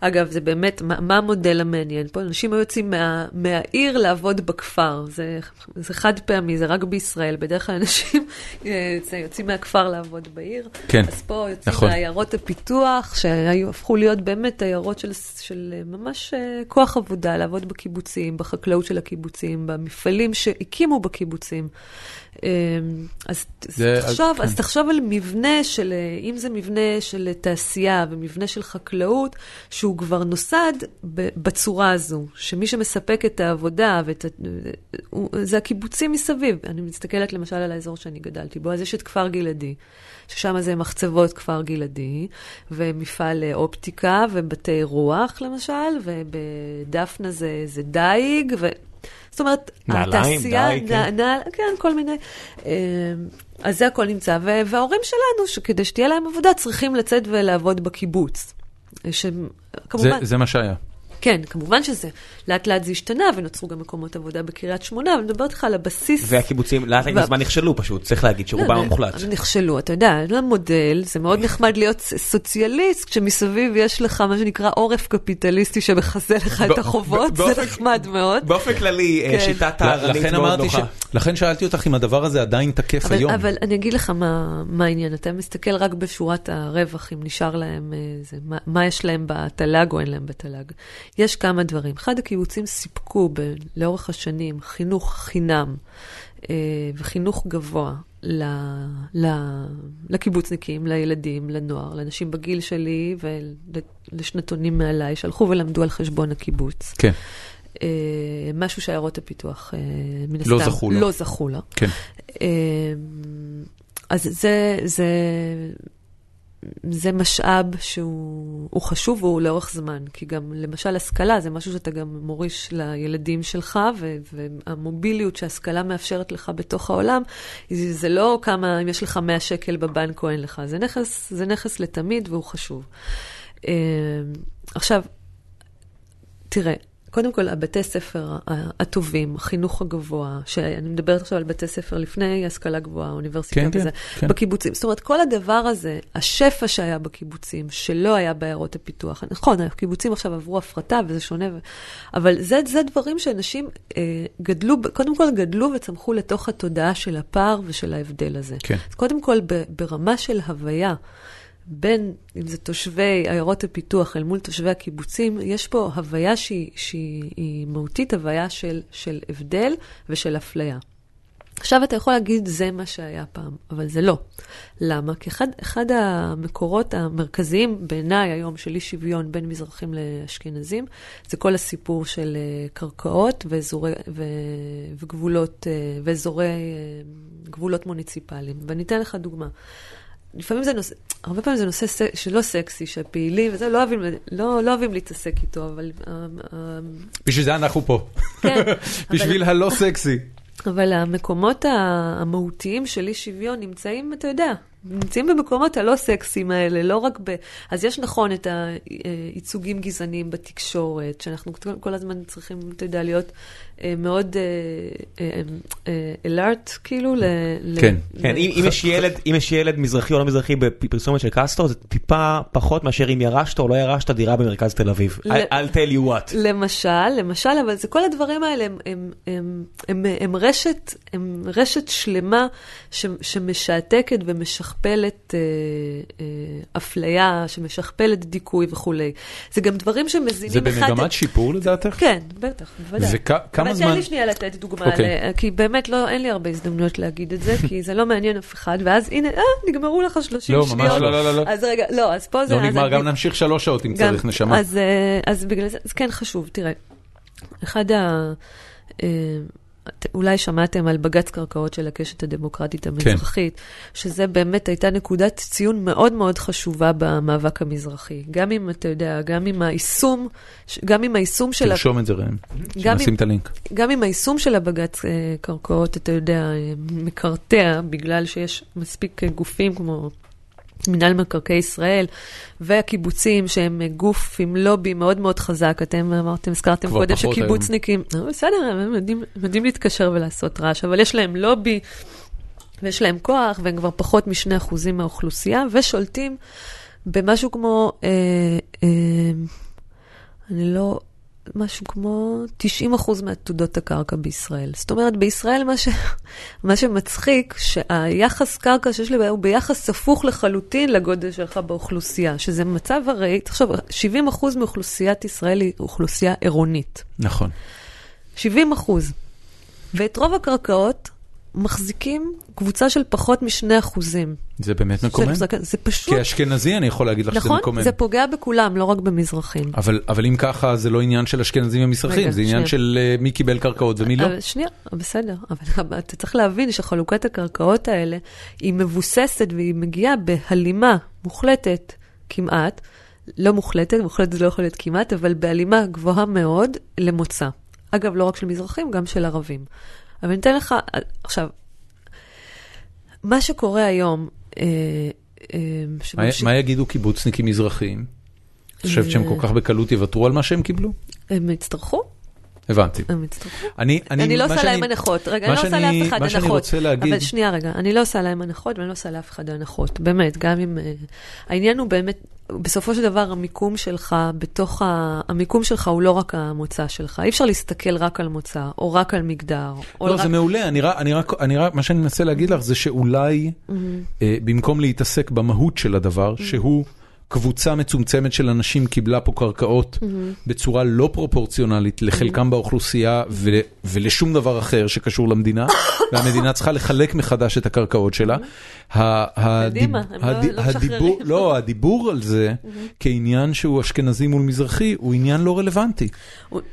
אגב, זה באמת, מה, מה המודל המעניין פה? אנשים היו יוצאים מה, מהעיר לעבוד בכפר. זה, זה חד פעמי, זה רק בישראל. בדרך כלל אנשים אה, יוצאים מהכפר לעבוד בעיר. כן, אז פה יוצאים נכון. מעיירות הפיתוח, שהפכו להיות באמת עיירות של, של אה, ממש אה, כוח עבודה, לעבוד בקיבוצים, בחקלאות של הקיבוצים, במפעלים שהקימו בקיבוצים. אמ, אז, זה, תחשוב, אז, אז כן. תחשוב על מבנה של, אם זה מבנה של תעשייה ומבנה של חקלאות, שהוא כבר נוסד בצורה הזו, שמי שמספק את העבודה, ואת, זה הקיבוצים מסביב. אני מסתכלת למשל על האזור שאני גדלתי בו, אז יש את כפר גלעדי, ששם זה מחצבות כפר גלעדי, ומפעל אופטיקה ובתי רוח למשל, ובדפנה זה, זה דייג, ו... זאת אומרת, נעליים, התעשייה, די, כן. נעל, כן, כל מיני. אמ, אז זה הכל נמצא, וההורים שלנו, שכדי שתהיה להם עבודה, צריכים לצאת ולעבוד בקיבוץ. שכמובן... זה, זה מה שהיה. כן, כמובן שזה, לאט לאט זה השתנה, ונוצרו גם מקומות עבודה בקריית שמונה, אבל אני מדברת איתך על הבסיס. והקיבוצים לאט לאט ו... בזמן נכשלו פשוט, צריך להגיד שרובם לא, המוחלט. נכשלו, אתה יודע, זה מודל, זה מאוד נחמד להיות סוציאליסט, כשמסביב יש לך מה שנקרא עורף קפיטליסטי שמכסה לך את החובות, זה נחמד מאוד. באופן כללי, אה, כן. שיטת הערנית מאוד נוחה. לכן שאלתי אותך אם הדבר הזה עדיין תקף היום. אבל אני אגיד לך מה העניין, אתה מסתכל רק בשורת הרווח, אם נשאר להם, אה, מה יש להם בתל"ג או אין להם בתל"ג. יש כמה דברים. אחד, הקיבוצים סיפקו ב, לאורך השנים חינוך חינם אה, וחינוך גבוה ל, ל, לקיבוצניקים, לילדים, לנוער, לאנשים בגיל שלי ולשנתונים מעליי, שהלכו ולמדו על חשבון הקיבוץ. כן. אה, משהו שעיירות הפיתוח, אה, מן לא הסתם, לא זכו לה. לא זכו לה. כן. אה, אז זה, זה זה משאב שהוא חשוב והוא לאורך זמן, כי גם למשל השכלה זה משהו שאתה גם מוריש לילדים שלך, והמוביליות שהשכלה מאפשרת לך בתוך העולם, זה לא כמה, אם יש לך 100 שקל בבנק או אין לך, זה נכס, זה נכס לתמיד והוא חשוב. אה, עכשיו, תראה, קודם כל, הבתי ספר הטובים, החינוך הגבוה, שאני מדברת עכשיו על בתי ספר לפני השכלה גבוהה, אוניברסיטה כן, וזה, כן, כן. בקיבוצים. זאת אומרת, כל הדבר הזה, השפע שהיה בקיבוצים, שלא היה בעיירות הפיתוח, נכון, הקיבוצים עכשיו עברו הפרטה וזה שונה. אבל זה, זה דברים שאנשים אה, גדלו, קודם כל גדלו וצמחו לתוך התודעה של הפער ושל ההבדל הזה. כן. אז קודם כל, ברמה של הוויה, בין, אם זה תושבי עיירות הפיתוח אל מול תושבי הקיבוצים, יש פה הוויה שהיא, שהיא מהותית, הוויה של, של הבדל ושל אפליה. עכשיו אתה יכול להגיד, זה מה שהיה פעם, אבל זה לא. למה? כי אחד, אחד המקורות המרכזיים בעיניי היום של אי שוויון בין מזרחים לאשכנזים, זה כל הסיפור של אה, קרקעות ואזורי, ו, וגבולות, אה, ואזורי אה, גבולות מוניציפליים. ואני אתן לך דוגמה. לפעמים זה נושא, הרבה פעמים זה נושא שלא סקסי, שפעילים וזה, לא אוהבים, לא, לא אוהבים להתעסק איתו, אבל... אה, אה, בשביל זה אנחנו פה. כן. [LAUGHS] בשביל אבל... הלא סקסי. אבל המקומות המהותיים של אי שוויון נמצאים, אתה יודע, נמצאים במקומות הלא סקסיים האלה, לא רק ב... אז יש נכון את הייצוגים גזעניים בתקשורת, שאנחנו כל הזמן צריכים, אתה יודע, להיות אה, מאוד אלארט, אה, אה, כאילו, ל... כן. כן, אם יש ילד מזרחי או לא מזרחי בפרסומת של קסטרו, זה טיפה פחות מאשר אם ירשת או לא ירשת דירה במרכז תל אביב. I'll tell you what. למשל, למשל, אבל זה כל הדברים האלה הם רשת שלמה שמשעתקת ומשכפלת. שמשכפלת אה, אה, אפליה, שמשכפלת דיכוי וכולי. זה גם דברים שמזינים זה אחד... במגמת שיפור לדעתך? כן, בטח, בוודאי. וכמה אבל זמן... תן לי שנייה לתת דוגמה, אוקיי. כי באמת לא, אין לי הרבה הזדמנויות להגיד את זה, כי זה לא מעניין אף אחד, ואז הנה, אה, נגמרו לך 30 לא, שניות. ממש לא, לא, לא, לא. אז רגע, לא, אז פה זה... לא נגמר, גם נמשיך שלוש שעות אם צריך, נשמה. אז, אה, בגלל זה, אז כן חשוב, תראה, אחד ה... אולי שמעתם על בג"ץ קרקעות של הקשת הדמוקרטית המזרחית, שזה באמת הייתה נקודת ציון מאוד מאוד חשובה במאבק המזרחי. גם אם, אתה יודע, גם עם היישום, גם עם היישום של... ה- תרשום את זה ראם, שנשים אם- את הלינק. גם אם היישום של הבג"ץ אה, קרקעות, אתה יודע, אה, מקרטע, בגלל שיש מספיק אה, גופים כמו מינהל מקרקעי ישראל והקיבוצים, שהם גוף עם לובי מאוד מאוד חזק. אתם אמרתם, הזכרתם קודם שקיבוצניקים, אה, בסדר, הם יודעים, יודעים להתקשר ולעשות רעש, אבל יש להם לובי. ויש להם כוח, והם כבר פחות מ-2% מהאוכלוסייה, ושולטים במשהו כמו, אה, אה, אני לא, משהו כמו 90% מעתודות הקרקע בישראל. זאת אומרת, בישראל מה, ש... מה שמצחיק, שהיחס קרקע שיש לי הוא ביחס הפוך לחלוטין לגודל שלך באוכלוסייה, שזה מצב הרי, תחשוב, 70% מאוכלוסיית ישראל היא אוכלוסייה עירונית. נכון. 70 אחוז. ואת רוב הקרקעות מחזיקים קבוצה של פחות משני אחוזים. זה באמת מקומם? זה, זה פשוט, כאשכנזי אני יכול להגיד לך שזה נכון? מקומם. זה פוגע בכולם, לא רק במזרחים. אבל, אבל אם ככה, זה לא עניין של אשכנזים ומזרחים, זה עניין שנייה. של uh, מי קיבל קרקעות ומי לא. אבל שנייה, בסדר, אבל [LAUGHS] אתה צריך להבין שחלוקת הקרקעות האלה היא מבוססת והיא מגיעה בהלימה מוחלטת כמעט, לא מוחלטת, מוחלטת זה לא יכול להיות כמעט, אבל בהלימה גבוהה מאוד למוצא. אגב, לא רק של מזרחים, גם של ערבים. אבל אני אתן לך, עכשיו, מה שקורה היום, אה, אה, מה, יגידו קיבוצניקים מזרחיים? את חושבת שהם. כל כך בקלות יוותרו על מה שהם קיבלו? הם יצטרכו, הבנתי. הם יצטרכו. אני, אני לא מה עושה להם הנחות. רגע, אני לא עושה לאף אחד מה שאני הנחות. רוצה להגיד- אבל שנייה רגע, אני לא עושה להם הנחות ואני לא עושה לאף אחד הנחות. באמת, גם אם... אה, העניין הוא באמת, בסופו של דבר המיקום שלך, בתוך ה... המיקום שלך הוא לא רק המוצא שלך. אי אפשר להסתכל רק על מוצא, או רק על מגדר. לא, רק... זה מעולה, אני רק, אני רק, אני רק, מה שאני מנסה להגיד לך זה שאולי, Mm-hmm. אה, במקום להתעסק במהות של הדבר, שהוא קבוצה מצומצמת של אנשים קיבלה פה קרקעות Mm-hmm. בצורה לא פרופורציונלית לחלקם באוכלוסייה ו- ולשום דבר אחר שקשור למדינה, [COUGHS] והמדינה צריכה לחלק מחדש את הקרקעות שלה. קדימה, הם לא- לא הדיבור- משחררים. לא, הדיבור על זה כעניין שהוא אשכנזי מול מזרחי, הוא עניין לא רלוונטי.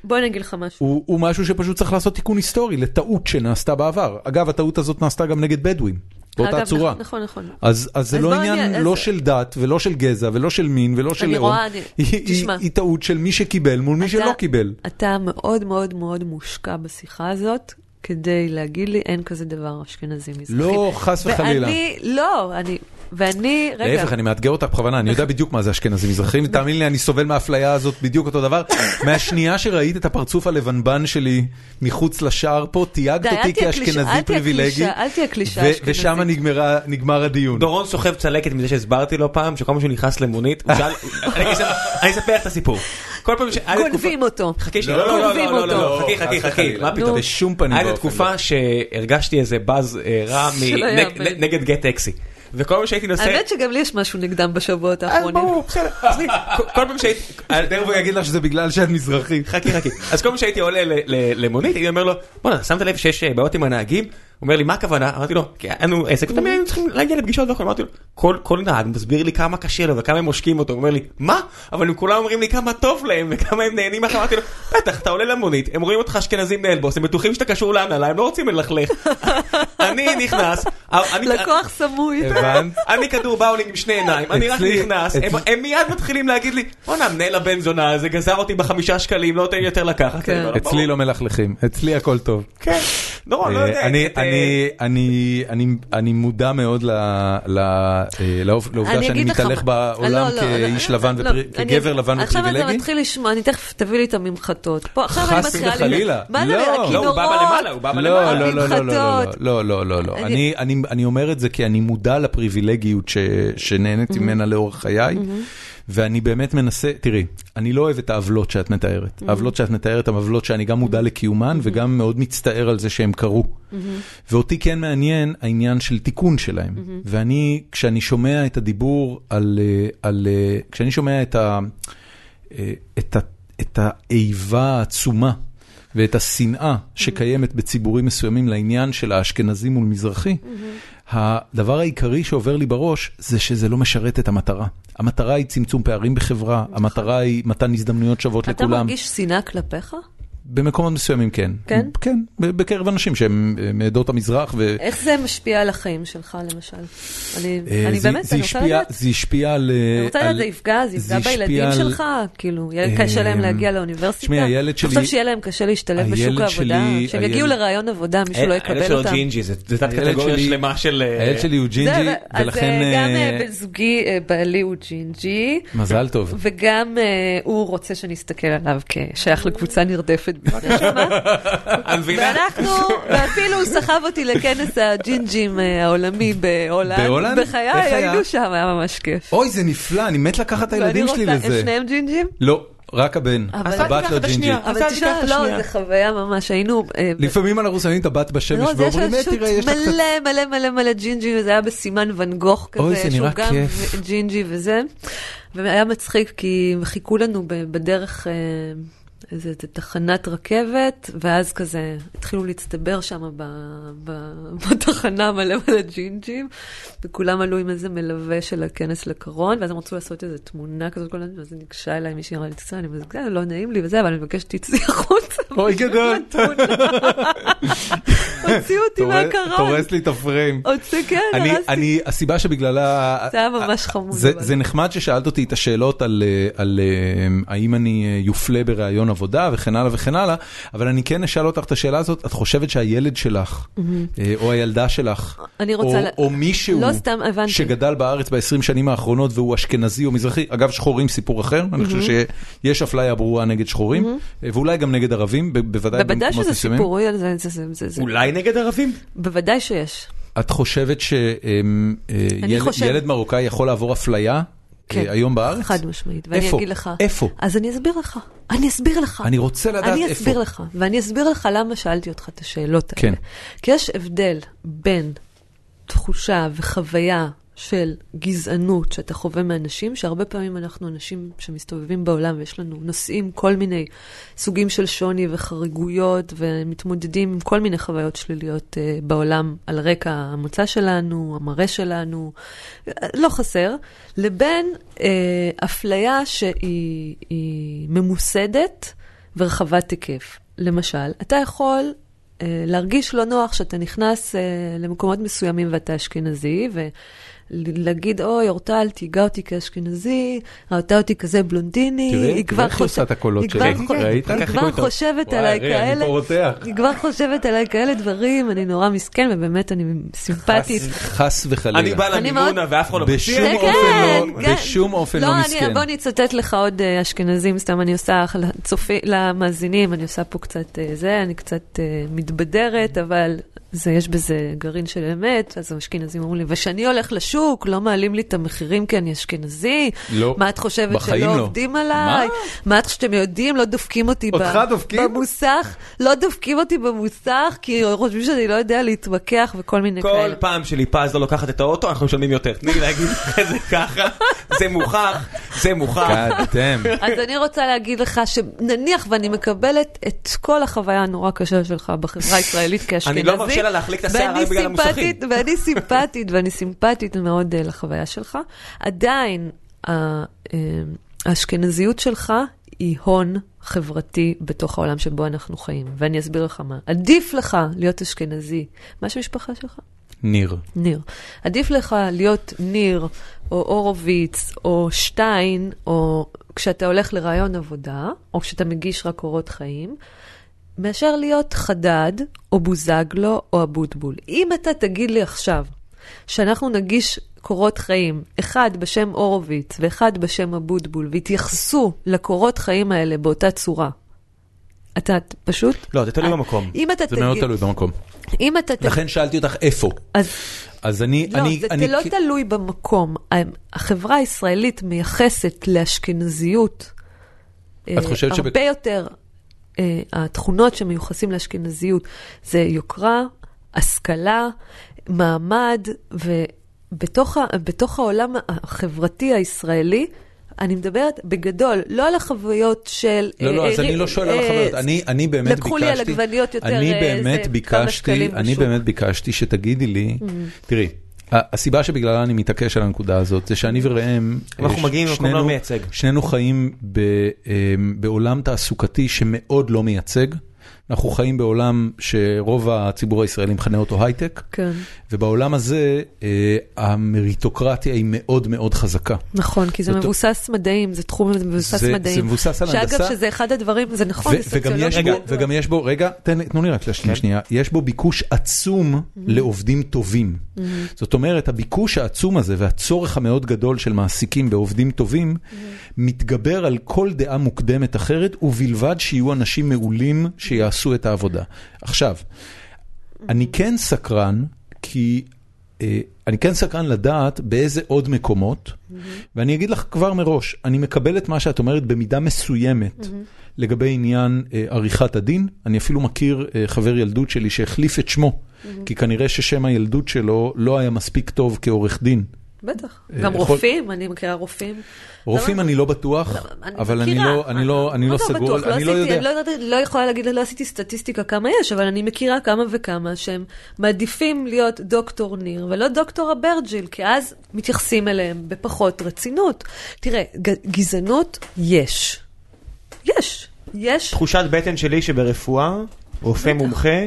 בוא אני אגיד לך משהו. הוא, הוא משהו שפשוט צריך לעשות תיקון היסטורי לטעות שנעשתה בעבר. אגב, הטעות הזאת נעשתה גם נגד בדואים, באותה אגב, צורה. נכון, נכון. אז, אז זה לא עניין אני- לא אז- של דת ולא של גזע ולא של מין ולא של אני לאום. רואה, אני- היא, היא, תשמע. היא טעות של מי שקיבל מול מי אתה- שלא קיבל. אתה מאוד מאוד מאוד מושקע בשיחה הזאת, כדי להגיד לי, אין כזה דבר אשכנזי מזרחי. לא, חס וחלילה. ואני, לא, אני, ואני, רגע. להפך, אני מאתגר אותך בכוונה, אני יודע בדיוק מה זה אשכנזי מזרחי, ותאמין לי, אני סובל מהאפליה הזאת בדיוק אותו דבר. מהשנייה שראית את הפרצוף הלבנבן שלי מחוץ לשער פה, תייגת אותי כאשכנזי פריבילגי. ושם נגמר הדיון. דורון סוחב צלקת מזה שהסברתי לו פעם, שכל פעם שהוא נכנס למונית, [LAUGHS] אני אספר- לך את הסיפור. כל פעם ש... גונבים אותו. חכי שנייה, לא, לא, לא, גונבים לא, לא, אותו. חכי, חכי, חכי. מה פתאום? בשום פנים ואופן תקופה שהרגשתי איזה באז אה, רע נגד גט טקסי. וכל פעם שהייתי נוסע... האמת שגם לי יש משהו נגדם בשבועות אז האחרונים. ברור, בסדר. עזבי, כל- פעם שהייתי... [LAUGHS] תכף הוא יגיד לך שזה בגלל שאת מזרחי. חכי חכי. אז כל פעם שהייתי עולה למונית, הייתי אומר לו, בואנה, שמת לב שיש אה, בעיות עם הנהגים? אומר לי, מה הכוונה? אמרתי לו, כי היה לנו עסק, תמיד היינו צריכים להגיע לפגישות והכל. אמרתי לו, כל כל נהג מסביר לי כמה קשה לו וכמה הם מושקים אותו. הוא אומר לי, מה? אבל הם כולם אומרים לי כמה טוב להם וכמה הם נהנים אחר. אמרתי לו, בטח, אתה עולה למונית, הם רואים אותך אשכנזי מנהל בוס, הם בטוחים שאתה קשור להנהלה, הם לא רוצים ללכלך. [LAUGHS] אני נכנס, לקוח סמוי. [LAUGHS] אני כדור באולינג עם שני עיניים, אני רק נכנס, הם- מיד מתחילים להגיד לי, בואנה, מנהל הבן זונה הזה גזר אותי בחמישה שקלים, לא נותן לי יותר לקחת. כן. אצלי לא מלכלכים, אצלי הכל טוב. כן, נורא, לא יודע. אה, אני- אה, אני- אני- אני- אני מודע מאוד אה, לעובדה אני שאני לך מתהלך מה- בעולם לא, לא, כאיש לא, לבן, לא, ופרי- אני- כגבר לבן עכשיו אתה ופריבילגי. מתחיל לשמוע, אני תכף תביא לי את הממחטות. פה, אני חס וחלילה. מה זה, לא. לא, הוא בא הכינורות? בלמעלה, הוא בא לא, בלמעלה. לא, לא, לא, לא, לא, הממחטות. לא, לא, לא, לא. אני- אני- אני- אני אומר את זה כי אני מודע לפריבילגיות ש- שנהניתי ממנה לאורך חיי, ואני באמת מנסה, תראי, אני לא אוהב את העוולות שאת מתארת. העוולות שאת מתארת הן עוולות שאני גם מודע לקיומן וגם מאוד מצטער על זה שהן קרו. ואותי כן מעניין העניין של תיקון שלהם. ואני, כשאני שומע את הדיבור על, אה, על אה, כשאני שומע את ה... אה, את ה... את האיבה העצומה ואת השנאה שקיימת בציבורים מסוימים לעניין של האשכנזי מול מזרחי, הדבר העיקרי שעובר לי בראש זה שזה לא משרת את המטרה. המטרה היא צמצום פערים בחברה, המטרה היא מתן הזדמנויות שוות אתה לכולם. מרגיש שנאה כלפיך? במקומות מסוימים כן. כן? כן, בקרב אנשים שהם אה, מעדות המזרח. ו... איך זה משפיע על החיים שלך, למשל? אני אה, אני זה- באמת, זה אני רוצה לדעת. זה השפיע על... אה, אני רוצה לדעת, על- זה יפגע, זה יפגע בילדים על- שלך? כאילו, יהיה קשה להם להגיע לאוניברסיטה? תשמעי, הילד אתה חושב שלי- שיהיה להם קשה להשתלב בשוק הילד העבודה? שלי- שהם הילד- יגיעו לראיון עבודה, מישהו לא הילד יקבל שלו אותם? ג'ינג'י, זה זה תת הילד קטגוריה שלי- שלמה של... הילד שלי הוא זה, ג'ינג'י, אז ולכן... אה, גם בן זוגי, בעלי הוא ג'ינג'י, מזל טוב. וגם הוא רוצה שנסתכל עליו כשייך לקבוצה נרדפת מבינה? ואנחנו, ואפילו הוא סחב אותי לכנס הג'ינג'ים אה, העולמי בהולנד. בהולנד? בחיי? היינו שם, היה ממש כיף. אוי, זה נפלא, אני מת לקחת את הילדים ואני שלי רוצה- לזה. הם שניהם ג'ינג'ים? לא, רק הבן. אבל- הבת לא ג'ינג'י. אבל תשמע, לא. זה חוויה ממש, היינו... אה, לפעמים אנחנו שמים את הבת בשמש לא, ואומרים, "אה, תראה, יש לה קצת... מלא מלא מלא מלא ג'ינג'י, וזה היה בסימן ואן גוך כזה, אוי, זה נראה שהוא גם כיף. ג'ינג'י וזה. והיה מצחיק, כי חיכו לנו בדרך איזה איזה תחנת רכבת, ואז כזה התחילו להצטבר שם [LAUGHS] בתחנה מלא מלא ג'ינג'ים, וכולם עלו עם איזה מלווה של הכנס לקרון, ואז הם רצו לעשות איזה תמונה כזאת, כל הזמן, ואז ניגשה אליי מישהי, אמרה לי, תצא, אני מזגה, לא נעים לי וזה, אבל אני מבקשת שתצאי החוצה. אוי, [LAUGHS] גדול. [LAUGHS] הוציאו אותי מהקרון. הורס לי את הפריים. הוציא, כן, הרסתי. אני, הסיבה שבגללה... זה היה ממש חמוד, זה, נחמד ששאלת אותי את השאלות על, אה, אה, האם אני אה, יופלה בראיון עבודה וכן הלאה וכן הלאה, אבל אני כן אשאל אותך את השאלה הזאת, את חושבת שהילד שלך, אה, או הילדה שלך, אני רוצה או, ל- או מישהו לא סתם, הבנתי. שגדל בארץ ב-20 שנים האחרונות והוא אשכנזי או מזרחי, אגב שחורים סיפור אחר, אני חושב שיש אפליה ברורה נגד שחורים, אה, ואולי גם נגד ערבים, בוודאי בוודאי במקומות שזה מסוימים. סיפורי על זה, זה, זה, זה, זה. אולי נגד ערבים? בוודאי שיש. את חושבת אני חושב- שילד מרוקאי יכול לעבור אפליה. אה, היום בארץ? חד משמעית. ואני? אגיד לך. איפה? אז אני אסביר לך. אני אסביר לך. אני רוצה לדעת אני איפה. אסביר לך, ואני אסביר לך למה שאלתי אותך את השאלות האלה. כן. כי יש הבדל בין תחושה וחוויה של גזענות שאתה חווה מאנשים, שהרבה פעמים אנחנו אנשים שמסתובבים בעולם ויש לנו, נושאים כל מיני סוגים של שוני וחריגויות ומתמודדים עם כל מיני חוויות שליליות uh, בעולם על רקע המוצא שלנו, המראה שלנו, לא חסר, לבין uh, אפליה שהיא היא ממוסדת ורחבת היקף. למשל, אתה יכול אה, להרגיש לא נוח שאתה נכנס אה, למקומות מסוימים ואתה אשכנזי, ולהגיד, אוי, אורטל, תיגע אותי כאשכנזי, ראתה אותי כזה בלונדיני, היא כבר טוב. חושבת עליי כאלה. היא כבר חושבת עליי כאלה דברים, אני נורא מסכן, ובאמת אני סימפטית. חס וחלילה. אני בא למימונה ואף אחד לא בשום מציע כן, לא- כן. בשום אופן לא לא, מסכן. אני, בוא אני אצטט לך עוד אה, אשכנזים, סתם אני עושה למאזינים, אני עושה פה קצת אה, זה, אני קצת אה, מתבדרת, אבל זה, יש בזה גרעין של אמת, אז האשכנזים אמרו לי, וכשאני הולך לשוק, לא מעלים לי את המחירים כי אני אשכנזי? לא, מה את חושבת, שלא לא. עובדים עליי? מה? מה את חושבת שאתם יודעים, לא דופקים אותי ב- אותך דופקים? במוסך? לא דופקים אותי במוסך, כי חושבים שאני לא יודע להתווכח וכל מיני כל כאלה. פעם שליפז לא לוקחת את האוטו, אנחנו משלמים יותר. תני לי להגיד לך זה ככה, זה מוכח, זה מוכח. אז אני רוצה להגיד לך שנניח ואני מקבלת את כל החוויה הנורא קשה שלך בחברה הישראלית כאשכנזי. לה להחליק את השיער ואני רק בגלל המוסכים. ואני סימפטית, ואני סימפטית מאוד אה, לחוויה שלך. עדיין, אה, האשכנזיות שלך היא הון חברתי בתוך העולם שבו אנחנו חיים. ואני אסביר לך מה. עדיף לך להיות אשכנזי. מה שם המשפחה שלך? ניר. ניר. עדיף לך להיות ניר, או הורוביץ, או שטיין, או כשאתה הולך לרעיון עבודה, או כשאתה מגיש רק קורות חיים, מאשר להיות חדד, או בוזגלו, או אבוטבול. אם אתה תגיד לי עכשיו שאנחנו נגיש קורות חיים, אחד בשם הורוביץ ואחד בשם אבוטבול, והתייחסו לקורות חיים האלה באותה צורה, אתה פשוט... לא, זה תלוי במקום. אם אתה זה מאוד תגיד... תלוי במקום. אם אתה תגיד... לכן שאלתי אותך איפה. אז אז אני... לא, אני- זה אני- לא תלוי במקום. החברה הישראלית מייחסת לאשכנזיות אה, את חושבת הרבה שבק- יותר, אה, התכונות שמיוחסים לאשכנזיות זה יוקרה, השכלה, מעמד, ובתוך ה- העולם החברתי הישראלי, אני מדברת בגדול, לא על החוויות של... לא, לא, אה, אז אני אה, לא שואל על אה, החוויות, אני, אני באמת ביקשתי, לקחו לי על עגבניות יותר, אני אה, כמה שקלים אני בשוק. Mm-hmm. באמת ביקשתי שתגידי לי, תראי, ה- הסיבה שבגללה אני מתעקש על הנקודה הזאת, זה שאני וראם, אנחנו אה, מגיעים למקום שנינו- לא מייצג. שנינו חיים ב, אה, בעולם תעסוקתי שמאוד לא מייצג. אנחנו חיים בעולם שרוב הציבור הישראלי מכנה אותו הייטק, כן, ובעולם הזה אה, המריטוקרטיה היא מאוד מאוד חזקה. נכון, כי זה זאת- מבוסס מדעים, זה תחום זה מבוסס זה- מדעים. זה מבוסס על הנדסה. שאגב, שזה אחד הדברים, זה נכון, ו- זה וגם יש סוציולוגיה. בו, וגם יש בו, רגע, תן תנו לי רק להשלים כן. שנייה, יש בו ביקוש עצום לעובדים טובים. זאת אומרת, הביקוש העצום הזה והצורך המאוד גדול של מעסיקים בעובדים טובים, מתגבר על כל דעה מוקדמת אחרת, ובלבד שיהיו אנשים מעולים שיעשו את העבודה. עכשיו, אני כן סקרן, כי... אה, אני כן סקרן לדעת באיזה עוד מקומות, ואני אגיד לך כבר מראש, אני מקבל את מה שאת אומרת במידה מסוימת לגבי עניין אה, עריכת הדין. אני אפילו מכיר אה, חבר ילדות שלי שהחליף את שמו, כי כנראה ששם הילדות שלו לא היה מספיק טוב כעורך דין. בטח, אה, גם יכול- רופאים, אני מכירה רופאים. רופאים? אני לא בטוח, אבל אני. לא, אני לא, לא זה סגור, בטוח? אני לא עשיתי- יודע. אני לא לא יכולה להגיד, לא עשיתי סטטיסטיקה כמה יש, אבל אני מכירה כמה וכמה שהם מעדיפים להיות דוקטור ניר ולא דוקטור אברג'יל, כי אז מתייחסים אליהם בפחות רצינות. תראה, גזענות יש. יש. יש. תחושת בטן שלי שברפואה, רופא מומחה,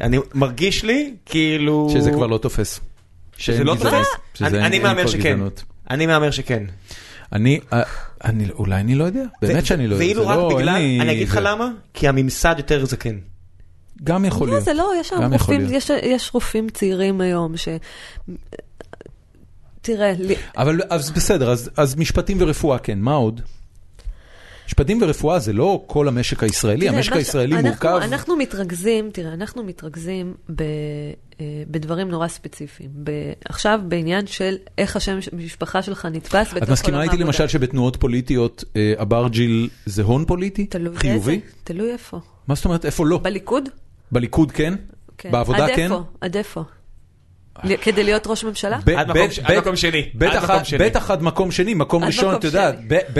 אני מרגיש לי כאילו... שזה כבר לא תופס. שזה לא תופס? אני- מהמר שכן. אני מהמר שכן. אני, אה, אני, אולי אני לא יודע, באמת שאני לא יודע. ואילו רק לא, בגלל, אני אגיד לך זה- למה, כי הממסד יותר זקן. גם יכול לא, להיות. זה לא, יש יכול רופאים, להיות. יש, יש רופאים צעירים היום ש... תראה, לי- אבל אז בסדר, אז, אז משפטים ורפואה כן, מה עוד? משפטים ורפואה זה לא כל המשק הישראלי, תראה, המשק הישראלי אנחנו- מורכב. אנחנו מתרכזים, תראה, אנחנו מתרכזים ב, אה, בדברים נורא ספציפיים. ב, עכשיו בעניין של איך השם ש- משפחה שלך נתפס בתוך עולם את מסכימה איתי העבודה. למשל שבתנועות פוליטיות אה, אברג'יל זה הון פוליטי? תלוי חיובי? באיזה, תלוי איפה. מה זאת אומרת איפה לא? בליכוד? בליכוד כן? כן. בעבודה עד כן? איפה? עד איפה? כדי להיות ראש ממשלה? עד מקום שני. בטח עד מקום שני. מקום ראשון, את יודעת.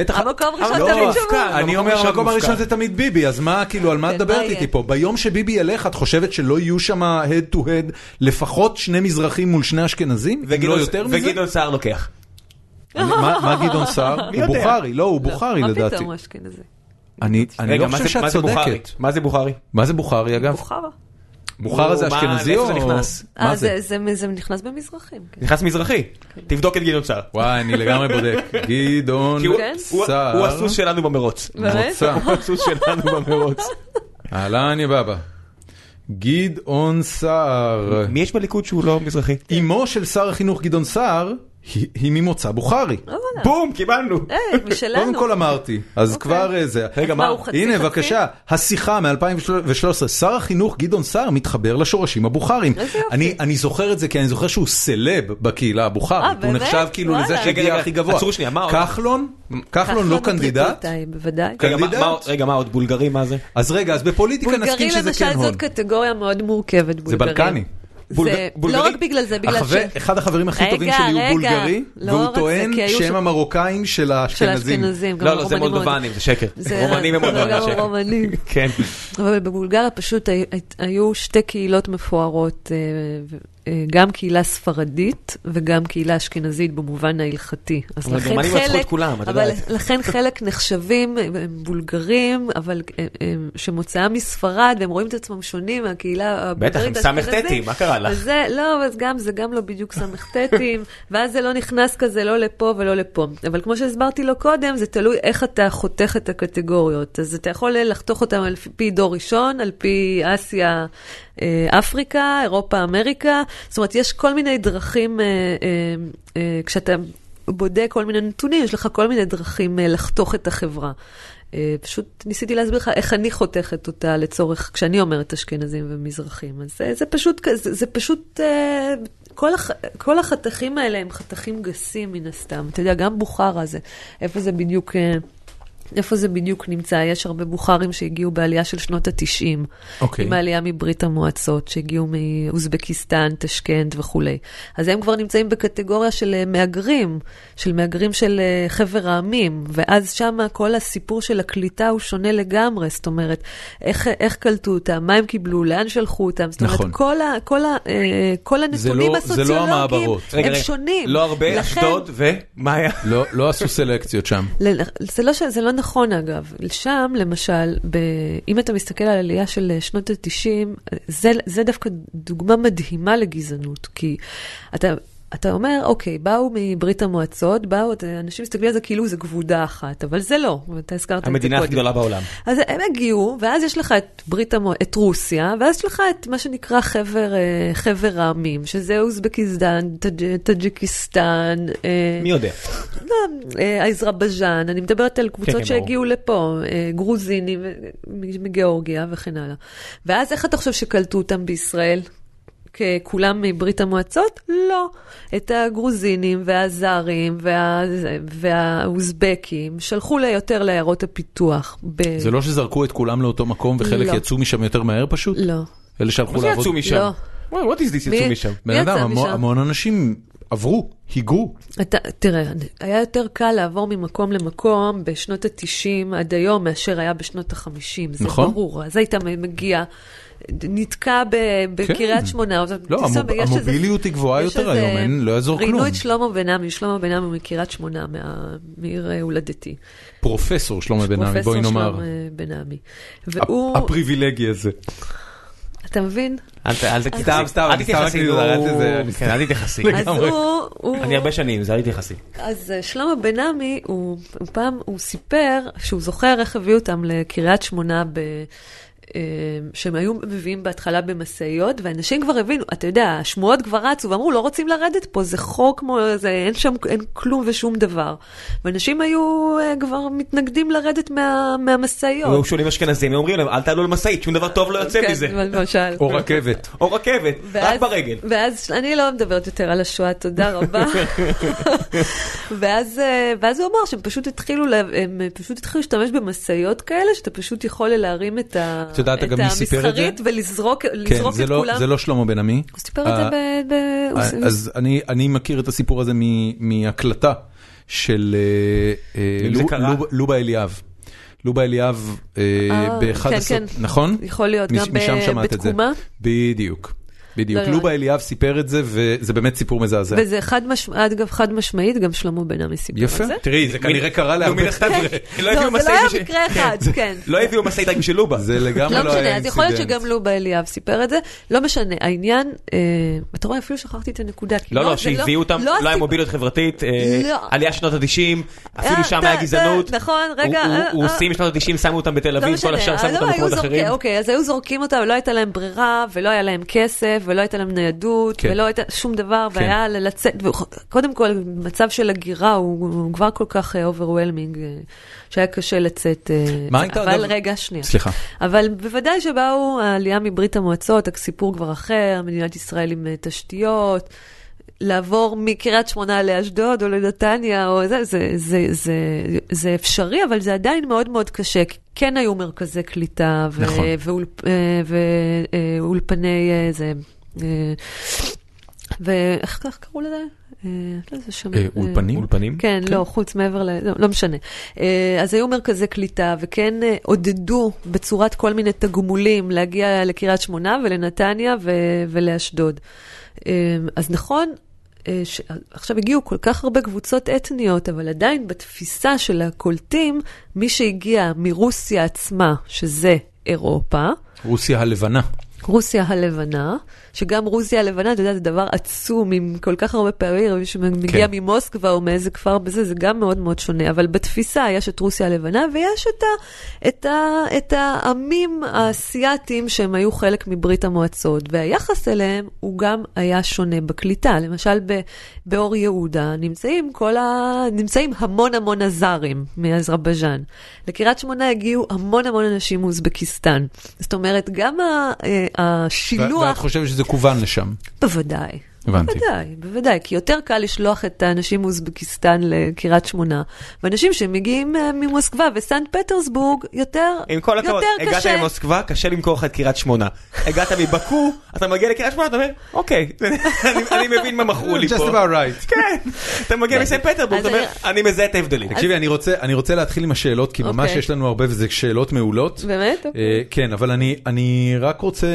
המקום ראשון לא, תמיד. שמור. אני אומר, המקום. הראשון זה תמיד ביבי, אז מה, כאילו, על מה את כן, מה מדברת? איתי פה? ביום שביבי ילך, את חושבת שלא יהיו שם head to head לפחות שני מזרחים מול שני אשכנזים? אם לא וגדעון- יותר מזה? וגדעון סער לוקח. מה מה גדעון סער? [LAUGHS] הוא? בוכרי, לא, הוא בוכרי מה לדעתי. פתאום אשכנזי? אני לא מה חושב זה- שאת מה זה בוכרי? צודקת. מה זה בוכרי? מה זה בוכרי אגב? בוכרה. בוכרה זה אשכנזי או... זה נכנס? מה אה, זה? זה- נכנס במזרחים. כן. נכנס מזרחי. תבדוק את גדעון סער. וואי, אני לגמרי בודק. [LAUGHS] גדעון כן? סער. הוא הסוס שלנו במרוץ. באמת? הוא הסוס שלנו במרוץ. אהלן יא בבא. גדעון סער. מי יש בליכוד שהוא לא מזרחי? אמו של שר החינוך גדעון סער היא ממוצא בוכרי. לא. בום, קיבלנו. אה. קודם כל אמרתי, אז אוקיי. כבר אה, זה. רגע, מה, מה? הוא חצי הנה? בבקשה, השיחה מ-2013, שר החינוך גדעון סער מתחבר לשורשים הבוכרים. איזה יופי. אני, אני זוכר את זה כי אני זוכר שהוא סלב בקהילה הבוכרית, אה, הוא? נחשב כאילו. לזה שהגיע הכי גבוה. עצרו שנייה, מה עוד? כחלון? כחלון לא קנדידט? רגע, מה- עוד- רגע, מה עוד? בולגרי מה זה? אז רגע, אז בפוליטיקה נסכים בולגרי שזה למשל כן הון. זאת קטגוריה מאוד מורכבת, זה בולגרי. בלקני. זה בולגרי? לא רק בגלל זה, בגלל ש... אחד החברים הכי רגע, טובים שלי הוא בולגרי, לא והוא טוען כי היו שהם המרוקאים של האשכנזים. לא, לא, זה מולדובנים, זה שקר. רומנים הם מולדובנים, שקר. רומנים. כן. אבל בבולגריה פשוט הי- היו שתי קהילות מפוארות, אה, גם קהילה ספרדית וגם קהילה אשכנזית במובן ההלכתי. אז אבל לכן הגרמנים רצחו את כולם, את אבל יודעת. לכן חלק נחשבים הם בולגרים, אבל אה, אה, שמוצאם מספרד, והם רואים את עצמם שונים מהקהילה בטח, הבולגרית הם האשכנזית. ס"טים, מה קרה לך? וזה, לא, אז גם, זה גם לא בדיוק ס"טים, [LAUGHS] ואז זה לא נכנס כזה לא לפה ולא לפה. אבל כמו שהסברתי לו קודם, זה תלוי איך אתה חותך את הקטגוריות. אז אתה יכול לחתוך אותם על פי דור ראשון, על פי אסיה, אה, אפריקה, אירופה, אמריקה. זאת אומרת, יש כל מיני דרכים, אה, אה, אה, כשאתה בודק כל מיני נתונים, יש לך כל מיני דרכים אה, לחתוך את החברה. אה, פשוט ניסיתי להסביר לך איך אני חותכת אותה לצורך, כשאני אומרת אשכנזים ומזרחים. אז זה, זה פשוט, כזה- זה פשוט, אה, כל, הח, כל החתכים האלה הם חתכים גסים מן הסתם. אתה יודע, גם בוכרה זה, איפה זה בדיוק... איפה זה בדיוק נמצא? יש הרבה בוכרים שהגיעו בעלייה של שנות ה-90, אוקיי. עם העלייה מברית המועצות, שהגיעו מאוזבקיסטן, טשקנט וכולי. אז הם כבר נמצאים בקטגוריה של אה, מהגרים, של מהגרים של אה, חבר העמים, ואז שם כל הסיפור של הקליטה הוא שונה לגמרי, זאת אומרת, איך, איך קלטו אותם, מה הם קיבלו, לאן שלחו אותם, זאת אומרת, נכון. כל, ה, כל, ה, אה, כל הנתונים לא- זה לא הסוציולוגיים. רגע, הם רגע, שונים. לא הרבה, לכן- אשדוד, ומה היה? לא, לא עשו סלקציות שם. זה לא, זה לא נכון אגב. שם, למשל, ב, אם אתה מסתכל על העלייה של אה, שנות ה-90, זה, זה דווקא דוגמה מדהימה לגזענות. כי אתה, אתה אומר, אוקיי, באו מברית המועצות, באו, אנשים מסתכלים על זה כאילו זה גוש אחת, אבל זה לא, אתה הזכרת את זה המדינה הכי קודם. גדולה בעולם. אז הם הגיעו, ואז יש לך את ברית המוע... את רוסיה, ואז יש לך את מה שנקרא חבר, אה, חבר העמים, שזה אוזבקיסטן, טאג'- טאג'יקיסטן, אה, מי יודע? לא, אה, אני מדברת על קבוצות כן, שהגיעו לפה, גרוזינים מגיאורגיה וכן הלאה. ואז איך אתה חושב שקלטו אותם בישראל? ככולם מברית המועצות? לא. את הגרוזינים והזרים וה... והאוזבקים שלחו לה יותר לעיירות הפיתוח. ב... זה לא שזרקו את כולם לאותו מקום וחלק לא. יצאו משם יותר מהר פשוט? לא. אלה שהלכו מה זה לעבוד? יצאו משם? לא. וואי, what is this יצאו משם? בן מי אדם, יצא המון- משם? המון אנשים עברו, היגרו. אתה, תראה, היה יותר קל לעבור ממקום למקום בשנות ה-90 עד היום מאשר היה בשנות ה-50, זה נכון. ברור. אז היית מגיע, נתקע בקריית שמונה. אז לא, המוב- המוביליות היא גבוהה יותר איזה- היום, אין- לא יעזור כלום. ראיינו את שלמה בן עמי, שלמה בן עמי מקריית שמונה, מה- מעיר אה, הולדתי. פרופסור שלמה בן עמי, פרופסור בואי נאמר. שלמה בן עמי. והוא, הפריבילגי הזה. אתה מבין? אל. סתם, סתם, אל אני סתם תתייחסי, נזהר, נו. אל כן, תתייחסי. אני הרבה שנים, זה אל תתייחסי. אז אה, שלמה בן עמי, הוא, פעם, הוא סיפר שהוא זוכר איך הביאו אותם לקריית שמונה ב... אה, שהם היו מביאים בהתחלה במשאיות, ואנשים כבר הבינו, אתה יודע, השמועות כבר רצו ואמרו, לא רוצים לרדת פה, זה חור כמו, זה, אין שם, אין כלום ושום דבר. ואנשים היו אה, כבר מתנגדים לרדת מה, מהמשאיות. היו שואלים אשכנזים, הם אומרים להם, אל תעלו למשאית, שום דבר טוב לא יוצא כן, מזה. למשל. או רכבת. [LAUGHS] או רכבת, רק ואז- ברגל. ואז אני לא מדברת יותר על השואה, תודה רבה. [LAUGHS] ואז, אה, ואז הוא אמר שהם פשוט התחילו, לה- הם פשוט התחילו להשתמש במשאיות כאלה, שאתה פשוט יכול להרים את, ה, את יודעת את גם מי סיפר את זה? המסחרית ולזרוק כן, את לא- כולם. זה לא שלמה בן עמי. הוא סיפר את זה אה, ב... אז אני, אני מכיר את הסיפור הזה מ- מהקלטה של אה, אה, לובה אליאב. לובה אליאב באחד כן, כן. נכון? יכול להיות, גם את. בתקומה? בדיוק, בדיוק. לא, לא. לובה אליאב סיפר את זה, וזה באמת סיפור מזעזע. וזה חד משמעית, אגב, חד משמעית, גם שלמה בן עמי סיפר יפה, על זה. תראי, זה כנראה קרה להרבה חבר'ה. לא לא, הביאו זה לא היה מקרה אחד, כן. לא הביאו משאית רק בשביל לובה. זה לגמרי לא לא היה משנה, אז יכול להיות אינסידנט. שגם לובה אליאב סיפר את זה. לא משנה, העניין, אה, אתה רואה, אפילו שכחתי את הנקודה. לא, לא, שהביאו אותם, לא היה. מוביליות חברתית, אה, לא. עלייה שנות ה-90, אפילו אה, שם היה גזענות. אתה- נכון, רגע, אה, אה. רוסים בשנות ה-90 שמו אותם בתל לא אביב, כל השאר שמו לא, אותם במקומות אחרים. אוקיי, אז היו זורקים אותם, ולא הייתה להם ברירה, ולא היה להם כסף, ולא הייתה להם ניידות, כן. ולא הייתה שום דבר, כן. והיה לצאת, קודם כל, מצב של הגירה הוא הוא כבר כל כך overwhelming, שהיה קשה לצאת. אה, מה הייתה, אבל אגב- רגע, שנייה. סליחה. אבל בוודאי שבאו העלייה מברית המועצות, הסיפור כבר אחר, מדינת ישראל עם אה, תשתיות. לעבור מקריית שמונה לאשדוד או לנתניה, או זה, זה, זה, זה, זה אפשרי, אבל זה עדיין מאוד מאוד קשה. כן היו מרכזי קליטה ו- נכון. ואולפ, אה, ואולפני אה, זה. אה, ואיך איך קראו לזה? אה, אה, אולפנים? אולפנים? כן, לא, חוץ מעבר ל... לא, לא משנה. אז היו מרכזי קליטה, וכן עודדו בצורת כל מיני תגמולים להגיע לקריית שמונה ולנתניה ולאשדוד. אז נכון, ש- עכשיו הגיעו כל כך הרבה קבוצות אתניות, אבל עדיין בתפיסה של הקולטים, מי שהגיע מרוסיה עצמה, שזה אירופה, רוסיה הלבנה. רוסיה הלבנה, שגם רוסיה הלבנה, אתה יודע, זה דבר עצום, עם כל כך הרבה פעמים, מי שמגיע כן. ממוסקבה או מאיזה כפר בזה, זה גם מאוד מאוד שונה. אבל בתפיסה יש את רוסיה הלבנה, ויש את, ה, את, ה, את העמים האסייתים שהם היו חלק מברית המועצות, והיחס אליהם הוא גם היה שונה בקליטה. למשל, ב, באור יהודה נמצאים, כל ה, נמצאים המון המון הזרים מאזרבייג'אן. לקריית שמונה הגיעו המון המון אנשים מאוזבקיסטן. זאת אומרת, גם אה, ואת השילוח, חושבת שזה כוון לשם. בוודאי. הבנתי. בוודאי, בוודאי, כי יותר קל לשלוח את האנשים מאוזבקיסטן לקריית שמונה, ואנשים שמגיעים אה, ממוסקבה וסנט פטרסבורג, יותר עם כל הכבוד, יותר הגעת קשה. למוסקבה, קשה למכור לך את קריית שמונה. הגעת מבקו, אתה מגיע לקריית שמונה, אתה אומר, אוקיי, [LAUGHS] אני- אני מבין מה מכרו לי Just פה. about right. כן, אתה מגיע [LAUGHS] מסנט פטרבורג, אז אתה אומר, אני מזהה את ההבדלים. תקשיבי, אני רוצה, אני רוצה להתחיל עם השאלות, כי ממש אוקיי. יש לנו הרבה וזה שאלות מעולות. באמת? אה, כן, אבל אני רק רוצה...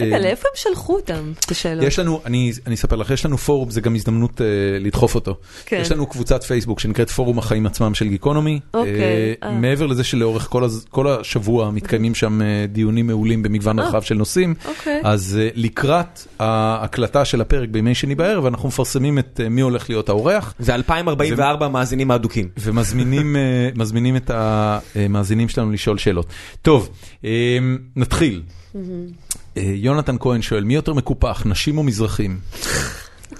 אה, רגע, לאיפה הם שלחו אותם, את השאלות? יש לנו, אני, אני אספר לך, יש לנו פורום, זה גם הזדמנות uh, לדחוף אותו. כן. יש לנו קבוצת פייסבוק שנקראת פורום החיים עצמם של גיקונומי. אוקיי, אה, אה. מעבר לזה שלאורך כל, הז, כל השבוע מתקיימים שם אה, דיונים מעולים במגוון אה. רחב של נושאים. אוקיי. אז אה, לקראת ההקלטה של הפרק בימי שני בערב, אנחנו מפרסמים את אה, מי הולך להיות האורח. זה 2044 מאזינים האדוקים. ומזמינים אה, מזמינים את המאזינים שלנו לשאול שאלות. טוב, אה, נתחיל. אה, יונתן כהן שואל, מי יותר מקופח, נשים או מזרחים? [LAUGHS]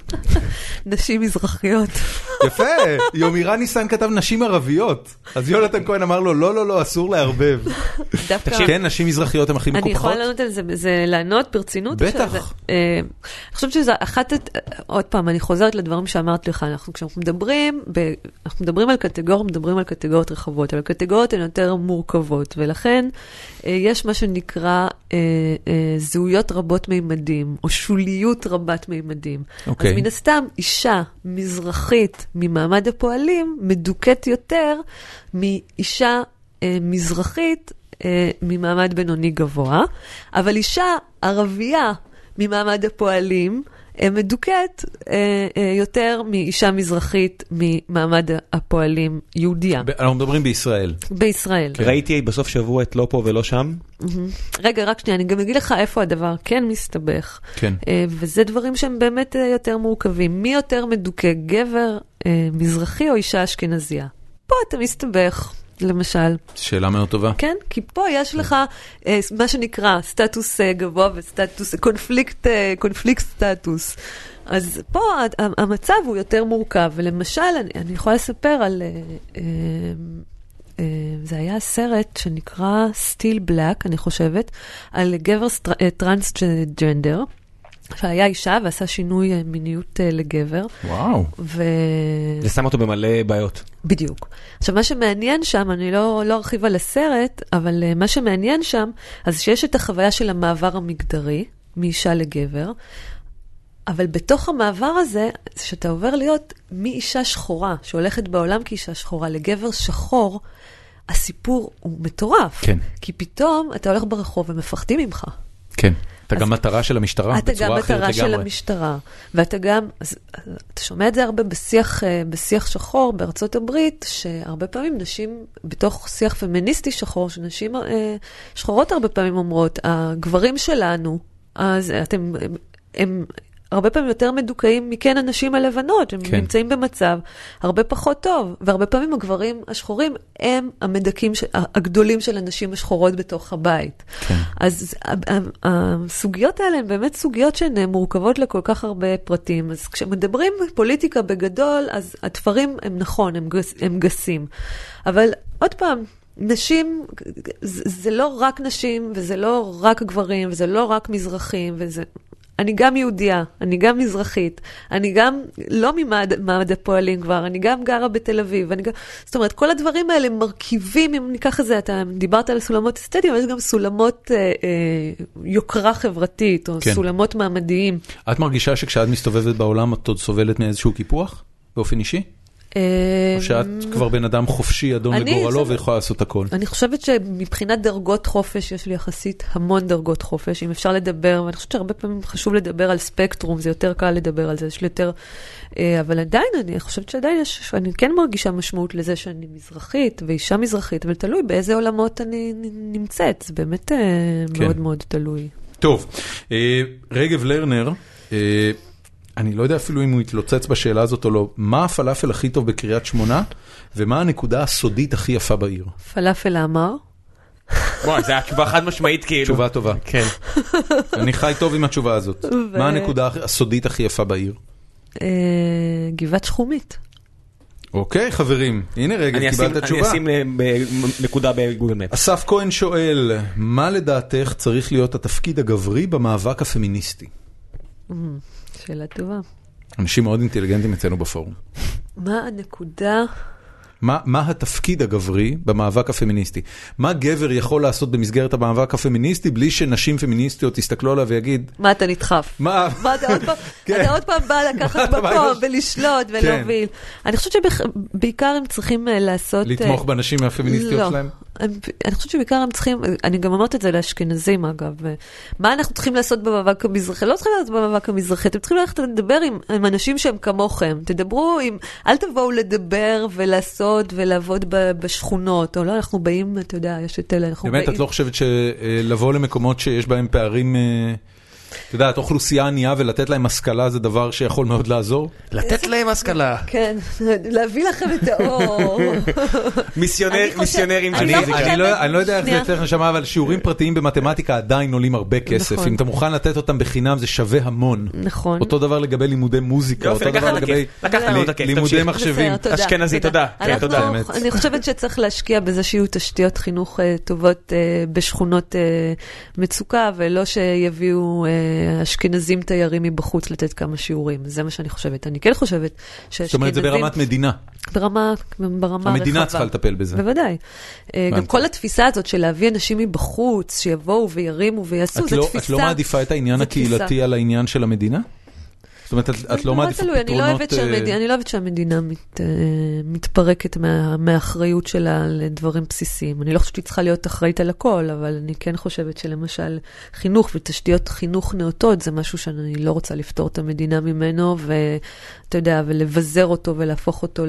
נשים מזרחיות. יפה, יומירן ניסן כתב נשים ערביות. אז יונתן כהן אמר לו, לא, לא, לא, אסור לערבב. דווקא... כן, נשים מזרחיות הן הכי אני מקופחות? יכולה לענות על זה, זה לענות ברצינות? בטח. שזה- אה, אני חושבת שזה אחת, עוד פעם, אני חוזרת לדברים שאמרתי לך, אנחנו כשאנחנו מדברים, אנחנו מדברים על קטגוריות, מדברים על קטגוריות רחבות, אבל הקטגוריות הן יותר מורכבות, ולכן אה, יש מה שנקרא אה, זהויות רבות מימדים, או שוליות רבת מימדים. אוקיי. מן הסתם, אישה מזרחית ממעמד הפועלים מדוכאת יותר מאישה אה, מזרחית אה, ממעמד בינוני גבוה, אבל אישה ערבייה ממעמד הפועלים מדוכאת אה, אה, יותר מאישה מזרחית ממעמד הפועלים יהודייה אנחנו מדברים בישראל. בישראל. ראיתי בסוף שבוע את לא פה ולא שם. רגע, רק שנייה, אני גם אגיד לך איפה הדבר כן מסתבך. כן. אה, וזה דברים שהם באמת אה, יותר מורכבים. מי יותר מדוכא, גבר אה, מזרחי או אישה אשכנזייה? פה אתה מסתבך, למשל. שאלה מאוד טובה. כן? כי פה יש לך אה, מה שנקרא סטטוס אה, גבוה וסטטוס, קונפליקט, אה, קונפליקט סטטוס. אז פה המצב הוא יותר מורכב, ולמשל, אני, אני יכולה לספר על... אה, אה, אה, זה היה סרט שנקרא סטיל בלק, אני חושבת, על גבר סטר- טרנסג'נדר, שהיה אישה ועשה שינוי אה, מיניות אה, לגבר. וואו. ו... זה שם אותו במלא בעיות. בדיוק. עכשיו, מה שמעניין שם, אני לא, לא ארחיב על הסרט, אבל uh, מה שמעניין שם, אז שיש את החוויה של המעבר המגדרי, מאישה לגבר, אבל בתוך המעבר הזה, שאתה עובר להיות מאישה שחורה, שהולכת בעולם כאישה שחורה, לגבר שחור, הסיפור הוא מטורף. כן. כי פתאום אתה הולך ברחוב ומפחדים ממך. כן. אתה גם מטרה של המשטרה, אתה גם בצורה אחרת מטרה של לגמרי. המשטרה, ואתה גם, אתה שומע את זה הרבה בשיח, אה, בשיח שחור בארצות הברית, שהרבה פעמים נשים, בתוך שיח פמיניסטי שחור, שנשים אה, שחורות הרבה פעמים אומרות, הגברים שלנו, אז אתם, הם, הם הרבה פעמים יותר מדוכאים מכן הנשים הלבנות, הם כן. נמצאים במצב הרבה פחות טוב, והרבה פעמים הגברים השחורים הם המדכאים ש- הגדולים של הנשים השחורות בתוך הבית. כן. אז הסוגיות האלה הן באמת סוגיות שהן מורכבות לכל כך הרבה פרטים. אז כשמדברים פוליטיקה בגדול, אז התפרים הם נכון, הם, גס, הם גסים. אבל עוד פעם, נשים, זה, זה לא רק נשים, וזה לא רק גברים, וזה לא רק מזרחים, וזה... אני גם יהודייה, אני גם מזרחית, אני גם לא ממעמד הפועלים כבר, אני גם גרה בתל אביב, אני גם... זאת אומרת, כל הדברים האלה מרכיבים, אם ניקח את זה, אתה דיברת על סולמות אסתטיים, אבל יש גם סולמות אה, אה, יוקרה חברתית, או כן. סולמות מעמדיים. את מרגישה שכשאת מסתובבת בעולם את עוד סובלת מאיזשהו קיפוח? באופן אישי? או שאת כבר בן אדם חופשי, אדון לגורלו ויכולה לעשות הכל? אני חושבת שמבחינת דרגות חופש, יש לי יחסית המון דרגות חופש, אם אפשר לדבר, ואני חושבת שהרבה פעמים חשוב לדבר על ספקטרום, זה יותר קל לדבר על זה, יש לי יותר... אה, אבל עדיין, אני חושבת שעדיין יש, אני כן מרגישה משמעות לזה שאני מזרחית ואישה מזרחית, אבל תלוי באיזה עולמות אני נמצאת, זה באמת אה, כן. מאוד מאוד תלוי. טוב, אה, רגב לרנר, אני לא יודע אפילו אם הוא התלוצץ בשאלה הזאת או לא, מה הפלאפל הכי טוב בקריית שמונה, ומה הנקודה הסודית הכי יפה בעיר? פלאפל העמר, וואי, זו התשובה חד משמעית כאילו. תשובה טובה. כן. אני חי טוב עם התשובה הזאת. מה הנקודה הסודית הכי יפה בעיר? אה, גבעת שחומית. אוקיי, חברים, הנה אני אשים- קיבלת אני תשובה. אשים אה, נקודה בגוגל מפ. אסף כהן שואל, מה לדעתך צריך להיות התפקיד הגברי במאבק הפמיניסטי? שאלה טובה. אנשים מאוד אינטליגנטים אצלנו בפורום. מה הנקודה? מה, מה התפקיד הגברי במאבק הפמיניסטי? מה גבר יכול לעשות במסגרת המאבק הפמיניסטי בלי שנשים פמיניסטיות יסתכלו עליו ויגיד, מה אתה נדחף? מה? מה אתה עוד פעם, [LAUGHS] כן. אתה עוד פעם בא לקחת מקום ולשלוט ולהוביל. אני חושבת שבעיקר הם צריכים אה, לעשות... אה, לתמוך בנשים הפמיניסטיות לא. שלהם? אני, אני חושבת שבעיקר הם צריכים, אני גם אומרת את זה לאשכנזים אגב, מה אנחנו צריכים לעשות במאבק המזרחי? לא צריכים לעשות במאבק המזרחי, אתם צריכים ללכת לדבר עם, עם אנשים שהם כמוכם, תדברו עם, אל תבואו לדבר ולעשות ולעבוד ב, בשכונות, או לא, אנחנו באים, אתה יודע, יש את אלה, אנחנו באמת, באים... את לא חושבת שלבוא למקומות שיש בהם פערים, אה, את יודעת, אוכלוסייה ענייה ולתת להם השכלה זה דבר שיכול מאוד לעזור? לתת להם השכלה. כן, [LAUGHS] להביא לכם את האור. [LAUGHS] מיסיונרים של אני לא אני, פיזיקה. אני, לא, אני לא יודע איך זה. אצלך נשמה, אבל שיעורים פרטיים במתמטיקה עדיין עולים הרבה כסף. נכון. אם אתה מוכן לתת אותם בחינם זה שווה המון. נכון. אותו דבר לגבי לימודי מוזיקה, אותו דבר לגבי לימודי. מחשבים. אשכנזי, תודה. כן. אני חושבת שצריך להשקיע בזה שיהיו תשתיות חינוך אה, טובות אה, בשכונות אה, מצוקה, ולא שיביאו אשכנזים תיירים מבחוץ לתת כמה שיעורים. זה מה שאני חושבת. אני כן חושבת שאשכנזים... זאת אומרת, זה ברמת מדינה. ברמה, ברמה רחבה. המדינה צריכה לטפל בזה. בוודאי. אה, גם. כל התפיסה הזאת של להביא אנשים מבחוץ, שיבואו וירימו ויעשו, זו לא, תפיסה... את לא מעדיפה את העניין הקהילתי. על העניין של המדינה? זאת אומרת, את, לא מעדיפה תלוי, אני לא פתרונות... אוהבת אה, שהמדינה, אני לא אוהבת שהמדינה מת, אה, מתפרקת מה, מהאחריות שלה לדברים בסיסיים. אני לא חושבת שהיא צריכה להיות אחראית על הכל, אבל אני כן חושבת שלמשל חינוך ותשתיות חינוך נאותות זה משהו שאני לא רוצה לפתור את המדינה ממנו, ואתה יודע, ולבזר אותו ולהפוך אותו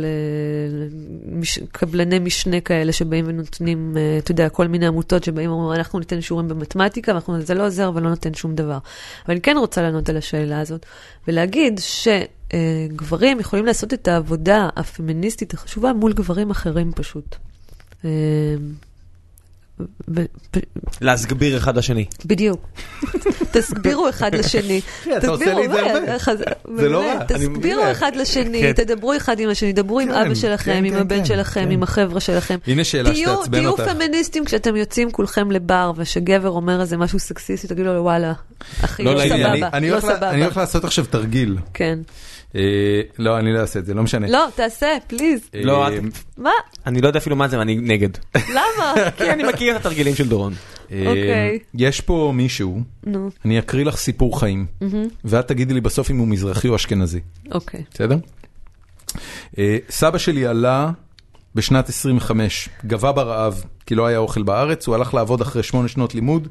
לקבלני משנה כאלה שבאים ונותנים, אה, אתה יודע, כל מיני עמותות שבאים ואומרים, אנחנו ניתן שיעורים במתמטיקה, ואנחנו, זה לא עוזר ולא נותן שום דבר. אבל אני כן רוצה לענות על השאלה הזאת, ולהגיד שגברים יכולים לעשות את העבודה הפמיניסטית החשובה מול גברים אחרים פשוט. אה, ו- להסגביר אחד לשני. בדיוק. תסבירו אחד לשני. כן, אתה עושה לי את זה הרבה. לא רע, תסבירו. אחד לשני, כן. תדברו אחד עם השני, דברו עם כן, אבא שלכם, עם הבן שלכם. עם החבר'ה שלכם. הנה שאלה תהיו- שתעצבן תהיו אותך. פמיניסטים כשאתם יוצאים כולכם לבר, ושגבר אומר איזה משהו סקסיסטי, תגידו לו וואלה, אחי, לא לא סבבה, אני לא לה- אני הולך סבבה. לעשות עכשיו תרגיל. כן. אה, לא, אני לא אעשה את זה, לא משנה. לא, תעשה, פליז. אה, לא, את- מה? אני לא יודע אפילו מה זה ואני נגד. למה? [LAUGHS] כי אני מכיר את התרגילים של דורון. אה, אוקיי. יש פה מישהו, נו, אני אקריא לך סיפור חיים, ואת תגידי לי בסוף אם הוא מזרחי או אשכנזי, אוקיי. בסדר? סבא שלי עלה בשנת 25, גבה ברעב, כי לא היה אוכל בארץ, הוא הלך לעבוד אחרי שמונה שנות לימוד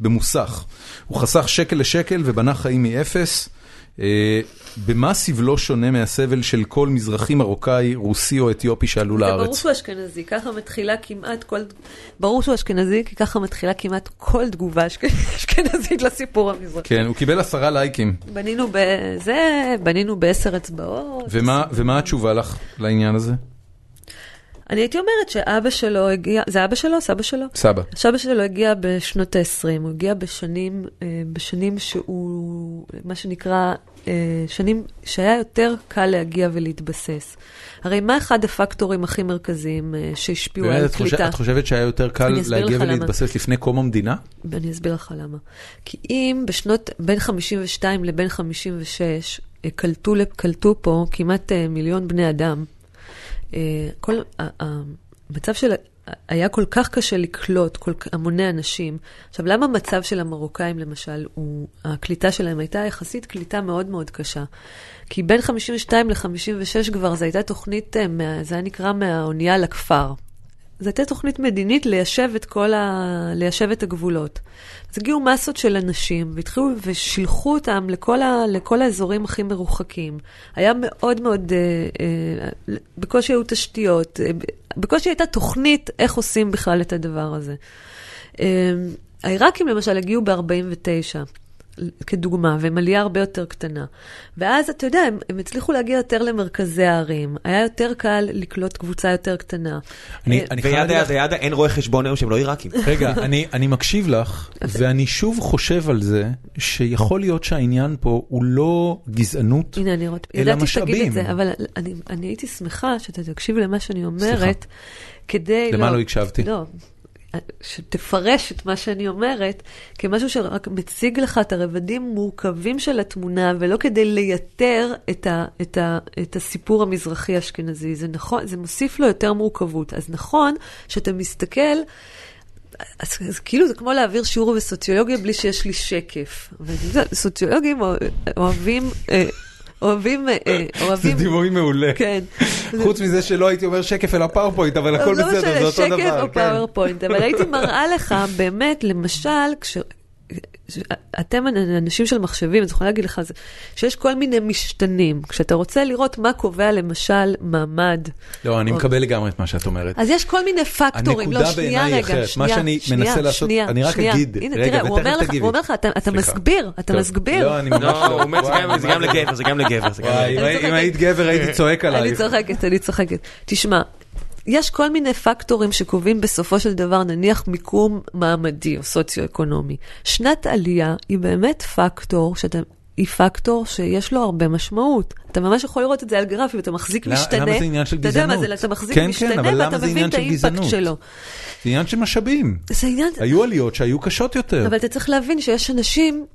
במוסך. הוא חסך שקל לשקל ובנה חיים מאפס. אה, במה סבלו שונה מהסבל של כל מזרחי, מרוקאי, רוסי או אתיופי שעלו זה ברור לארץ? שהוא אשכנזי, ככה מתחילה כמעט כל... ברור שהוא אשכנזי, כי ככה מתחילה כמעט כל תגובה אשכ- [LAUGHS] אשכנזית לסיפור המזרחי. כן, הוא קיבל עשרה לייקים. בנינו בזה, בנינו בעשר אצבעות. ומה, ומה התשובה לך לעניין הזה? אני הייתי אומרת שאבא שלו הגיע, זה אבא שלו? סבא שלו? סבא. סבא שלו הגיע בשנות ה-20, הוא הגיע בשנים, אה, בשנים שהוא, מה שנקרא, אה, שנים שהיה יותר קל להגיע ולהתבסס. הרי מה אחד הפקטורים הכי מרכזיים אה, שהשפיעו על את, חושב, קליטה? את חושבת שהיה יותר קל אני להגיע לך למה. ולהתבסס לפני קום המדינה? ואני אסביר לך למה. כי אם בשנות, בין 52 לבין 56, אה, קלטו, קלטו פה כמעט מיליון בני אדם, כל, ה- ה- המצב של... היה כל כך קשה לקלוט כל, המוני אנשים. עכשיו, למה המצב של המרוקאים, למשל, הוא, הקליטה שלהם הייתה יחסית קליטה מאוד מאוד קשה? כי בין 52 ל-56 כבר זו הייתה תוכנית, אה, זה היה נקרא מהאונייה לכפר. הייתה תוכנית מדינית ליישב את כל ה... ליישב את הגבולות. אז הגיעו מסות של אנשים, והתחילו ושילחו אותם לכל, ה... לכל האזורים הכי מרוחקים. היה מאוד מאוד, אה, אה, בקושי היו תשתיות, אה, בקושי הייתה תוכנית איך עושים בכלל את הדבר הזה. אה, העיראקים למשל הגיעו ב-49. כדוגמה, והם עלייה הרבה יותר קטנה. ואז, אתה יודע, הם, הם הצליחו להגיע יותר למרכזי הערים. היה יותר קל לקלוט קבוצה יותר קטנה. אני, אה, אני חייב להגיד וידה לך, אין רואי חשבון היום שהם לא עיראקים. [LAUGHS] רגע, אני, אני מקשיב לך, ואני שוב חושב על זה, שיכול להיות שהעניין פה הוא לא גזענות, הנה, אני רואה, אלא ידעתי שתגיד משאבים. את זה, אבל אני, אני הייתי שמחה שאתה תקשיב למה שאני אומרת, כדי... למה לא הקשבתי? לא, שתפרש את מה שאני אומרת כמשהו שרק מציג לך את הרבדים מורכבים של התמונה, ולא כדי לייתר את, ה, את, ה, את הסיפור המזרחי-אשכנזי. זה נכון, זה מוסיף לו יותר מורכבות. אז נכון שאתה מסתכל... אז, אז כאילו זה כמו להעביר שיעור בסוציולוגיה בלי שיש לי שקף. סוציולוגים אוהבים אה, אוהבים, אה, אה, [LAUGHS] אוהבים... זה דימוי מעולה. כן. חוץ מזה שלא הייתי אומר שקף אלא PowerPoint, אבל הכל בסדר, זה אותו דבר. שקף או כן. PowerPoint, אבל הייתי [LAUGHS] מראה לך באמת, למשל, כש... אתם אנשים של מחשבים, אני יכולה להגיד לך שיש כל מיני משתנים. כשאתה רוצה לראות מה קובע למשל מעמד. לא, אני מקבל לגמרי את מה שאת אומרת. אז יש כל מיני פקטורים. הנקודה בעיניי היא אחרת. מה שאני מנסה לעשות, אני רק אגיד, רגע, ותכף תגיבי. הוא אומר לך, אתה מסביר, אתה מסביר. לא, אני ממש לא. הוא אומר זה גם לגבר, זה גם לגבר. אם היית גבר הייתי צועק עלייך. אני צוחקת, אני צוחקת. תשמע, יש כל מיני פקטורים שקובעים בסופו של דבר, נניח מיקום מעמדי או סוציו-אקונומי. שנת עלייה היא באמת פקטור שאתה... היא פקטור שיש לו הרבה משמעות. אתה ממש יכול לראות את זה על גרפים, אתה מחזיק משתנה. למה זה עניין של גזענות? אתה יודע מה זה, אתה מחזיק כן, משתנה כן, ואתה מבין את האימפקט שלו. זה עניין של משאבים. זה עניין... היו עליות שהיו קשות יותר. אבל אתה צריך להבין שיש אנשים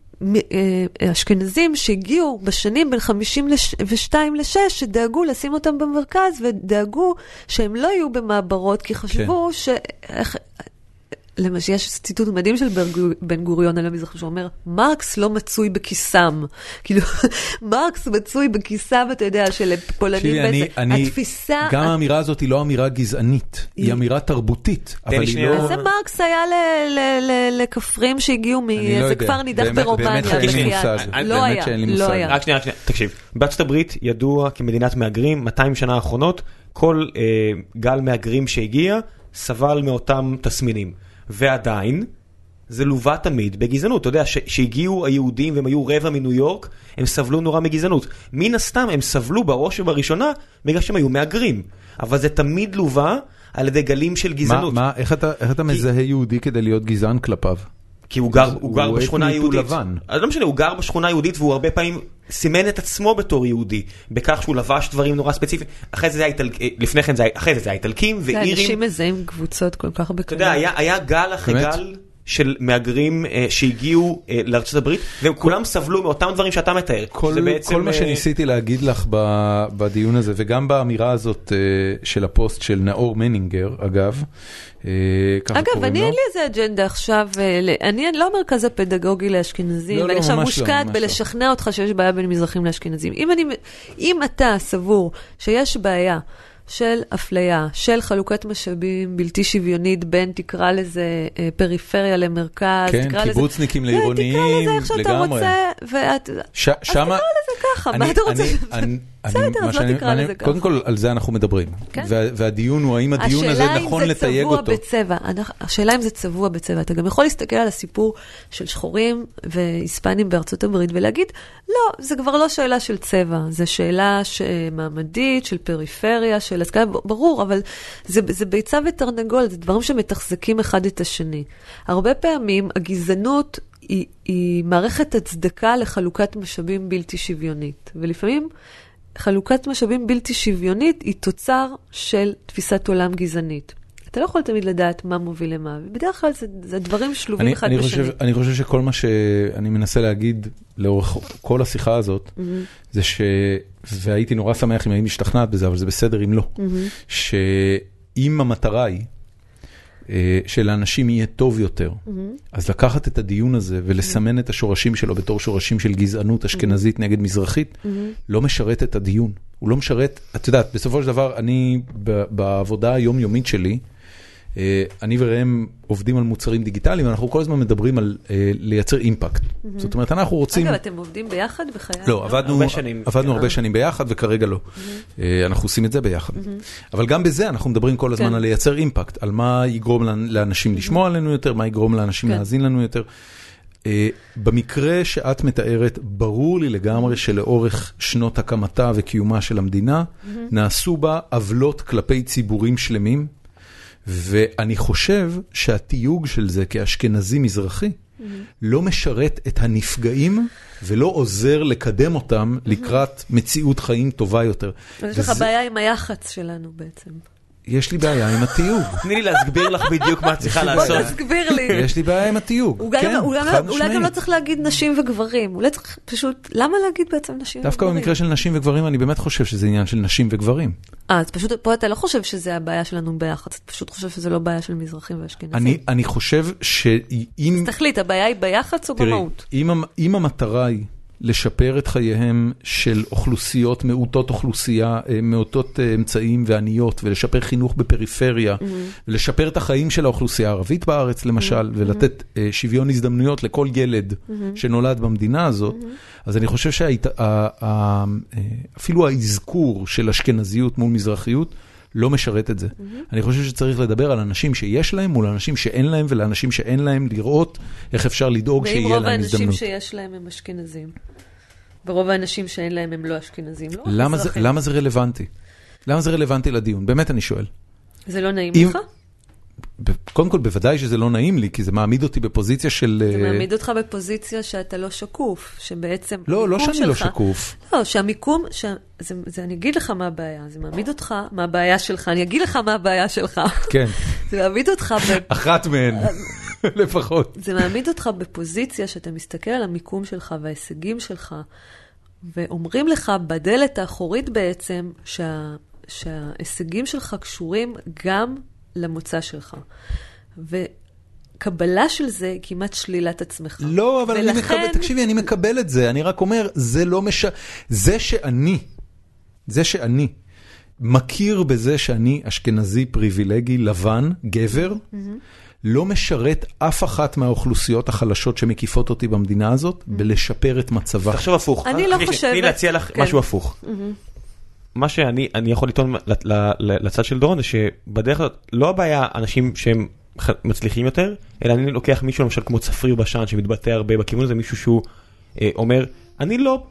אשכנזים שהגיעו בשנים בין 52 ל-6, שדאגו לשים אותם במרכז ודאגו שהם לא יהיו במעברות, כי חשבו כן. ש... למשל, יש ציטוט מדהים של בן גוריון על המזרח, שאומר, מרקס לא מצוי בכיסם. [LAUGHS] כאילו, מרקס מצוי בכיסם, אתה יודע, של פולנים בעצם. התפיסה... גם האמירה הזאת היא לא אמירה גזענית, היא אמירה תרבותית, אבל היא לא... איזה מרקס היה לכפרים שהגיעו מאיזה כפר נידח ברומניה. לא היה, לא היה. רק שנייה, רק שנייה, תקשיב. בארצות הברית ידוע כמדינת מהגרים, 200 שנה האחרונות, כל גל מהגרים שהגיע, סבל מאותם תסמינים. ועדיין, זה לווה תמיד בגזענות. אתה יודע, שהגיעו היהודים והם היו רבע מניו יורק, הם סבלו נורא מגזענות. מן הסתם הם סבלו בראש ובראשונה בגלל שהם היו מהגרים. אבל זה תמיד לווה על ידי גלים של גזענות. מה, מה, איך אתה, איך אתה כי... מזהה יהודי כדי להיות גזען כלפיו? כי הוא גר, הוא גר בשכונה היהודית. אז לא משנה, הוא גר בשכונה היהודית והוא הרבה פעמים סימן את עצמו בתור יהודי, בכך שהוא לבש דברים נורא ספציפיים. אחרי זה זה היה איטלקים, לפני כן זה היה, אחרי זה זה היה איטלקים ואירים. אנשים מזהים קבוצות כל כך בקלות. אתה יודע, היה, היה גל אחרי גל של מהגרים אה, שהגיעו אה, לארצות הברית, והם כל, כולם סבלו מאותם דברים שאתה מתאר. כל, בעצם, כל מה שניסיתי להגיד לך בדיון הזה, וגם באמירה הזאת אה, של הפוסט של נאור מנינגר, אגב, אגב, אני אין לי איזה אג'נדה עכשיו, אני לא המרכז הפדגוגי לאשכנזים, לא, לא, עכשיו מושקעת לא, בלשכנע לא. אותך שיש בעיה בין מזרחים לאשכנזים. אם, אני, אתה סבור שיש בעיה של אפליה, של חלוקת משאבים בלתי שוויונית בין, תקרא לזה, פריפריה למרכז, כן, תקרא קיבוצניקים לזה... לעירוניים, לגמרי. תקרא לזה איך שאתה רוצה, ואת... ש, אז שמה... תקרא לזה ככה, מה אתה רוצה? אני, בסדר, אז לא תקרא לזה ככה. קודם כל, על זה אנחנו מדברים. כן? והדיון הוא, האם הדיון הזה נכון לתייג אותו. בצבע. השאלה אם זה צבוע בצבע. אתה גם יכול להסתכל על הסיפור של שחורים והיספנים בארצות הברית ולהגיד, לא, זה כבר לא שאלה של צבע, זה שאלה מעמדית, של פריפריה, של השכלה, ברור, אבל זה, זה ביצה ותרנגול, זה דברים שמתחזקים אחד את השני. הרבה פעמים הגזענות היא, היא מערכת הצדקה לחלוקת משאבים בלתי שוויונית, ולפעמים חלוקת משאבים בלתי שוויונית היא תוצר של תפיסת עולם גזענית. אתה לא יכול תמיד לדעת מה מוביל למה, ובדרך כלל זה, זה דברים שלובים אני, אחד אני בשני. חושב, אני חושב שכל מה שאני מנסה להגיד לאורך כל השיחה הזאת, mm-hmm. זה ש... והייתי נורא שמח אם הייתי משתכנעת בזה, אבל זה בסדר אם לא. Mm-hmm. שאם המטרה היא שלאנשים יהיה טוב יותר. Mm-hmm. אז לקחת את הדיון הזה ולסמן mm-hmm. את השורשים שלו בתור שורשים של גזענות אשכנזית mm-hmm. נגד מזרחית, mm-hmm. לא משרת את הדיון. הוא לא משרת, את יודעת, בסופו של דבר, אני בעבודה היומיומית שלי, אני וראם עובדים על מוצרים דיגיטליים, ואנחנו כל הזמן מדברים על לייצר אימפקט. זאת אומרת, אנחנו רוצים... אגב, אתם עובדים ביחד בחיי? לא, עבדנו הרבה שנים ביחד, וכרגע לא. אנחנו עושים את זה ביחד. אבל גם בזה אנחנו מדברים כל הזמן על לייצר אימפקט, על מה יגרום לאנשים לשמוע עלינו יותר, מה יגרום לאנשים להאזין לנו יותר. במקרה שאת מתארת, ברור לי לגמרי שלאורך שנות הקמתה וקיומה של המדינה, נעשו בה עוולות כלפי ציבורים שלמים. ואני חושב שהתיוג של זה כאשכנזי מזרחי mm-hmm. לא משרת את הנפגעים ולא עוזר לקדם אותם לקראת מציאות חיים טובה יותר. יש לך בעיה עם היח"צ שלנו בעצם. יש לי בעיה עם התיוג. [LAUGHS] תני לי להסביר לך בדיוק מה את צריכה בוא לעשות. תסביר לי. יש לי בעיה עם התיוג. אולי כן, חד גם- אולי גם לא. צריך להגיד נשים וגברים, אולי צריך פשוט, למה להגיד בעצם נשים דווקא וגברים? במקרה של נשים וגברים אני באמת חושב שזה עניין של נשים וגברים. אה, אז פשוט פה אתה לא חושב שזה הבעיה שלנו ביחד, אתה פשוט חושב שזה לא בעיה של מזרחים ואשכנזים. אני, אני חושב שאם... תחליט, הבעיה היא ביח"צ או תראי, במהות? אם, המ- אם המטרה היא לשפר את חייהם של אוכלוסיות מעוטות אוכלוסייה, אה, מעוטות אה, אמצעים ועניות, ולשפר חינוך בפריפריה, Mm-hmm. ולשפר את החיים של האוכלוסייה הערבית בארץ למשל, ולתת אה, שוויון הזדמנויות לכל ילד Mm-hmm. שנולד במדינה הזאת, אז אני חושב שאפילו האזכור של אשכנזיות מול מזרחיות, לא משרת את זה. אני חושב שצריך לדבר על אנשים שיש להם מול אנשים שאין להם, ולאנשים שאין להם לראות איך אפשר לדאוג ואם שיהיה רוב להם האנשים הזדמנות. שיש להם הם אשכנזים, ורוב האנשים שאין להם הם לא אשכנזים, לא למה זה. למה זה רלוונטי? למה זה רלוונטי לדיון? באמת אני שואל. זה לא נעים אם- לך? קודם כל, בוודאי שזה לא נעים לי, כי זה מעמיד אותי בפוזיציה של... זה אה, מעמיד אותך בפוזיציה שאתה לא שקוף, שבעצם לא, לא שאני לא שלך- שקוף. לא, שהמיקום, ש... זה, זה, אני אגיד לך מה הבעיה, זה מעמיד אותך, מה הבעיה שלך, אני אגיד לך מה הבעיה שלך. כן, [LAUGHS] זה מעמיד אותך, ב... אחת מהן, [LAUGHS] לפחות. זה מעמיד אותך בפוזיציה שאתה מסתכל על המיקום שלך וההישגים שלך, ואומרים לך בדלת האחורית בעצם, שה... שההישגים שלך קשורים גם למוצא שלך. וקבלה של זה היא כמעט שלילת עצמך. לא, אבל אני ולכן- מקבל, תקשיבי, אני מקבל את זה, אני רק אומר, זה לא מש... זה שאני, זה שאני מכיר בזה שאני אשכנזי פריבילגי, לבן, גבר, לא משרת אף אחת מהאוכלוסיות החלשות שמקיפות אותי במדינה הזאת בלשפר את מצבה. תחשוב הפוך. אני לא חושבת- תני להציע לך כן. משהו הפוך. מה שאני אני יכול לטעון לצד של דורון זה שבדרך כלל לא הבעיה אנשים שהם מצליחים יותר, אלא אני לוקח מישהו למשל כמו צפריר בשן שמתבטא הרבה בכיוון הזה, מישהו שהוא אה, אומר, אני לא...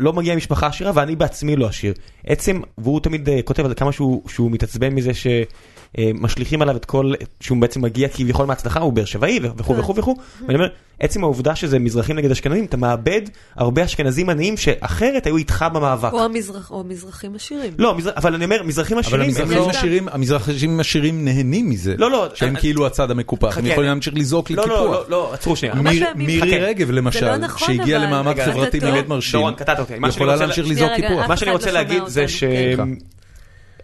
לא מגיע ממשפחה עשירה ואני בעצמי לא עשיר. עצם, והוא תמיד אה, כותב על זה כמה שהוא, שהוא מתעצבן מזה שמשליכים עליו את כל, שהוא בעצם מגיע כביכול מההצלחה, הוא באר שבעי וכו' כן. וכו' וכו', ואני אומר, עצם העובדה שזה מזרחים נגד אשכנזים, אתה מאבד הרבה אשכנזים עניים שאחרת היו איתך במאבק. או, המזרח, או מזרחים עשירים. לא, מזר- אבל אני אומר, מזרחים אבל עשירים, המזרחים לא... עשירים, המזרחים עשירים נהנים מזה, לא, לא, שהם אה, כאילו הצד המקופח, הם יכולים אני- להמשיך לזעוק לא, לא, קיפוח. לא, לא, עצרו שנייה. מירי. רגב זה לא למשל, נכון, שהגיעה. למעמד חברתי. באמת מרשים, אותי. מה שאני יכולה רוצה להמשיך לה- לזעוק קיפוח. מה שאני לא רוצה שומע להגיד זה אותנו, כן.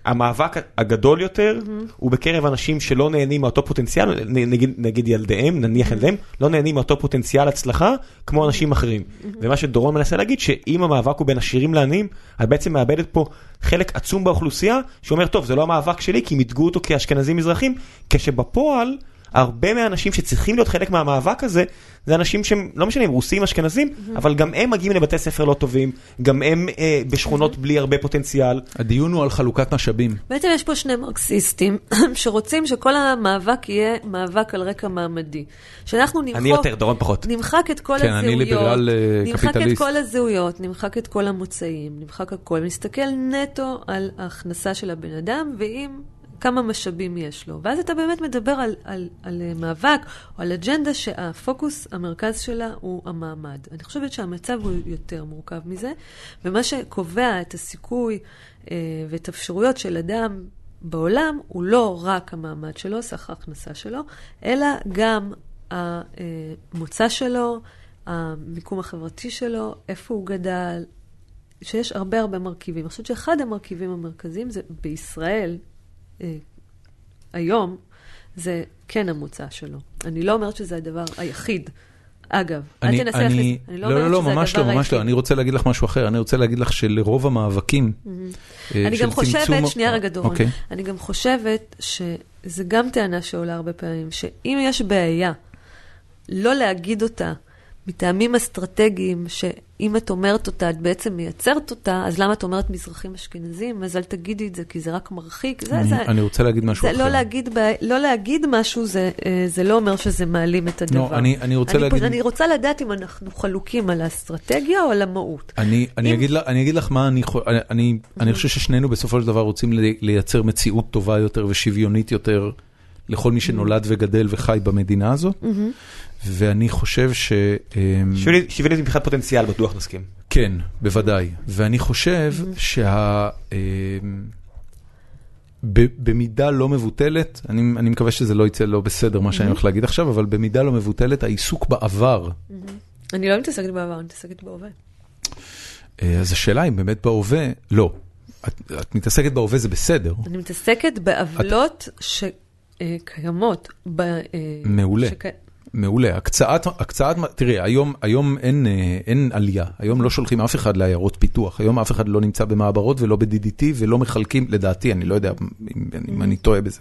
שהמאבק הגדול יותר הוא בקרב אנשים שלא נהנים מאותו פוטנציאל, נגיד, נגיד ילדיהם, נניח ילדיהם, לא נהנים מאותו פוטנציאל הצלחה כמו אנשים אחרים. ומה שדורון מנסה להגיד, שאם המאבק הוא בין עשירים לעניים, את בעצם מאבדת פה חלק עצום באוכלוסייה, שאומר, טוב, זה לא המאבק שלי, כי הם ידגו אותו כאשכנזים מזרחים, כשבפועל... הרבה מהאנשים שצריכים להיות חלק מהמאבק הזה, זה אנשים שהם, לא משנה אם רוסים, אשכנזים, אבל גם הם מגיעים לבתי ספר לא טובים, גם הם אה, בשכונות בלי הרבה פוטנציאל. הדיון הוא על חלוקת משאבים. בעצם יש פה שני מרקסיסטים [CLEARS THROAT] שרוצים שכל המאבק יהיה מאבק על רקע מעמדי. שאנחנו נמחוק... אני יותר, דורון פחות. נמחק את כל כן, הזהויות. אני ליברל, אה, נמחק את קפיטליסט. כל הזהויות, נמחק את כל המוצאים, נמחק הכל, ונסתכל נטו על ההכנסה של הבן אדם, ועם כמה משאבים יש לו. ואז אתה באמת מדבר על, על, על אה, מאבק או על אג'נדה שהפוקוס, המרכז שלה הוא המעמד. אני חושבת שהמצב הוא יותר מורכב מזה, ומה שקובע את הסיכוי אה, ואת האפשרויות של אדם בעולם הוא לא רק המעמד שלו, סך ההכנסה שלו, אלא גם המוצא שלו, המיקום החברתי שלו, איפה הוא גדל, שיש הרבה הרבה מרכיבים. אני חושבת שאחד המרכיבים המרכזיים זה בישראל, אה, היום, זה כן המוצא שלו. אני לא אומרת שזה הדבר היחיד. אגב, אל תנסה להכניס, אני לא, לא לא, אומרת לא, שזה ממש הדבר לא, ממש היחיד. לא, אני רוצה להגיד לך משהו אחר, אני רוצה להגיד לך שלרוב המאבקים, אה, אני גם חושבת, שנייה רגע דורון, אוקיי. אני גם חושבת שזה גם טענה שעולה הרבה פעמים, שאם יש בעיה, לא להגיד אותה מטעמים אסטרטגיים, שאם את אומרת אותה, את בעצם מייצרת אותה, אז למה את אומרת מזרחים אשכנזים? אז אל תגידי את זה, כי זה רק מרחיק. זה, אני, זה, אני רוצה להגיד משהו זה אחר. לא להגיד, לא להגיד משהו, זה, אה, זה לא אומר שזה מעלים את הדבר. לא, אני, אני רוצה אני, להגיד... אני רוצה לדעת אם אנחנו חלוקים על האסטרטגיה או על המהות. אני, אני, אם- אגיד לך, אני אגיד לך מה אני, אני, אני, אני חושב ששנינו בסופו של דבר רוצים לי- לייצר מציאות טובה יותר ושוויונית יותר לכל מי שנולד וגדל וחי במדינה הזאת, ואני חושב ש... אמ, שוויונית שוויונית מבחינת פוטנציאל, בטוח נסכים. כן, בוודאי. ואני חושב שה... אמ, במידה לא מבוטלת, אני, אני מקווה שזה לא יצא לא בסדר מה שאני הולך להגיד עכשיו, אבל במידה לא מבוטלת, העיסוק בעבר. אני לא מתעסקת בעבר, אני מתעסקת בהווה. אה, אז השאלה אם באמת בהווה, לא. את, את מתעסקת בהווה זה בסדר. אני מתעסקת בעוולות את... שקיימות. ב... אה, מעולה. שק... מעולה. הקצאת, הקצאת, תראי, היום, היום אין, אה, אין עלייה, היום לא שולחים אף אחד לעיירות פיתוח, היום אף אחד לא נמצא במעברות ולא ב-DDT ולא מחלקים, לדעתי, אני לא יודע אם, אם אני טועה בזה.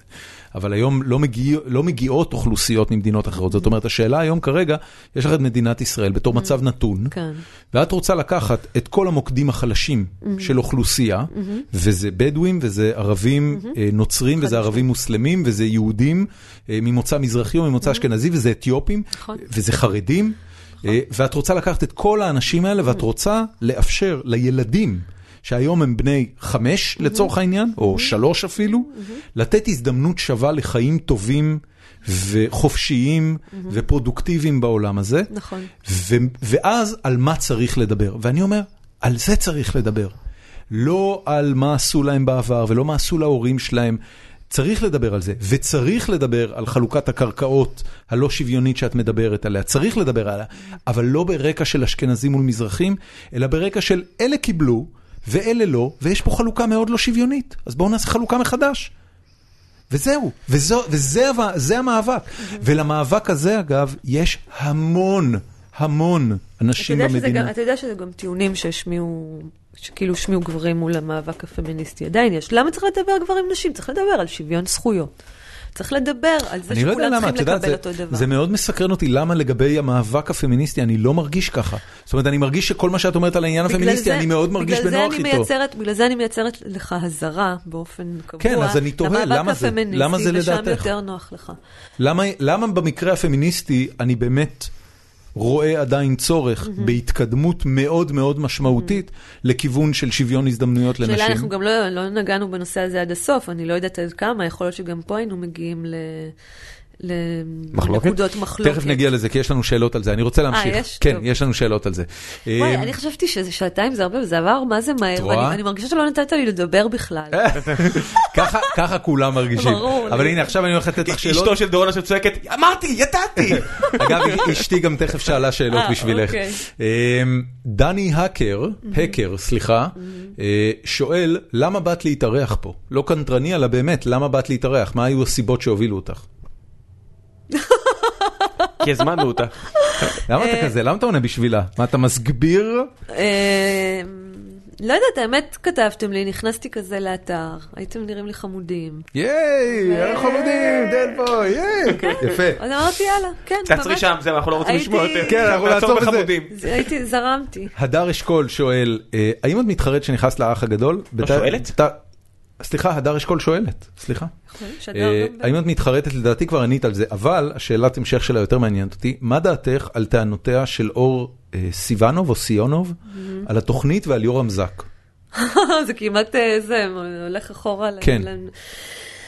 אבל היום לא, מגיע, לא מגיעות אוכלוסיות ממדינות אחרות. זאת אומרת, השאלה היום כרגע, יש לך את מדינת ישראל בתור mm-hmm. מצב נתון, כן. ואת רוצה לקחת את כל המוקדים החלשים mm-hmm. של אוכלוסייה, mm-hmm. וזה בדואים, וזה ערבים נוצרים, וזה ערבים מוסלמים, וזה יהודים ממוצא מזרחי או ממוצא אשכנזי, וזה אתיופים, נכון. וזה חרדים. נכון. ואת רוצה לקחת את כל האנשים האלה, ואת רוצה לאפשר לילדים, שהיום הם בני חמש לצורך העניין, או שלוש אפילו, לתת הזדמנות שווה לחיים טובים. וחופשיים ופרודוקטיביים בעולם הזה. נכון. ואז על מה צריך לדבר. ואני אומר, על זה צריך לדבר. לא על מה עשו להם בעבר ולא מה עשו להורים שלהם. צריך לדבר על זה, וצריך לדבר על חלוקת הקרקעות הלא שוויונית שאת מדברת עליה, צריך לדבר עליה, אבל לא ברקע של אשכנזים מול מזרחים, אלא ברקע של אלה קיבלו, ואלה לא, ויש פה חלוקה מאוד לא שוויונית, אז בואו נעשה חלוקה מחדש. וזהו, וזו, וזה זה המאבק. ולמאבק הזה, אגב, יש המון, המון אנשים אתה במדינה. גם, אתה יודע שזה גם טיעונים שהשמיעו, שכאילו השמיעו גברים מול המאבק הפמיניסטי. עדיין יש. למה צריך לדבר גברים נשים? צריך לדבר על שוויון זכויות. צריך לדבר על זה לא שכולם צריכים לקבל אותו דבר. זה מאוד מסקרן אותי למה לגבי המאבק הפמיניסטי אני לא מרגיש ככה. זאת אומרת, אני מרגיש שכל מה שאת אומרת על העניין הפמיניסטי, אני מאוד מרגיש בנוח איתו. בגלל זה אני מייצרת לך הזרה באופן קבוע. כן, אז אני תוהה, למה זה לדעתך? ושם יותר נוח לך. למה במקרה הפמיניסטי אני באמת... רואה עדיין צורך mm-hmm. בהתקדמות מאוד מאוד משמעותית mm-hmm. לכיוון של שוויון הזדמנויות לנשים. שאלה, אנחנו גם לא, לא נגענו בנושא הזה עד הסוף, אני לא יודעת עד כמה, יכול להיות שגם פה היינו מגיעים ל... לנקודות מחלוקת. תכף נגיע לזה, כי יש לנו שאלות על זה. אני רוצה להמשיך. אה, יש? כן, טוב. יש לנו שאלות על זה. וואי, אמ, אני חשבתי שזה שעתיים זה הרבה, וזה עבר, מה זה מהר? ואני מרגישה שלא נתת לי לדבר בכלל. [LAUGHS] ככה כולם מרגישים. ברור. אבל הנה, עכשיו אני הולך לתת לך שאלות. אשתו של דורונה שצועקת, אמרתי, ידעתי. [LAUGHS] אגב, [LAUGHS] אשתי גם תכף שאלה שאלות אה, בשבילך. אוקיי. דני האקר, האקר, סליחה, אה, שואל, למה באת להתארח פה? לא קנטרני, אלא באמת, למה באת להתארח? מה היו הסיבות שהובילו אותך? כי הזמנו אותה. למה אתה כזה? למה אתה עונה בשבילה? מה, אתה מסגביר? אה, לא יודעת, האמת כתבתם לי, נכנסתי כזה לאתר, הייתם נראים לי חמודים. ייי, אנחנו חמודים, דן פה, ייי, כן, יפה. אז אמרתי, יאללה, כן, ממש. תעצרי שם, זהו, אנחנו לא רוצים לשמוע יותר. כן, אנחנו נעצור בחמודים. הייתי, זרמתי. הדר אשכול שואל, אה, האם את מתחרט שנכנסת לאח הגדול? לא שואלת? סליחה, הדר אשכול שואלת, סליחה. אה, האם את מתחרטת? לדעתי כבר ענית על זה, אבל השאלת המשך שלה יותר מעניינת אותי. מה דעתך על טענותיה של אור אה, סיוונוב או סיונוב על התוכנית ועל יורם זק? [LAUGHS] זה כמעט אה, זה, הולך אחורה. כן.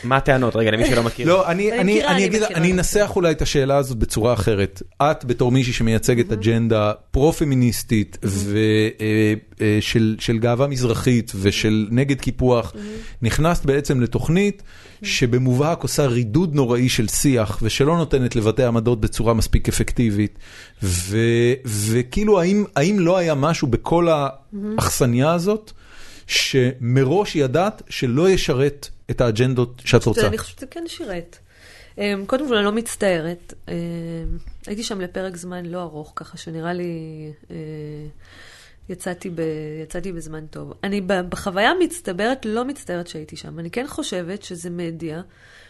מה הטענות? רגע, למי שלא מכיר. לא, אני אנסח אולי את השאלה הזאת בצורה אחרת. את בתור מישהי שמייצגת אג'נדה פרו-פמיניסטית ושל גאווה מזרחית ושל נגד קיפוח, נכנסת בעצם לתוכנית שבמובהק עושה רידוד נוראי של שיח ושלא נותנת לבטא עמדות בצורה מספיק אפקטיבית. וכאילו, האם לא היה משהו בכל האכסניה הזאת? שמראש ידעת שלא ישרת את האג'נדות שאת רוצה. אני חושבת שזה כן שירת. אמ, קודם כל, אני לא מצטערת. אמ, הייתי שם לפרק זמן לא ארוך, ככה שנראה לי אה, יצאתי, ב, יצאתי בזמן טוב. אני בחוויה המצטברת לא מצטערת שהייתי שם. אני כן חושבת שזה מדיה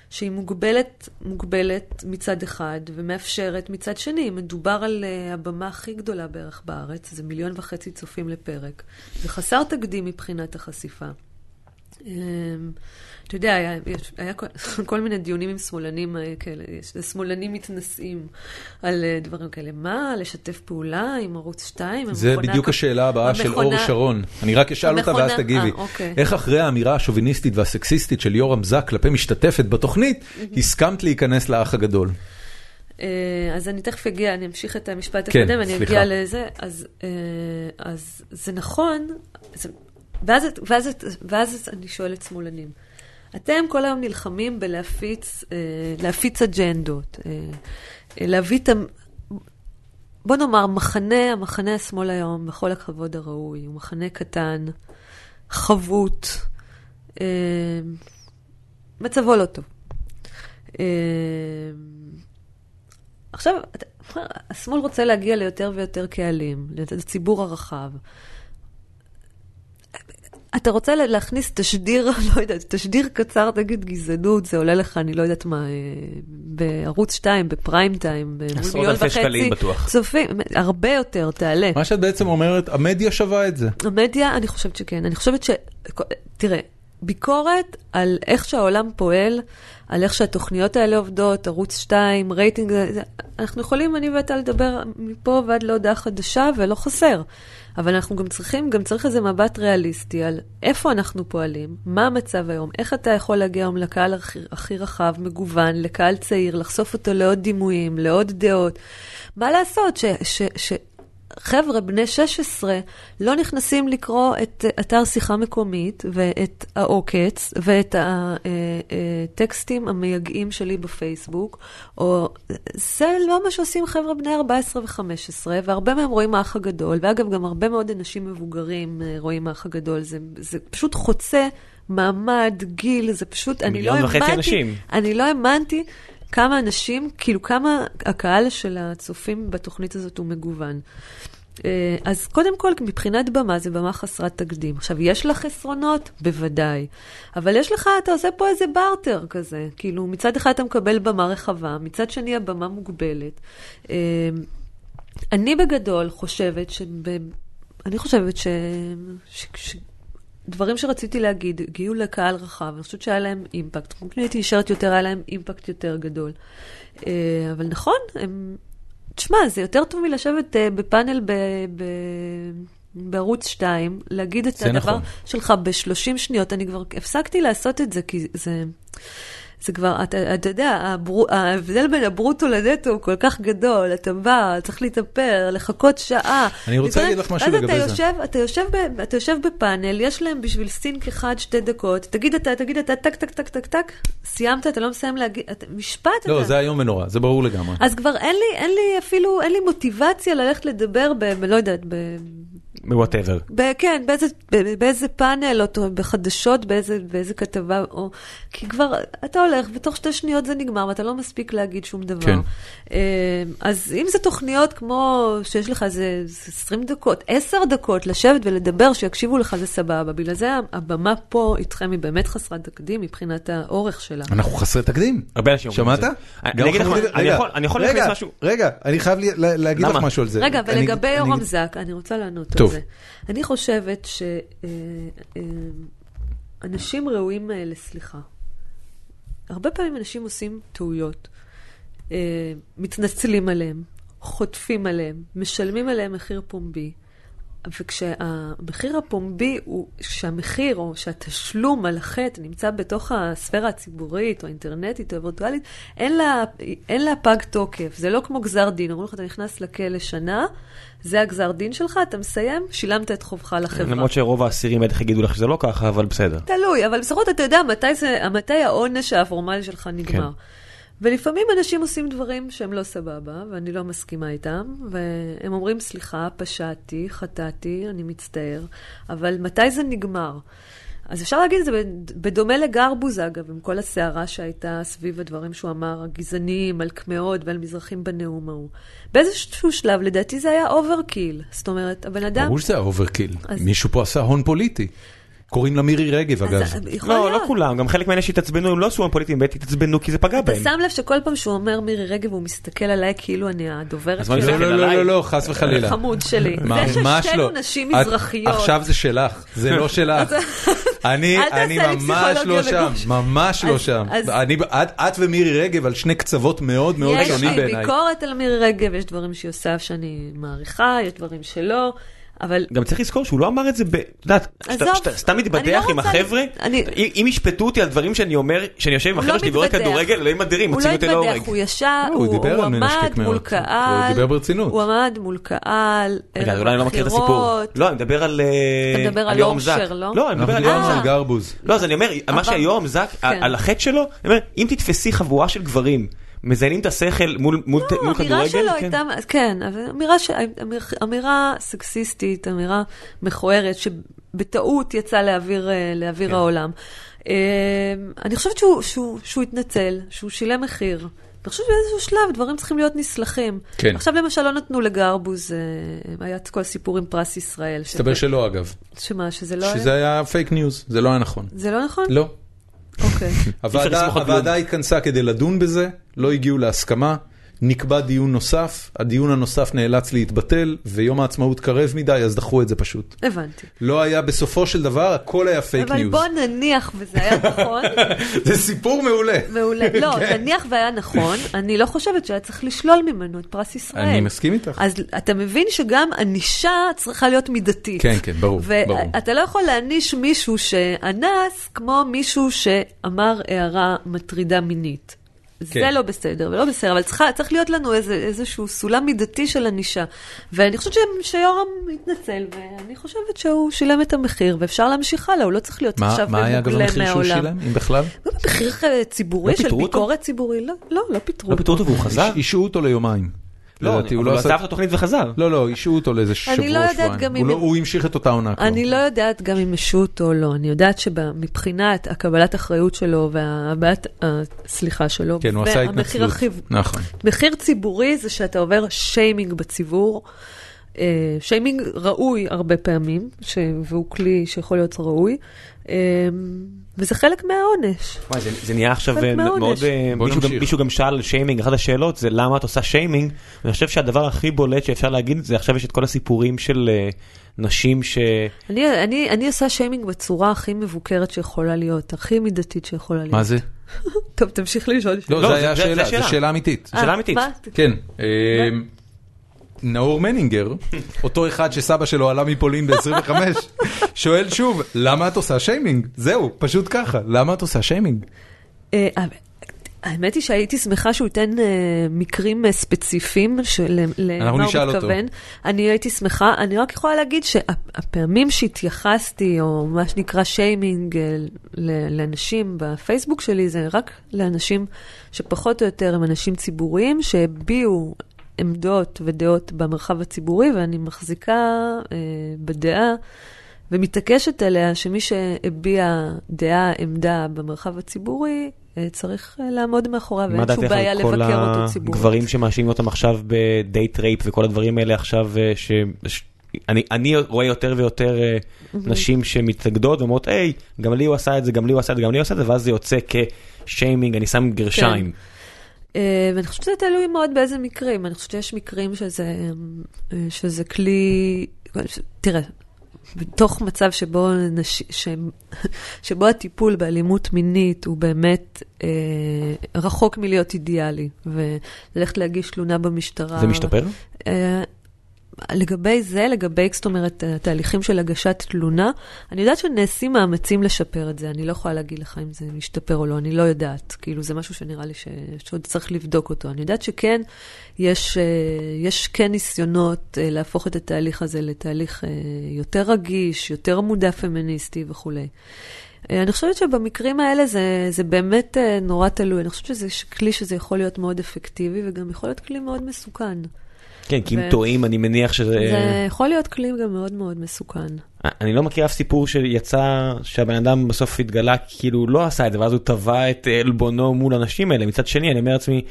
שהיא מוגבלת, מוגבלת מצד אחד ומאפשרת מצד שני. מדובר על uh, הבמה הכי גדולה בערך בארץ, זה מיליון וחצי צופים לפרק. זה חסר תקדים מבחינת החשיפה. Um, אתה יודע, היה, היה כל, [LAUGHS] כל מיני דיונים עם שמאלנים אה, כאלה, שמאלנים מתנשאים על אה, דברים כאלה. מה, לשתף פעולה עם ערוץ 2? זה בדיוק השאלה הבאה של אור שרון. אני רק אשאל אותה ואז תגיבי. 아, אוקיי. איך אחרי האמירה השוביניסטית והסקסיסטית של יורם זק כלפי משתתפת בתוכנית, הסכמת להיכנס לאח הגדול? אה, אז אני תכף אגיע, אני אמשיך את המשפט כן, הקודם, אני אגיע לזה. אז, אז זה נכון, ואז, ואז, ואז אני שואלת שמאלנים. אתם כל היום נלחמים בלהפיץ אה, להפיץ אג'נדות, אה, אה, להביא את ה... בוא נאמר, מחנה, המחנה השמאל היום, בכל הכבוד הראוי, הוא מחנה קטן, חבוט, מצבו לא טוב. עכשיו, השמאל רוצה להגיע ליותר ויותר קהלים, לציבור הרחב. אתה רוצה לה- להכניס תשדיר, [LAUGHS] לא יודעת, תשדיר קצר נגד גזענות, זה עולה לך, אני לא יודעת מה, אה, בערוץ 2, בפריים טיים, מול עשרות מיליון אלפי וחצי. שקלים בטוח. צופים, הרבה יותר, תעלה. מה שאת בעצם אומרת, המדיה שווה את זה. המדיה, אני חושבת שכן. אני חושבת ש... תראה, ביקורת על איך שהעולם פועל, על איך שהתוכניות האלה עובדות, ערוץ 2, רייטינג, אנחנו יכולים, אני ואתה, לדבר מפה ועד להודעה חדשה, ולא חסר. אבל אנחנו גם צריכים, גם צריך איזה מבט ריאליסטי על איפה אנחנו פועלים, מה המצב היום, איך אתה יכול להגיע היום לקהל הכי, הכי רחב, מגוון, לקהל צעיר, לחשוף אותו לעוד דימויים, לעוד דעות. מה לעשות ש... ש, ש חבר'ה בני 16 לא נכנסים לקרוא את אה, אתר שיחה מקומית ואת העוקץ ואת הטקסטים המייגעים שלי בפייסבוק, או זה לא מה שעושים חבר'ה בני 14 ו-15, והרבה מהם רואים האח הגדול, ואגב, גם הרבה מאוד אנשים מבוגרים אה, רואים האח הגדול, זה, זה פשוט חוצה מעמד, גיל, זה פשוט, אני לא מיליון וחצי האמנתי, אנשים. אני לא האמנתי כמה אנשים, כאילו כמה הקהל של הצופים בתוכנית הזאת הוא מגוון. אה, אז קודם כל, מבחינת במה, זה במה חסרת תקדים. עכשיו, יש לה חסרונות? בוודאי. אבל יש לך, אתה עושה פה איזה בארטר כזה. כאילו, מצד אחד אתה מקבל במה רחבה, מצד שני הבמה מוגבלת. אה, אני בגדול חושבת שב... אני חושבת ש... ש... ש... דברים שרציתי להגיד הגיעו לקהל רחב, אני חושבת שהיה להם אימפקט. אם הייתי נשארת יותר, היה להם אימפקט יותר גדול. אה, אבל נכון, הם... תשמע, זה יותר טוב מלשבת אה, בפאנל ב... ב... בערוץ 2, להגיד את הדבר נכון. שלך ב-30 שניות. אני כבר הפסקתי לעשות את זה, כי זה... זה כבר, אתה, אתה יודע, הבר... ההבדל בין הברוטו לנטו הוא כל כך גדול, אתה בא, צריך להתאפר, לחכות שעה. אני רוצה להגיד לך משהו לגבי אתה זה. יושב, אתה, יושב ב, אתה יושב בפאנל, יש להם בשביל סינק אחד שתי דקות, תגיד אתה, תגיד אתה, טק, טק, טק, טק, טק, סיימת, אתה לא מסיים להגיד, אתה, משפט לא, אתה... זה איום ונורא, זה ברור לגמרי. אז כבר אין לי, אין לי אפילו, אין לי מוטיבציה ללכת לדבר. ב- לא יודעת, ב... whatever. ב- כן, באיזה, באיזה פאנל, או בחדשות, באיזה, באיזה כתבה, או... כי כבר, אתה הולך, ותוך שתי שניות זה נגמר, ואתה לא מספיק להגיד שום דבר. כן. אה, אז אם זה תוכניות כמו שיש לך איזה 20 דקות, 10 דקות לשבת ולדבר, שיקשיבו לך, זה סבבה. בגלל זה הבמה פה איתכם היא באמת חסרת תקדים מבחינת האורך שלה. אנחנו חסרי תקדים. הרבה אנשים אומרים את שמעת? זה. אני גם אגיד לך חמודי- מה, אני יכול- להכניס משהו. רגע, אני חייב להגיד לך? משהו על זה. רגע, ולגבי יורם זק, אני רוצה לענות טוב. על זה. אני חושבת שאנשים ראויים אה, לסליחה. הרבה פעמים אנשים עושים טעויות, אה, מתנצלים עליהם, חוטפים עליהם, משלמים עליהם מחיר פומבי. וכשהמחיר הפומבי הוא, שהמחיר או שהתשלום על החטא נמצא בתוך הספירה הציבורית או האינטרנטית או הווירטואלית, אין לה, אין לה פג תוקף. זה לא כמו גזר דין. אומרים לך, אתה נכנס לכלא שנה, זה הגזר דין שלך, אתה מסיים, שילמת את חובך לחברה. למרות שרוב האסירים בטח יגידו לך שזה לא ככה, אבל בסדר. תלוי, אבל לפחות אתה יודע מתי, זה, מתי העונש הפורמלי שלך נגמר. כן. ולפעמים אנשים עושים דברים שהם לא סבבה, ואני לא מסכימה איתם, והם אומרים, סליחה, פשעתי, חטאתי, אני מצטער, אבל מתי זה נגמר? אז אפשר להגיד את זה בדומה לגרבוז, אגב, עם כל הסערה שהייתה סביב הדברים שהוא אמר, הגזעניים, על קמעות ועל מזרחים בנאום ההוא. באיזשהו שלב, לדעתי זה היה overkill. זאת אומרת, הבן אדם... ברור שזה ה overkill. אז- מישהו פה עשה הון פוליטי. קוראים לה מירי רגב, אגב. לא, לא. כולם, גם חלק מאלה שהתעצבנו הם לא עשו פוליטיים, באמת התעצבנו כי זה פגע אתה בהם. שם לב שכל פעם שהוא אומר מירי רגב, הוא מסתכל עליי כאילו אני הדוברת שלו. לא, לא, לא? לא, לא, חס וחלילה. חמוד שלי. [LAUGHS] ממש זה לא. ששתינו נשים את- מזרחיות. עכשיו זה שלך, זה לא [LAUGHS] שלך. אני אני לי ממש לא שם. ממש לא שם. אני- את את ומירי רגב על שני קצוות מאוד מאוד יש שונים לי בעיניי. ביקורת על מירי רגב, יש דברים שהיא עושה שאני מעריכה, יש דברים שלא. אבל גם צריך לזכור שהוא לא אמר את זה ב... את יודעת, שאתה- סתם אני מתבדח לא עם החבר'ה, אם ישפטו אותי על דברים שאני אומר, שאני יושב עם הוא החבר'ה לא שלי ורואה. כדורגל, אלוהים אדירים, הוא לא אותי להורג. התבדח, הוא ישר, לא, הוא הוא דיבר הוא עמד. מול הוא קהל, דיבר ברצינות. הוא עמד מול קהל, רגע, ערב אולי אני לא מכיר את הסיפור. לא, אני מדבר על... אה, אתה מדבר על יורם זק. לא? לא, אני מדבר על יורם אה. על גרבוז. לא, אז אני אומר, מה שהיורם זק, כן. על החטא שלו, אני אומר, אם תתפסי חבורה של גברים, מזיינים את השכל מול מול ט- לא, מול האמירה כדורגל, שלו כן. הייתה, כן, אבל אמירה, סקסיסטית, אמירה מכוערת, שבטעות יצאה לאוויר, אה, לאוויר כן. העולם. אה, אני חושבת שהוא, שהוא, שהוא התנצל, שהוא שילם מחיר. אני חושבת שבאיזשהו שלב דברים צריכים להיות נסלחים. כן. עכשיו למשל לא נתנו לגרבוז, אה, היה את כל הסיפור עם פרס ישראל. מסתבר שלא אגב. שמה, שזה לא שזה היה? היה fake news, זה לא היה נכון. זה לא נכון? לא. אוקיי. הוועדה התכנסה כדי לדון בזה, לא הגיעו להסכמה, נקבע דיון נוסף, הדיון הנוסף נאלץ להתבטל, ויום העצמאות קרב מדי, אז דחו את זה פשוט. הבנתי. לא היה בסופו של דבר, הכל היה פייק אבל news. בוא נניח וזה היה נכון. [LAUGHS] זה סיפור מעולה. מעולה. [LAUGHS] לא, כן. נניח והיה נכון, אני לא חושבת שהיה צריך לשלול ממנו את פרס ישראל. אני מסכים איתך. אז אתה מבין שגם ענישה צריכה להיות מידתית. כן, כן, ברור, ברור. ואתה לא יכול להעניש מישהו שאנס כמו מישהו שאמר הערה מטרידה מינית. זה כן. לא בסדר ולא בסדר, אבל צריכה, צריך להיות לנו איזה, איזשהו סולם מידתי של ענישה. ואני חושבת ש- שיורם התנצל, ואני חושבת שהוא שילם את המחיר, ואפשר להמשיך הלאה, הוא לא צריך להיות מה עכשיו מה היה גם המחיר שהוא. שילם, אם בכלל? לא, מחיר אה, ציבורי לא של אותו? ביקורת ציבורי, לא, לא, לא פיטרו לא פיטרו אותו והוא חזר? השעו אותו ליומיים. לא, לדעתי, הוא אבל הוא עשה- עזב את התוכנית וחזר. לא, לא, השעו אותו לאיזה שבוע, אני לא יודעת שבועיים. גם הוא אם- לא- הוא המשיך את אותה עונה. אני לא יודעת גם אם השעו אותו או לא, אני יודעת שמבחינת הקבלת אחריות שלו והבעת הסליחה שלו, כן, הוא עשה והמחיר התנצלות. נכון. מחיר ציבורי זה שאתה עובר שיימינג בציבור, אה, שיימינג ראוי הרבה פעמים, ש... והוא כלי שיכול להיות ראוי, אה, וזה חלק מהעונש. וואי, זה, זה נהיה עכשיו אה. מאוד, אה, מישהו גם. מישהו גם שאל על שיימינג, אחת השאלות זה למה את עושה שיימינג, ואני חושב שהדבר הכי בולט שאפשר להגיד זה עכשיו יש את כל הסיפורים של אה, נשים ש... אני, אני, אני עושה שיימינג בצורה הכי מבוקרת שיכולה להיות, הכי מידתית שיכולה להיות. מה זה? [LAUGHS] טוב, תמשיך לשאול. לא, לא, זה זה- היה זה- שאלה, זו שאלה. שאלה אמיתית. שאלה אה, אמיתית. מה? כן. אה, נאור מנינגר, אותו אחד שסבא שלו עלה מפולין ב-25, שואל שוב, למה את עושה שיימינג? זהו, פשוט ככה, למה את עושה שיימינג? אה, האמת היא שהייתי שמחה שהוא ייתן אה, מקרים אה, ספציפיים של למה הוא אותו. מתכוון. אני הייתי שמחה, אני רק יכולה להגיד שהפעמים שהתייחסתי, או מה שנקרא שיימינג אה, לאנשים בפייסבוק שלי, זה רק לאנשים שפחות או יותר הם אנשים ציבוריים, שהביעו עמדות ודעות במרחב הציבורי, ואני מחזיקה אה, בדעה. ומתעקשת עליה שמי שהביע דעה, עמדה במרחב הציבורי, אה, צריך אה, לעמוד מאחוריה, מה ואין שום דעתך בעיה על כל לבקר אותו ציבורית. הגברים שמאשימים אותם עכשיו ב date rape וכל הדברים האלה עכשיו, אה, ש... ש- אני, אני רואה יותר ויותר אה, נשים שמתנגדות ואומרות, היי, גם לי הוא עשה את זה, גם לי הוא עשה את זה, גם לי הוא עשה את זה, ואז זה יוצא כשיימינג, אני שם גרשיים. אה, ואני חושבת שזה תלוי מאוד באיזה מקרים. אני חושבת שיש מקרים שזה, אה, שזה כלי... תראה, בתוך מצב שבו, נש... ש... [LAUGHS] שבו הטיפול באלימות מינית הוא באמת אה, רחוק מלהיות אידיאלי, וללכת להגיש תלונה במשטרה. זה משתפר? אה, לגבי זה, לגבי, זאת אומרת, התהליכים של הגשת תלונה, אני יודעת שנעשים מאמצים לשפר את זה, אני לא יכולה להגיד לך אם זה משתפר או לא, אני לא יודעת. כאילו, זה משהו שנראה לי ש... שעוד צריך לבדוק אותו. אני יודעת שכן, יש, אה, יש כן ניסיונות אה, להפוך את התהליך הזה לתהליך אה, יותר רגיש, יותר מודע פמיניסטי וכולי. אני חושבת שבמקרים האלה זה, זה באמת נורא תלוי. אני חושבת שזה כלי שזה יכול להיות מאוד אפקטיבי, וגם יכול להיות כלי מאוד מסוכן. כן, כי אם טועים, אני מניח שזה... זה יכול להיות כלי גם מאוד מאוד מסוכן. אני לא מכיר אף סיפור שיצא שהבן אדם בסוף התגלה כאילו לא עשה את זה ואז הוא תבע את עלבונו מול האנשים האלה מצד שני אני אומר לעצמי.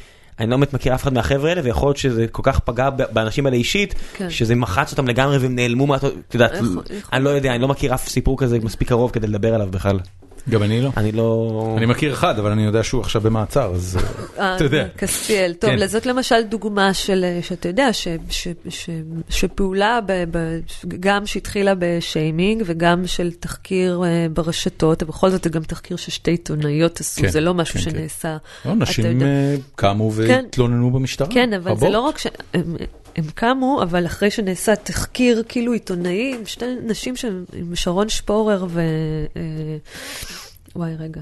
אני לא באמת מכיר אף אחד מהחבר'ה האלה ויכול להיות שזה כל כך פגע באנשים האלה אישית כן. שזה מחץ אותם לגמרי והם נעלמו מה את יודעת אני לא יודע אני לא מכיר אף סיפור כזה מספיק קרוב כדי לדבר עליו בכלל גם אני לא. אני לא אני מכיר אחד, אבל אני יודע שהוא עכשיו במעצר, אז אה, אתה יודע. קסטיאל. טוב, כן. זאת למשל דוגמה של, אה, שאתה יודע, ש, ש, ש, שפעולה, ב, ב, גם שהתחילה בשיימינג וגם של תחקיר אה, ברשתות, ובכל זאת זה גם תחקיר ששתי עיתונאיות עשו, כן, זה לא משהו כן, כן. שנעשה. לא, אתה נשים יודע. אה, קמו כן. והתלוננו במשטרה. כן, אבל זה רבות. לא רק ש... הם- קמו, אבל אחרי שנעשה תחקיר כאילו עיתונאי, עם שתי נשים, עם שרון שפורר ו... אה, וואי, רגע.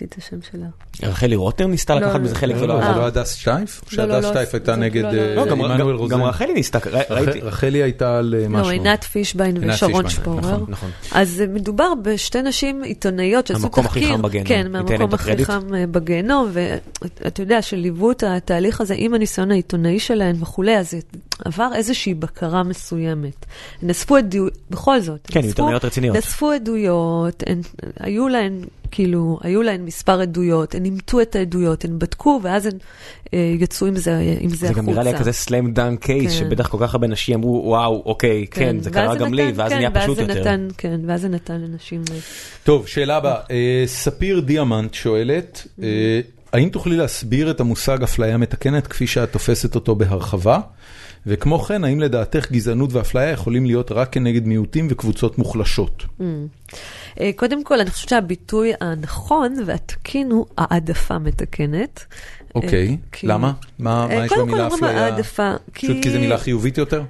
שכחתי את השם שלה. רחלי רוטר ניסתה לקחת לא, בזה חלק לא, ולא לא, עזר. זה לא הדס שטייף? לא, שהדס שטייף הייתה נגד. אה, גם- עמנואל רוזן. גם רחלי ניסתה, ראיתי. רח- רחלי הייתה על אה, משהו. לא, עינת פישביין ושרון שפורר. נכון, נכון. אז אה, מדובר בשתי נשים עיתונאיות שעשו המקום תחקיר. הכי חם בגיהנום. כן, מהמקום הכי. חם בגיהנום, ואתה יודע, שליוו את התהליך הזה עם הניסיון העיתונאי שלהן וכולי, אז עבר איזושהי בקרה מסוימת. נאספו עדויות, בכל זאת. כן, נאספו- עיתונאיות רציניות. נאספו עדויות, הן, היו להן, כאילו, היו להן מספר עדויות, הן אימתו את העדויות, הן בדקו, ואז הן אה, יצאו עם זה, עם זה זה החוצה. גם נראה לי כזה סלאם דאנק קייס, כן. שבטח כל כך הרבה נשים אמרו, וואו, אוקיי, כן, זה קרה ואז גם לי, נתן- ואז זה כן, נהיה ואז פשוט זה יותר. נתן, כן, ואז זה נתן לנשים... טוב, שאלה הבאה. אה, ספיר דיאמנט שואלת, אה, האם תוכלי להסביר את המושג אפליה מתקנת כפי שאת תופסת אותו בהרחבה? וכמו כן, האם לדעתך גזענות ואפליה יכולים להיות רק כנגד מיעוטים וקבוצות מוחלשות? אה, קודם כל, אני חושבת שהביטוי הנכון והתקין הוא העדפה מתקנת. אוקיי, אה, כי- למה? מה אה, מה יש קודם כל במילה אומרים אפליה? העדפה, פשוט כי זו מילה חיובית יותר?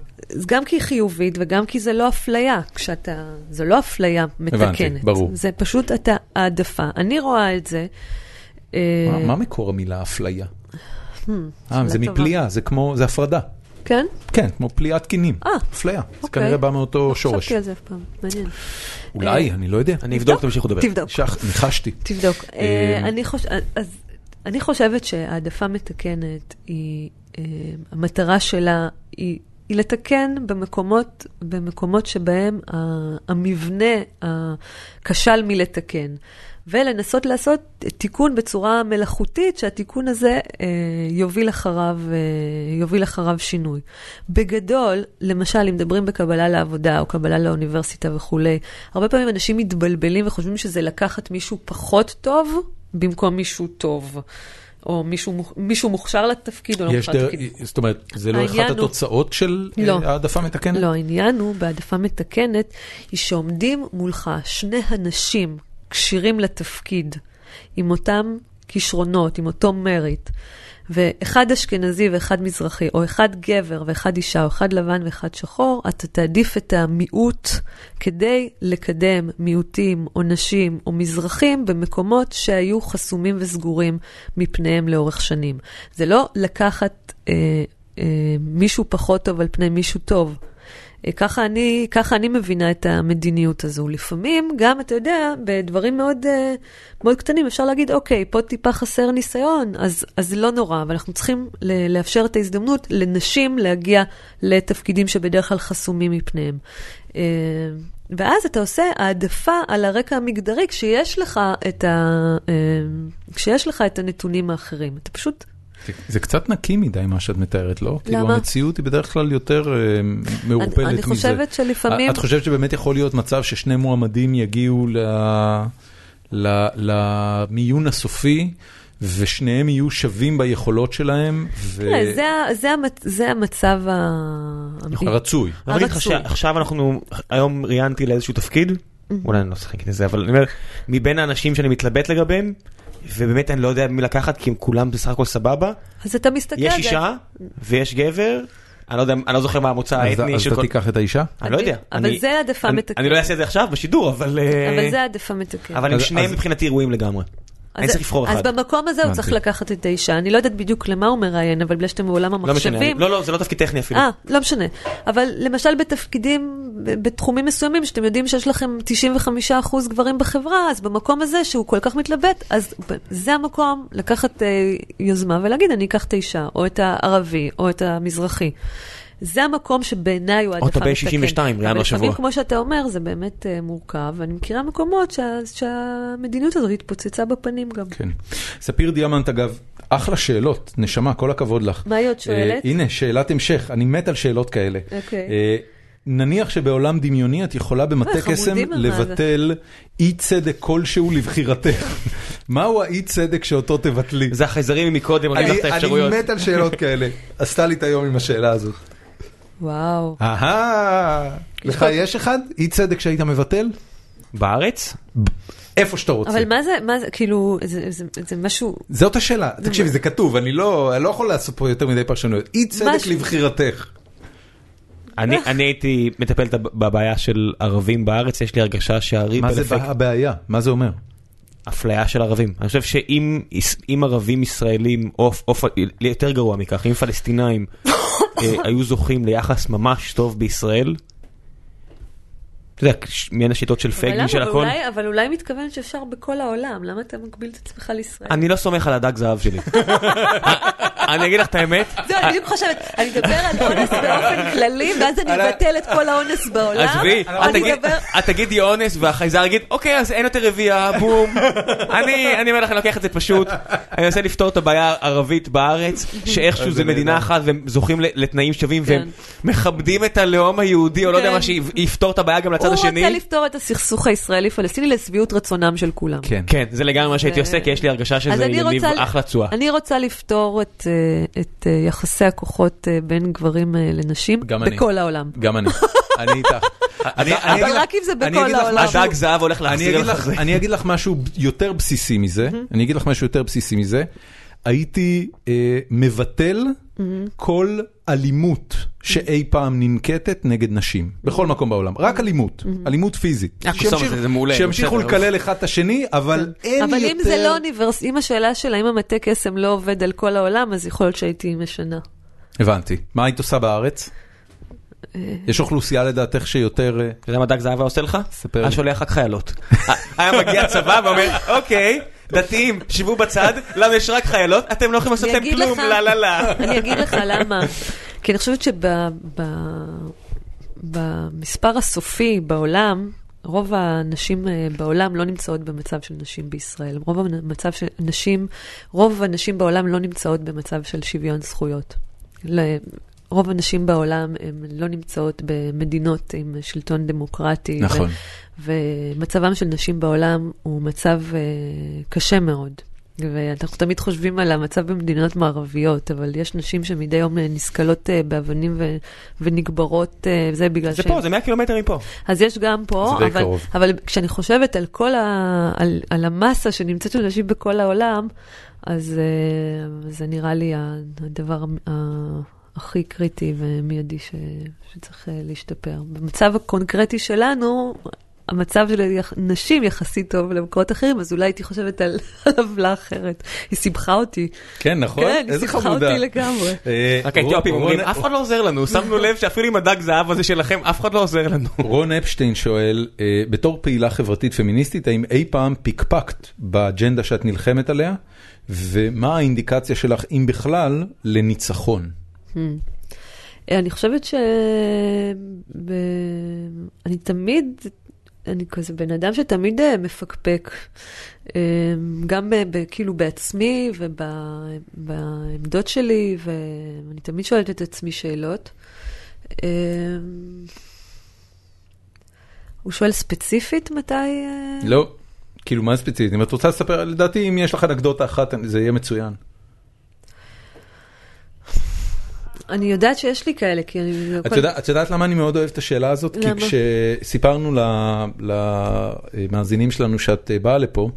גם כי היא חיובית וגם כי זה לא אפליה, כשאתה, זו לא אפליה מתקנת. ברור. זה פשוט אתה העדפה. אני רואה את זה. מה- מה מקור המילה אפליה? אה, שאלה זה. מפליאה, זה כמו, זה הפרדה. כן? כן, כמו פליאת קינים. אה, אפליה. זה אוקיי. כנראה בא מאותו לא שורש. חשבתי על זה אף פעם, מעניין. אולי, אני לא יודע. אני אבדוק, תמשיכו לדבר. תבדוק. שח, ניחשתי. תבדוק. אה, אה, אני חוש- אז אני חושבת שהעדפה מתקנת היא, אה, המטרה שלה היא היא לתקן במקומות, במקומות שבהם המבנה כשל מלתקן. ולנסות לעשות תיקון בצורה מלאכותית, שהתיקון הזה אה, יוביל, אחריו, אה, יוביל אחריו שינוי. בגדול, למשל, אם מדברים בקבלה לעבודה או קבלה לאוניברסיטה וכולי, הרבה פעמים אנשים מתבלבלים וחושבים שזה לקחת מישהו פחות טוב במקום מישהו טוב. או מישהו, מישהו מוכשר לתפקיד או לא מוכשר לתפקיד. זאת אומרת, זה לא אחת הוא- התוצאות של אה, לא. העדפה מתקנת? לא, העניין הוא, בהעדפה מתקנת, היא שעומדים מולך שני אנשים כשירים לתפקיד, עם אותם כישרונות, עם אותו מריט, ואחד אשכנזי ואחד מזרחי, או אחד גבר ואחד אישה, או אחד לבן ואחד שחור, אתה תעדיף את המיעוט כדי לקדם מיעוטים או נשים או מזרחים במקומות שהיו חסומים וסגורים מפניהם לאורך שנים. זה לא לקחת אה, אה, מישהו פחות טוב על פני מישהו טוב. ככה אני, ככה אני מבינה את המדיניות הזו. לפעמים גם, אתה יודע, בדברים מאוד, אה, מאוד קטנים אפשר להגיד, אוקיי, פה טיפה חסר ניסיון, אז, אז לא נורא, אבל אנחנו צריכים לאפשר את ההזדמנות לנשים להגיע לתפקידים שבדרך כלל חסומים מפניהם. אה, ואז אתה עושה העדפה על הרקע המגדרי כשיש לך את, ה, אה, כשיש לך את הנתונים האחרים. אתה פשוט זה- קצת נקי מדי מה שאת מתארת, לא? כאילו למה? המציאות היא בדרך כלל יותר אה, מעורפלת מזה. אני, חושבת שלפעמים... את חושבת שבאמת יכול להיות מצב ששני מועמדים יגיעו ל... ל... למיון הסופי, ושניהם יהיו שווים ביכולות שלהם, ו... תראה, זה, זה, המצ- זה המצב ה... הרצוי. אני אגיד לך הרצוי. שעכשיו אנחנו, היום ראיינתי לאיזשהו תפקיד, אולי אני לא אשחק את זה, אבל אני אומר, מבין האנשים שאני מתלבט לגביהם, ובאמת אני לא יודע מי לקחת, כי הם כולם בסך הכל סבבה, אז אתה מסתכל יש על זה. אישה ויש גבר, אני לא יודע, אני לא זוכר מה המוצא אז האתני אז של אתה כל... תיקח את האישה? אני לא יודע. אבל זה העדפה מתקנת. אני לא אעשה את זה עכשיו בשידור, אבל... אה, אבל זה העדפה מתקנת. אבל הם אז- שניהם אז- מבחינתי ראויים לגמרי. אני צריך לבחור אחד. אז במקום הזה הוא. צריך לקחת את האישה. אני לא יודעת בדיוק למה הוא מראיין, אבל בגלל שאתם בעולם לא המחשבים... לא, לא, זה לא תפקיד טכני אפילו. אה, לא משנה. אבל למשל בתפקידים, בתחומים מסוימים, שאתם יודעים שיש לכם 95% גברים בחברה, אז במקום הזה, שהוא כל כך מתלבט, אז זה המקום לקחת אה, יוזמה ולהגיד, אני אקח את האישה, או את הערבי, או את המזרחי. זה המקום שבעיניי הוא או העדפה את הבן 62, ראיינו אבל לפעמים, השבוע. כמו שאתה אומר, זה באמת אה, מורכב, ואני מכירה מקומות שה, שהמדיניות הזאת התפוצצה בפנים גם. כן. ספיר דיאמנט, אגב, אחלה שאלות, נשמה, כל הכבוד לך. מה היא עוד שואלת? הנה, שאלת המשך, אני מת על שאלות כאלה. אוקיי. אה, נניח שבעולם דמיוני את יכולה במטה קסם? לבטל אי צדק כלשהו לבחירתך. [LAUGHS] מהו האי צדק שאותו תבטלי? זה החייזרים מקודם. אני מת על שאלות כאלה. עשתה לי את היום עם השאלה הזאת. וואו. אהה, לך יש אחד? אי צדק שהיית מבטל? בארץ? איפה שאתה רוצה. אבל מה זה, מה זה, כאילו, זה, זה, זה משהו, זאת השאלה, תקשיבי, זה כתוב, אני לא אני לא יכול לעשות פה יותר מדי פרשנויות. אי צדק משהו. לבחירתך. אני אני הייתי מטפל בבעיה של ערבים בארץ, יש לי הרגשה שהריפל מה זה הבעיה? מה זה אומר? אפליה של ערבים. אני חושב שאם ערבים ישראלים, או או יותר גרוע מכך, אם פלסטינאים אה, [LAUGHS] היו זוכים ליחס ממש טוב בישראל, אתה יודע, מעין השיטות של פייגלין של הכל, אבל אולי מתכוון שאפשר בכל העולם, למה אתה מגביל את עצמך לישראל? אני לא סומך על הדג זהב שלי. [LAUGHS] אני אגיד לך את האמת, זהו, אני בדיוק חושבת, אני אדבר על אונס באופן כללי, ואז אני אבטל את כל האונס בעולם, עזבי, את תגידי אונס והחייזר יגיד, אוקיי, אז אין יותר רביעייה, בום. אני אני אומר לך, אני לוקח את זה פשוט, אני מנסה לפתור את הבעיה הערבית בארץ, שאיכשהו זה מדינה אחת והם זוכים לתנאים שווים, והם מכבדים את הלאום היהודי, או לא יודע כן. מה, שיפתור את הבעיה גם לצד הוא השני. רוצה לפתור את הסכסוך הישראלי-פלסטיני לשביעות רצונם של כולם. כן. כן, זה לגמרי מה שהייתי עושה, כי יש לי הרגשה אז שזה אני יניב רוצה- אחלה תשואה. אני רוצה לפתור את, אה, את אה, יחסי הכוחות אה, בין גברים אה, לנשים. בכל העולם. גם אני. [LAUGHS] אני איתך. אני- אני אגיד אבל רק אם זה אני בכל אגיד לך העולם. משהו- הדג זהב הולך אני להחזיר אגיד לך זה. אני אגיד לך משהו יותר בסיסי מזה, אני אגיד לך משהו יותר בסיסי מזה. הייתי אה, מבטל כל אלימות שאי פעם ננקטת נגד נשים, בכל מקום בעולם, רק אלימות, אלימות פיזית. אה, שימשיכו-. לקלל אחד את השני, אבל אין אבל יותר... אם זה לא אוניברס... אם השאלה של האם המטה קסם לא עובד על כל העולם, אז יכול להיות שהייתי משנה. הבנתי. מה היית עושה בארץ? יש אוכלוסייה לדעתך שיותר... אה, אתה יודע מה דג זהבה עושה לך? ספר היה לי. שולח רק חיילות. היה מגיע צבא ואומר, אוקיי, דתיים, שבו בצד, לנו יש רק חיילות, אתם לא יכולים לעשות להם כלום, לה לה לה. אני אגיד לך למה. כי אני חושבת שבמספר הסופי בעולם, רוב הנשים אה, בעולם לא נמצאות במצב של נשים בישראל. רוב המצב של נשים, רוב הנשים בעולם לא נמצאות במצב של שוויון זכויות. רוב הנשים בעולם הן לא נמצאות במדינות עם שלטון דמוקרטי. ו- נכון. ומצבם של נשים בעולם הוא מצב uh, קשה מאוד. ואנחנו תמיד חושבים על המצב במדינות מערביות, אבל יש נשים שמדי יום אה, נסקלות uh, באבנים ו- ונקברות, uh, זה בגלל זה שהן- פה, זה 100 קילומטר מפה. אז יש גם פה, זה די אבל, קרוב. אבל כשאני חושבת על כל ה... על, על המסה שנמצאת של נשים בכל העולם, אז uh, זה נראה לי הדבר ה- הכי קריטי ומיידי ש, שצריך uh, להשתפר. במצב הקונקרטי שלנו, המצב של נשים יחסית טוב למקומות אחרים, אז אולי הייתי חושבת על, [LAUGHS] עוולה אחרת. היא סיבכה אותי. כן, נכון? כן, היא סיבכה. אותי לגמרי. אה, רק האתיופים אומרים, אף אחד לא עוזר לנו, שמנו לב שאפילו עם הדג זהב הזה שלכם, אף אחד לא עוזר לנו. [LAUGHS] רון אפשטיין שואל, אה, בתור פעילה חברתית פמיניסטית, האם אי פעם פיקפקת באג'נדה שאת נלחמת עליה, ומה האינדיקציה שלך, אם בכלל, לניצחון? אני חושבת ש... ב... אני תמיד, אני כזה בן אדם שתמיד אה, מפקפק, אה, גם ב... ב... כאילו בעצמי ובעמדות שלי, ואני תמיד שואלת את עצמי שאלות. הוא שואל ספציפית מתי... לא, כאילו מה ספציפית? אם את רוצה לספר, לדעתי אם יש לך אנקדוטה אחת, זה יהיה מצוין. אני יודעת שיש לי כאלה, כי אני... את יודעת- את יודעת למה אני מאוד אוהב את השאלה הזאת? כי למה? כשסיפרנו למאזינים שלנו שאת אה, באה לפה,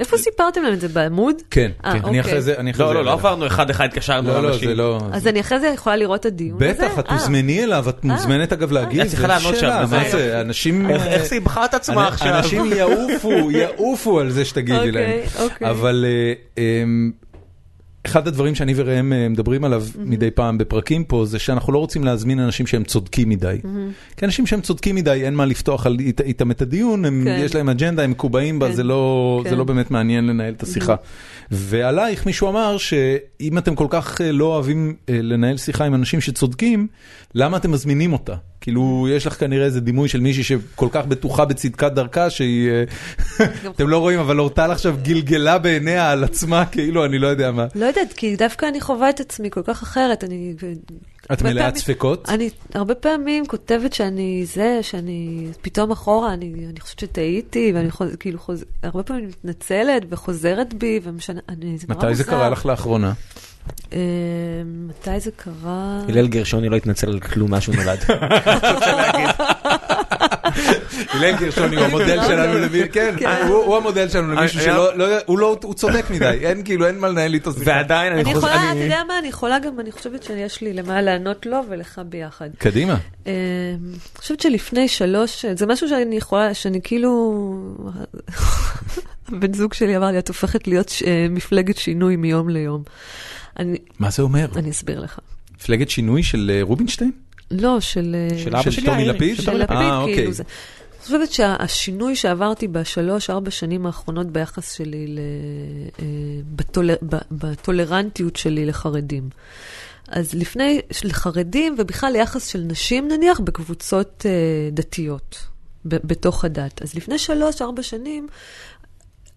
איפה סיפרתם להם את זה? בעמוד? כן, אה, כן, אני אוקיי. אחרי זה, אני אחרי לא, זה לא, לא לך. עברנו אחד-אחד, התקשרנו לא, לא, לאנשים. זה לא... אז אני אחרי זה יכולה לראות את הדיון הזה? בטח, את אה. תוזמני אליו, את מוזמנת אגב להגיב. את צריכה זה לענות שם, מה זה- זה, אנשים... איך- איך סיבכה את עצמה עכשיו? אנשים יעופו, יעופו על זה שתגידי אוקיי, להם. אוקיי. אבל אה, אמ, אחד הדברים שאני וראם אה, מדברים עליו מדי פעם בפרקים פה, זה שאנחנו לא רוצים להזמין אנשים שהם צודקים מדי. כי אנשים שהם צודקים מדי, אין מה לפתוח על- אית- איתם את הדיון, הם- כן. יש להם אג'נדה, הם מקובעים בה, כן. זה לא זה כן. לא באמת מעניין לנהל את השיחה. ועלייך מישהו אמר שאם אתם כל כך אה, לא אוהבים אה, לנהל שיחה עם אנשים שצודקים, למה אתם מזמינים אותה? כאילו, יש לך כנראה איזה דימוי של מישהי שכל כך בטוחה בצדקת דרכה, שהיא... אה, [LAUGHS] אתם לא רואים, אבל אורטל עכשיו גלגלה בעיניה על עצמה, כאילו, אני לא יודע מה. לא יודעת, כי דווקא אני חווה את עצמי כל כך אחרת. אני... את פעמים- ספקות? אני הרבה פעמים כותבת שאני זה, שאני פתאום אחורה, אני, אני חושבת שטעיתי, ואני חוז, כאילו חוז, הרבה פעמים מתנצלת וחוזרת בי, ומשנה, אני, זה נורא מתי זה מוזר. קרה לך לאחרונה? אה, מתי זה קרה? הלל גרשוני לא התנצל על כלום מאז שהוא נולד. הלל גרשוני הוא המודל שלנו למי, כן, כן. הוא המודל שלנו למישהו היה- שלא, לא- הוא לא, הוא צודק מדי, אין כאילו, אין מה לנהל איתו שיחה. ועדיין אני יכולה, אתה אני- יודע מה, אני יכולה גם, אני חושבת שיש לי למה לענות לו ולך ביחד. קדימה. אה, אני חושבת שלפני שלוש, זה משהו שאני יכולה, שאני כאילו... הבן זוג שלי אמר לי, את הופכת להיות אה, מפלגת שינוי מיום ליום. אני מה זה אומר? אני אסביר לך. מפלגת שינוי של אה, רובינשטיין? לא, של... אה, של אבא של טומי לפיד? של טומי לפיד, אה, אוקיי. כאילו זה. אני חושבת שהשינוי שעברתי בשלוש, ארבע שנים האחרונות ביחס שלי ל- אה, בטולר- ב- בטולרנטיות שלי לחרדים. אז לפני, לחרדים ובכלל ליחס של נשים נניח בקבוצות אה, דתיות, ב- בתוך הדת. אז לפני שלוש, ארבע שנים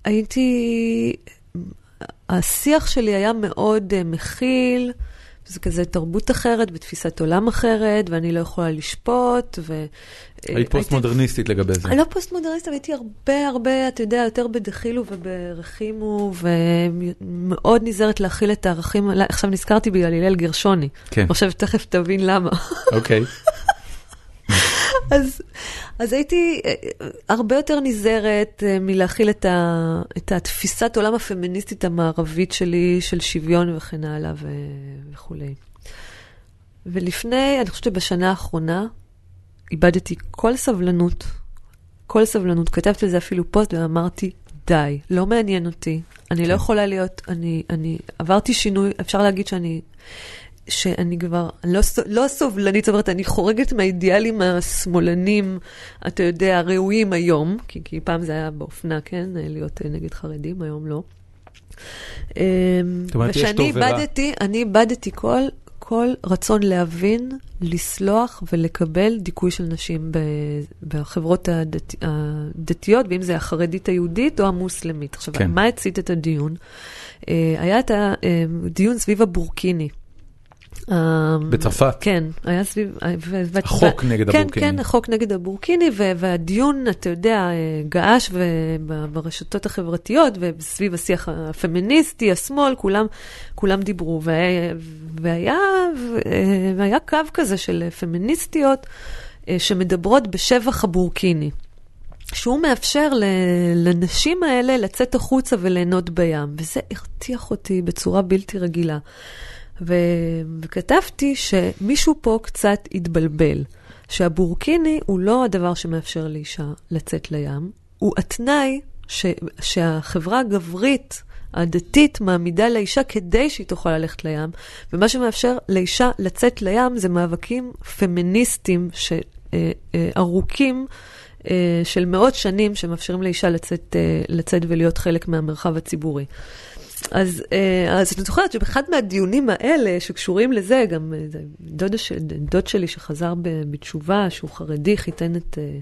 הייתי, השיח שלי היה מאוד אה, מכיל. זה כזה תרבות אחרת ותפיסת עולם אחרת, ואני לא יכולה לשפוט, ו... אה, היית הייתי- פוסט-מודרניסטית לגבי זה. אני לא פוסט-מודרניסט, אבל הייתי הרבה הרבה, אתה יודע, יותר בדחילו וברחימו, ומאוד נזהרת להכיל את הערכים. עכשיו נזכרתי בגלל הלל גרשוני. כן, עכשיו תכף תבין למה. אוקיי. [LAUGHS] אז, אז הייתי אה, הרבה יותר נזהרת אה, מלהכיל את, ה, את התפיסת עולם הפמיניסטית המערבית שלי, של שוויון וכן הלאה ו, וכולי. ולפני, אני חושבת שבשנה האחרונה, איבדתי כל סבלנות, כל סבלנות. כתבתי על זה אפילו פוסט ואמרתי, די, לא מעניין אותי. אני לא יכולה להיות, אני, אני עברתי שינוי, אפשר להגיד שאני, שאני כבר לא, לא סובלנית, זאת אומרת, אני חורגת מהאידיאלים השמאלנים, אתה יודע, הראויים היום, כי, כי פעם זה היה באופנה, כן, להיות אה, נגד חרדים, היום לא. אמ, ושאני. איבדתי, אני איבדתי כל, כל רצון להבין, לסלוח ולקבל דיכוי של נשים בחברות הדת, הדתיות, ואם זה החרדית היהודית או המוסלמית. עכשיו, כן. מה הצית את הדיון? אה, היה את הדיון סביב הבורקיני. אה, בצרפת. כן, היה סביב... ו- החוק נגד כן, הבורקיני. כן, החוק נגד הבורקיני, והדיון, אתה יודע, אה, געש ברשתות החברתיות, וסביב השיח הפמיניסטי, השמאל, כולם, כולם דיברו. והיה, והיה קו כזה של פמיניסטיות אה, שמדברות בשבח הבורקיני. שהוא מאפשר לנשים האלה לצאת החוצה וליהנות בים, וזה הרתיח אותי בצורה בלתי רגילה. ו... וכתבתי שמישהו פה קצת התבלבל, שהבורקיני הוא לא הדבר שמאפשר לאישה לצאת לים, הוא התנאי ש... שהחברה הגברית הדתית מעמידה לאישה כדי שהיא תוכל ללכת לים, ומה שמאפשר לאישה לצאת לים זה מאבקים פמיניסטיים ש... אה, אה, ארוכים אה, של מאות שנים שמאפשרים לאישה לצאת, לצאת ולהיות חלק מהמרחב הציבורי. אז, אה, אז אני זוכרת שבאחד מהדיונים האלה שקשורים לזה, גם אה, דוד, דוד שלי שחזר בתשובה, שהוא חרדי, חיתן את, אה,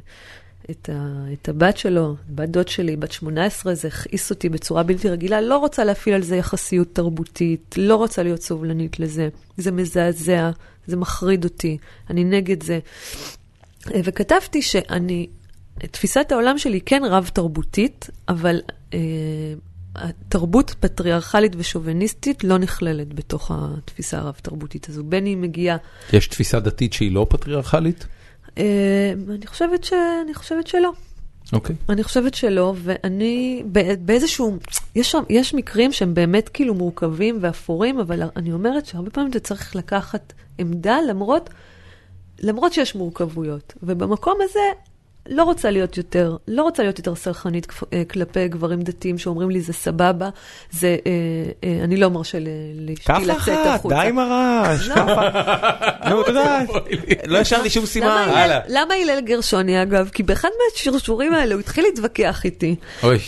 את, ה, את הבת שלו, בת דוד שלי, בת 18, זה הכעיס אותי בצורה בלתי רגילה, לא רוצה להפעיל על זה יחסיות תרבותית, לא רוצה להיות סובלנית לזה, זה מזעזע, זה מחריד אותי, אני נגד זה. וכתבתי שאני, תפיסת העולם שלי כן רב-תרבותית, אבל התרבות פטריארכלית ושוביניסטית לא נכללת בתוך התפיסה הרב-תרבותית הזו, בין היא מגיעה... יש תפיסה דתית שהיא לא פטריארכלית? אה, אני, חושבת ש... אני חושבת שלא. אוקיי. אני חושבת שלא, ואני ב- באיזשהו, יש, שם- יש מקרים שהם באמת כאילו מורכבים ואפורים, אבל אני אומרת שהרבה פעמים אתה צריך לקחת עמדה למרות, למרות שיש מורכבויות. ובמקום הזה לא רוצה להיות יותר, לא רוצה להיות יותר סלחנית אה, כלפי גברים דתיים שאומרים לי זה סבבה, זה, אה, אה, אני לא מרשה לאשתי כף לצאת אחת, החוצה. די עם הרעש, לא. כף נו, אתה יודע, [LAUGHS] לא השארתי שום סימן. הלאה. למה הלל גרשוני, אגב? כי באחד מהשרשורים האלה הוא התחיל להתווכח איתי.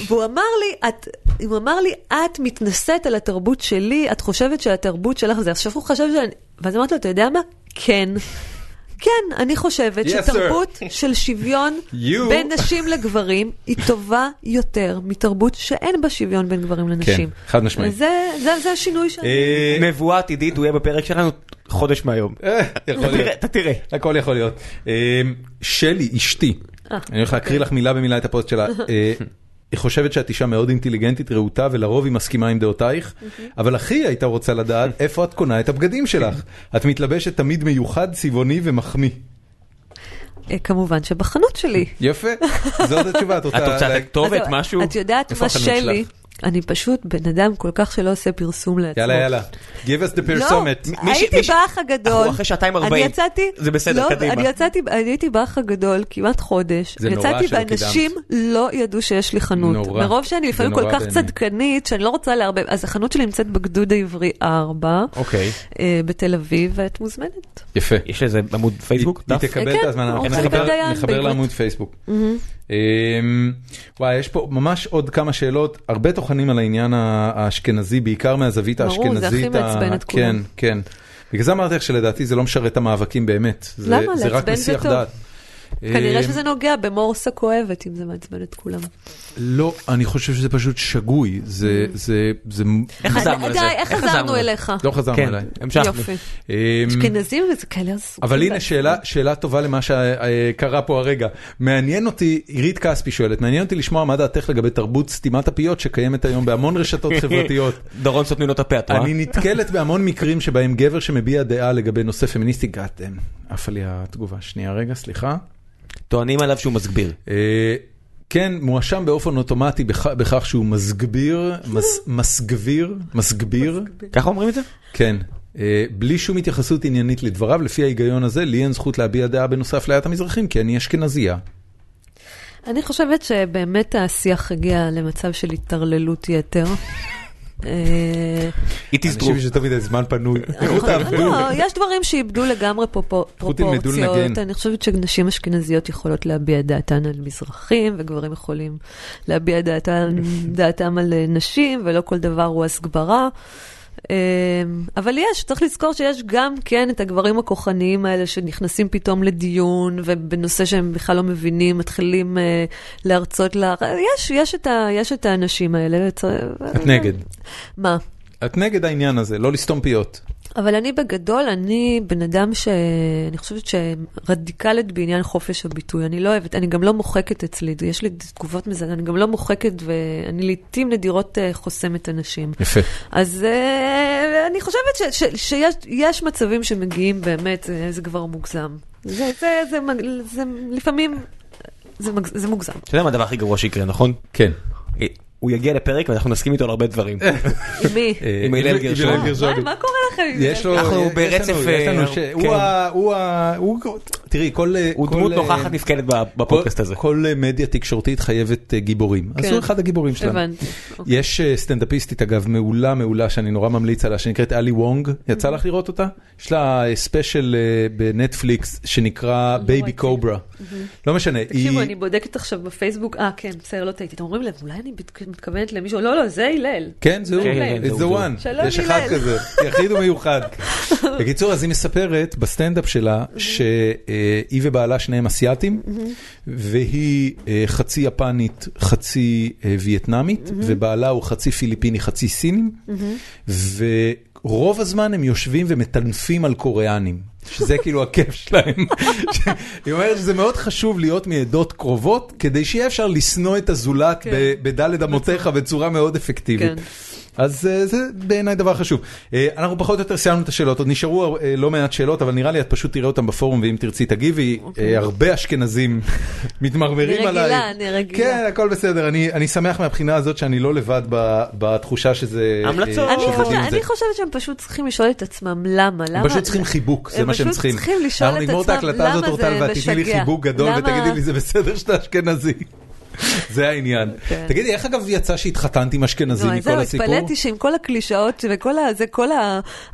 והוא אמר לי, את, הוא אמר לי, את מתנשאת על התרבות שלי, את חושבת שהתרבות שלך זה, עכשיו הוא חשב שאני... ואז אמרתי לו, אתה יודע מה? כן. כן, אני חושבת Yes, שתרבות של שוויון You- בין נשים לגברים היא טובה יותר מתרבות שאין בה שוויון בין גברים לנשים. כן, חד משמעית. זה, זה, זה השינוי שאני... אה, נבואה עתידית, הוא יהיה בפרק שלנו חודש מהיום. אה, אתה תראה. הכל יכול להיות. אה, שלי, אשתי, אה, אני הולך להקריא לך מילה במילה את הפוסט שלה. [LAUGHS] היא חושבת שאת אישה מאוד אינטליגנטית, רהוטה, ולרוב היא מסכימה עם דעותייך, אבל הכי הייתה רוצה לדעת [LAUGHS] איפה את קונה את הבגדים שלך. את מתלבשת תמיד מיוחד, צבעוני ומחמיא. אה, כמובן שבחנות שלי. יפה, זאת התשובה. את [LAUGHS] את רוצה לה- לתת כתובת, משהו? את יודעת מה שלי? אני פשוט בן אדם כל כך שלא עושה פרסום לעצמו. יאללה, יאללה. Give us the פרסומת. לא, מי ש- הייתי באח הגדול. אנחנו אחרי שעתיים אני ארבעים. יצאתי, זה בסדר, לא, קדימה. אני יצאתי, אני הייתי באח הגדול כמעט חודש. זה נורא יצאתי שלא ואנשים לא ידעו שיש לי חנות. נורא. מרוב שאני לפעמים כל כך. צדקנית, שאני לא רוצה לערבב. אז החנות שלי נמצאת בגדוד העברי 4, אוקיי. אה, בתל אביב, ואת מוזמנת. יפה. יש לזה עמוד פייסבוק? היא? תקבל כן, את הזמן, אנחנו עורכת נחבר-. לעמוד פייסבוק. אמ, וואי, יש פה ממש עוד כמה שאלות, הרבה טוחנים על העניין האשכנזי, בעיקר מהזווית ברור, האשכנזית. זה הכי מעצבן את כן, כולם. כן. בגלל זה אמרתי לך שלדעתי זה לא משרת את המאבקים באמת. למה? זה רק מסיח. דעת. כנראה אמ, שזה נוגע במורסה כואבת, אם זה מעצבן את כולם. לא, אני חושב שזה פשוט שגוי. זה, זה, זה, איך חזרנו די, לזה? איך חזרנו אליך? לא חזרנו כן, אליי. המשכנו. יופי. אמ, אשכנזים וזה כאלה. אבל הנה. שאלה, שאלה טובה למה שקרה פה הרגע. מעניין אותי, עירית כספי שואלת, מעניין אותי לשמוע מה דעתך לגבי תרבות סתימת הפיות שקיימת היום בהמון רשתות [LAUGHS] חברתיות. דורון סותמים לו את הפה, את רואה? אני נתקלת בהמון מקרים שבהם גבר שמביע דעה לגבי נושא פמיניסטי, גאטם, עפה לי התגובה. שנייה רגע, סליחה. טוענים עליו שהוא מסגביר. כן, מואשם באופן אוטומטי בכ- בכך שהוא מסגביר, מס- מסגביר, מסגביר, ככה אומרים את זה? כן. אה, בלי שום התייחסות עניינית לדבריו, לפי ההיגיון הזה, לי אין זכות להביע דעה בנושא אפליית המזרחים, כי אני אשכנזייה. אני חושבת שבאמת השיח הגיע למצב של התערללות יתר. אה, It is אנשים יותר מדי זמן פנוי. אותם. לא, יש דברים שאיבדו לגמרי פרופורציות. אני חושבת שנשים אשכנזיות יכולות להביע דעתן על מזרחים, וגברים יכולים להביע דעתן- דעתם על אה, נשים, ולא כל דבר הוא הסגברה. אה, אבל יש, צריך לזכור שיש גם כן את הגברים הכוחניים האלה שנכנסים פתאום לדיון, ובנושא שהם בכלל לא מבינים, מתחילים אה, להרצות לה... יש, יש את ה- יש את האנשים האלה. את נגד. מה? את נגד העניין הזה, לא לסתום פיות. אבל אני בגדול, אני בן אדם שאני חושבת שרדיקלית בעניין חופש הביטוי. אני לא אוהבת, אני גם לא מוחקת אצלי, יש לי תגובות מזה, אני גם לא מוחקת ואני לעיתים נדירות אה, חוסמת אנשים. יפה. אז אה, אני חושבת ש, ש, שיש יש מצבים שמגיעים באמת, זה, זה כבר מוגזם. זה, זה, זה, מג- זה לפעמים, זה, זה מוגזם. אתה יודע מה הדבר הכי גרוע שיקרה, נכון? כן. אה, הוא יגיע לפרק ואנחנו נסכים איתו על הרבה דברים. עם מי? אה, עם הלל גרשוני. הלל מה, קורה לכם? עם יש? לו, אנחנו ברצף, אה, ש- כן. הוא ה... הוא. הוא... תראי, כל... הוא כל, דמות אה, נוכחת נפקדת בפודקאסט הזה. כל, אה, מדיה תקשורתית חייבת אה, גיבורים. אז כן. הוא אחד הגיבורים שלנו. הבנתי. אוקיי. יש אה, סטנדאפיסטית אגב מעולה מעולה שאני נורא ממליץ עליה שנקראת אלי וונג יצא לך לראות אותה? יש לה אה, special אה, בנטפליקס שנקרא Baby ראיתי. Cobra. לא משנה. תקשיבו, אני בודקת עכשיו בפייסבוק, אה, כן, בסדר, לא טעיתי. אתם שמים לב, אולי אני מתכוונת למישהו, לא, לא, זה הלל. כן, כן, it's זהו, the one, יש אחד. כזה, יחיד ומיוחד. [LAUGHS] בקיצור, אז היא מספרת בסטנדאפ שלה שהיא ובעלה שניהם אסייתים, והיא אה, חצי יפנית, חצי אה, וייטנאמית, ובעלה הוא חצי פיליפיני, חצי סינים, ורוב הזמן הם יושבים ומטנפים על קוריאנים. שזה [LAUGHS] כאילו הכיף שלהם. היא אומרת שזה מאוד חשוב להיות מעדות קרובות, כדי שיהיה אפשר לשנוא את הזולת כן. בדלת אמותיך בצורה מאוד אפקטיבית. אז אה, זה בעיניי דבר חשוב. אה, אנחנו פחות או יותר סיימנו את השאלות, עוד נשארו אה, לא מעט שאלות, אבל נראה לי את פשוט תראה אותם בפורום, ואם תרצי תגיבי, אה, הרבה אשכנזים [LAUGHS] מתמרמרים אני עליי. רגילה, אני רגילה. כן, הכל בסדר, אני אני שמח מהבחינה הזאת שאני לא לבד ב- בתחושה שזה... המלצות. אני זה. אני חושבת שהם פשוט צריכים לשאול את עצמם למה, למה... הם פשוט צריכים חיבוק, זה הם מה שהם פשוט צריכים. צריכים לשאול אנחנו את נגמור את עצמם, ההקלטה הזאת, למה אורטל, זה ואת תתני לי משגע? חיבוק גדול למה- ותגידי לי, זה בסדר שאתה אשכנזי. זה העניין. כן. תגידי, איך אגב יצא שהתחתנת עם אשכנזי אז מכל זהו, הסיפור? התפלאתי שעם כל הקלישאות וכל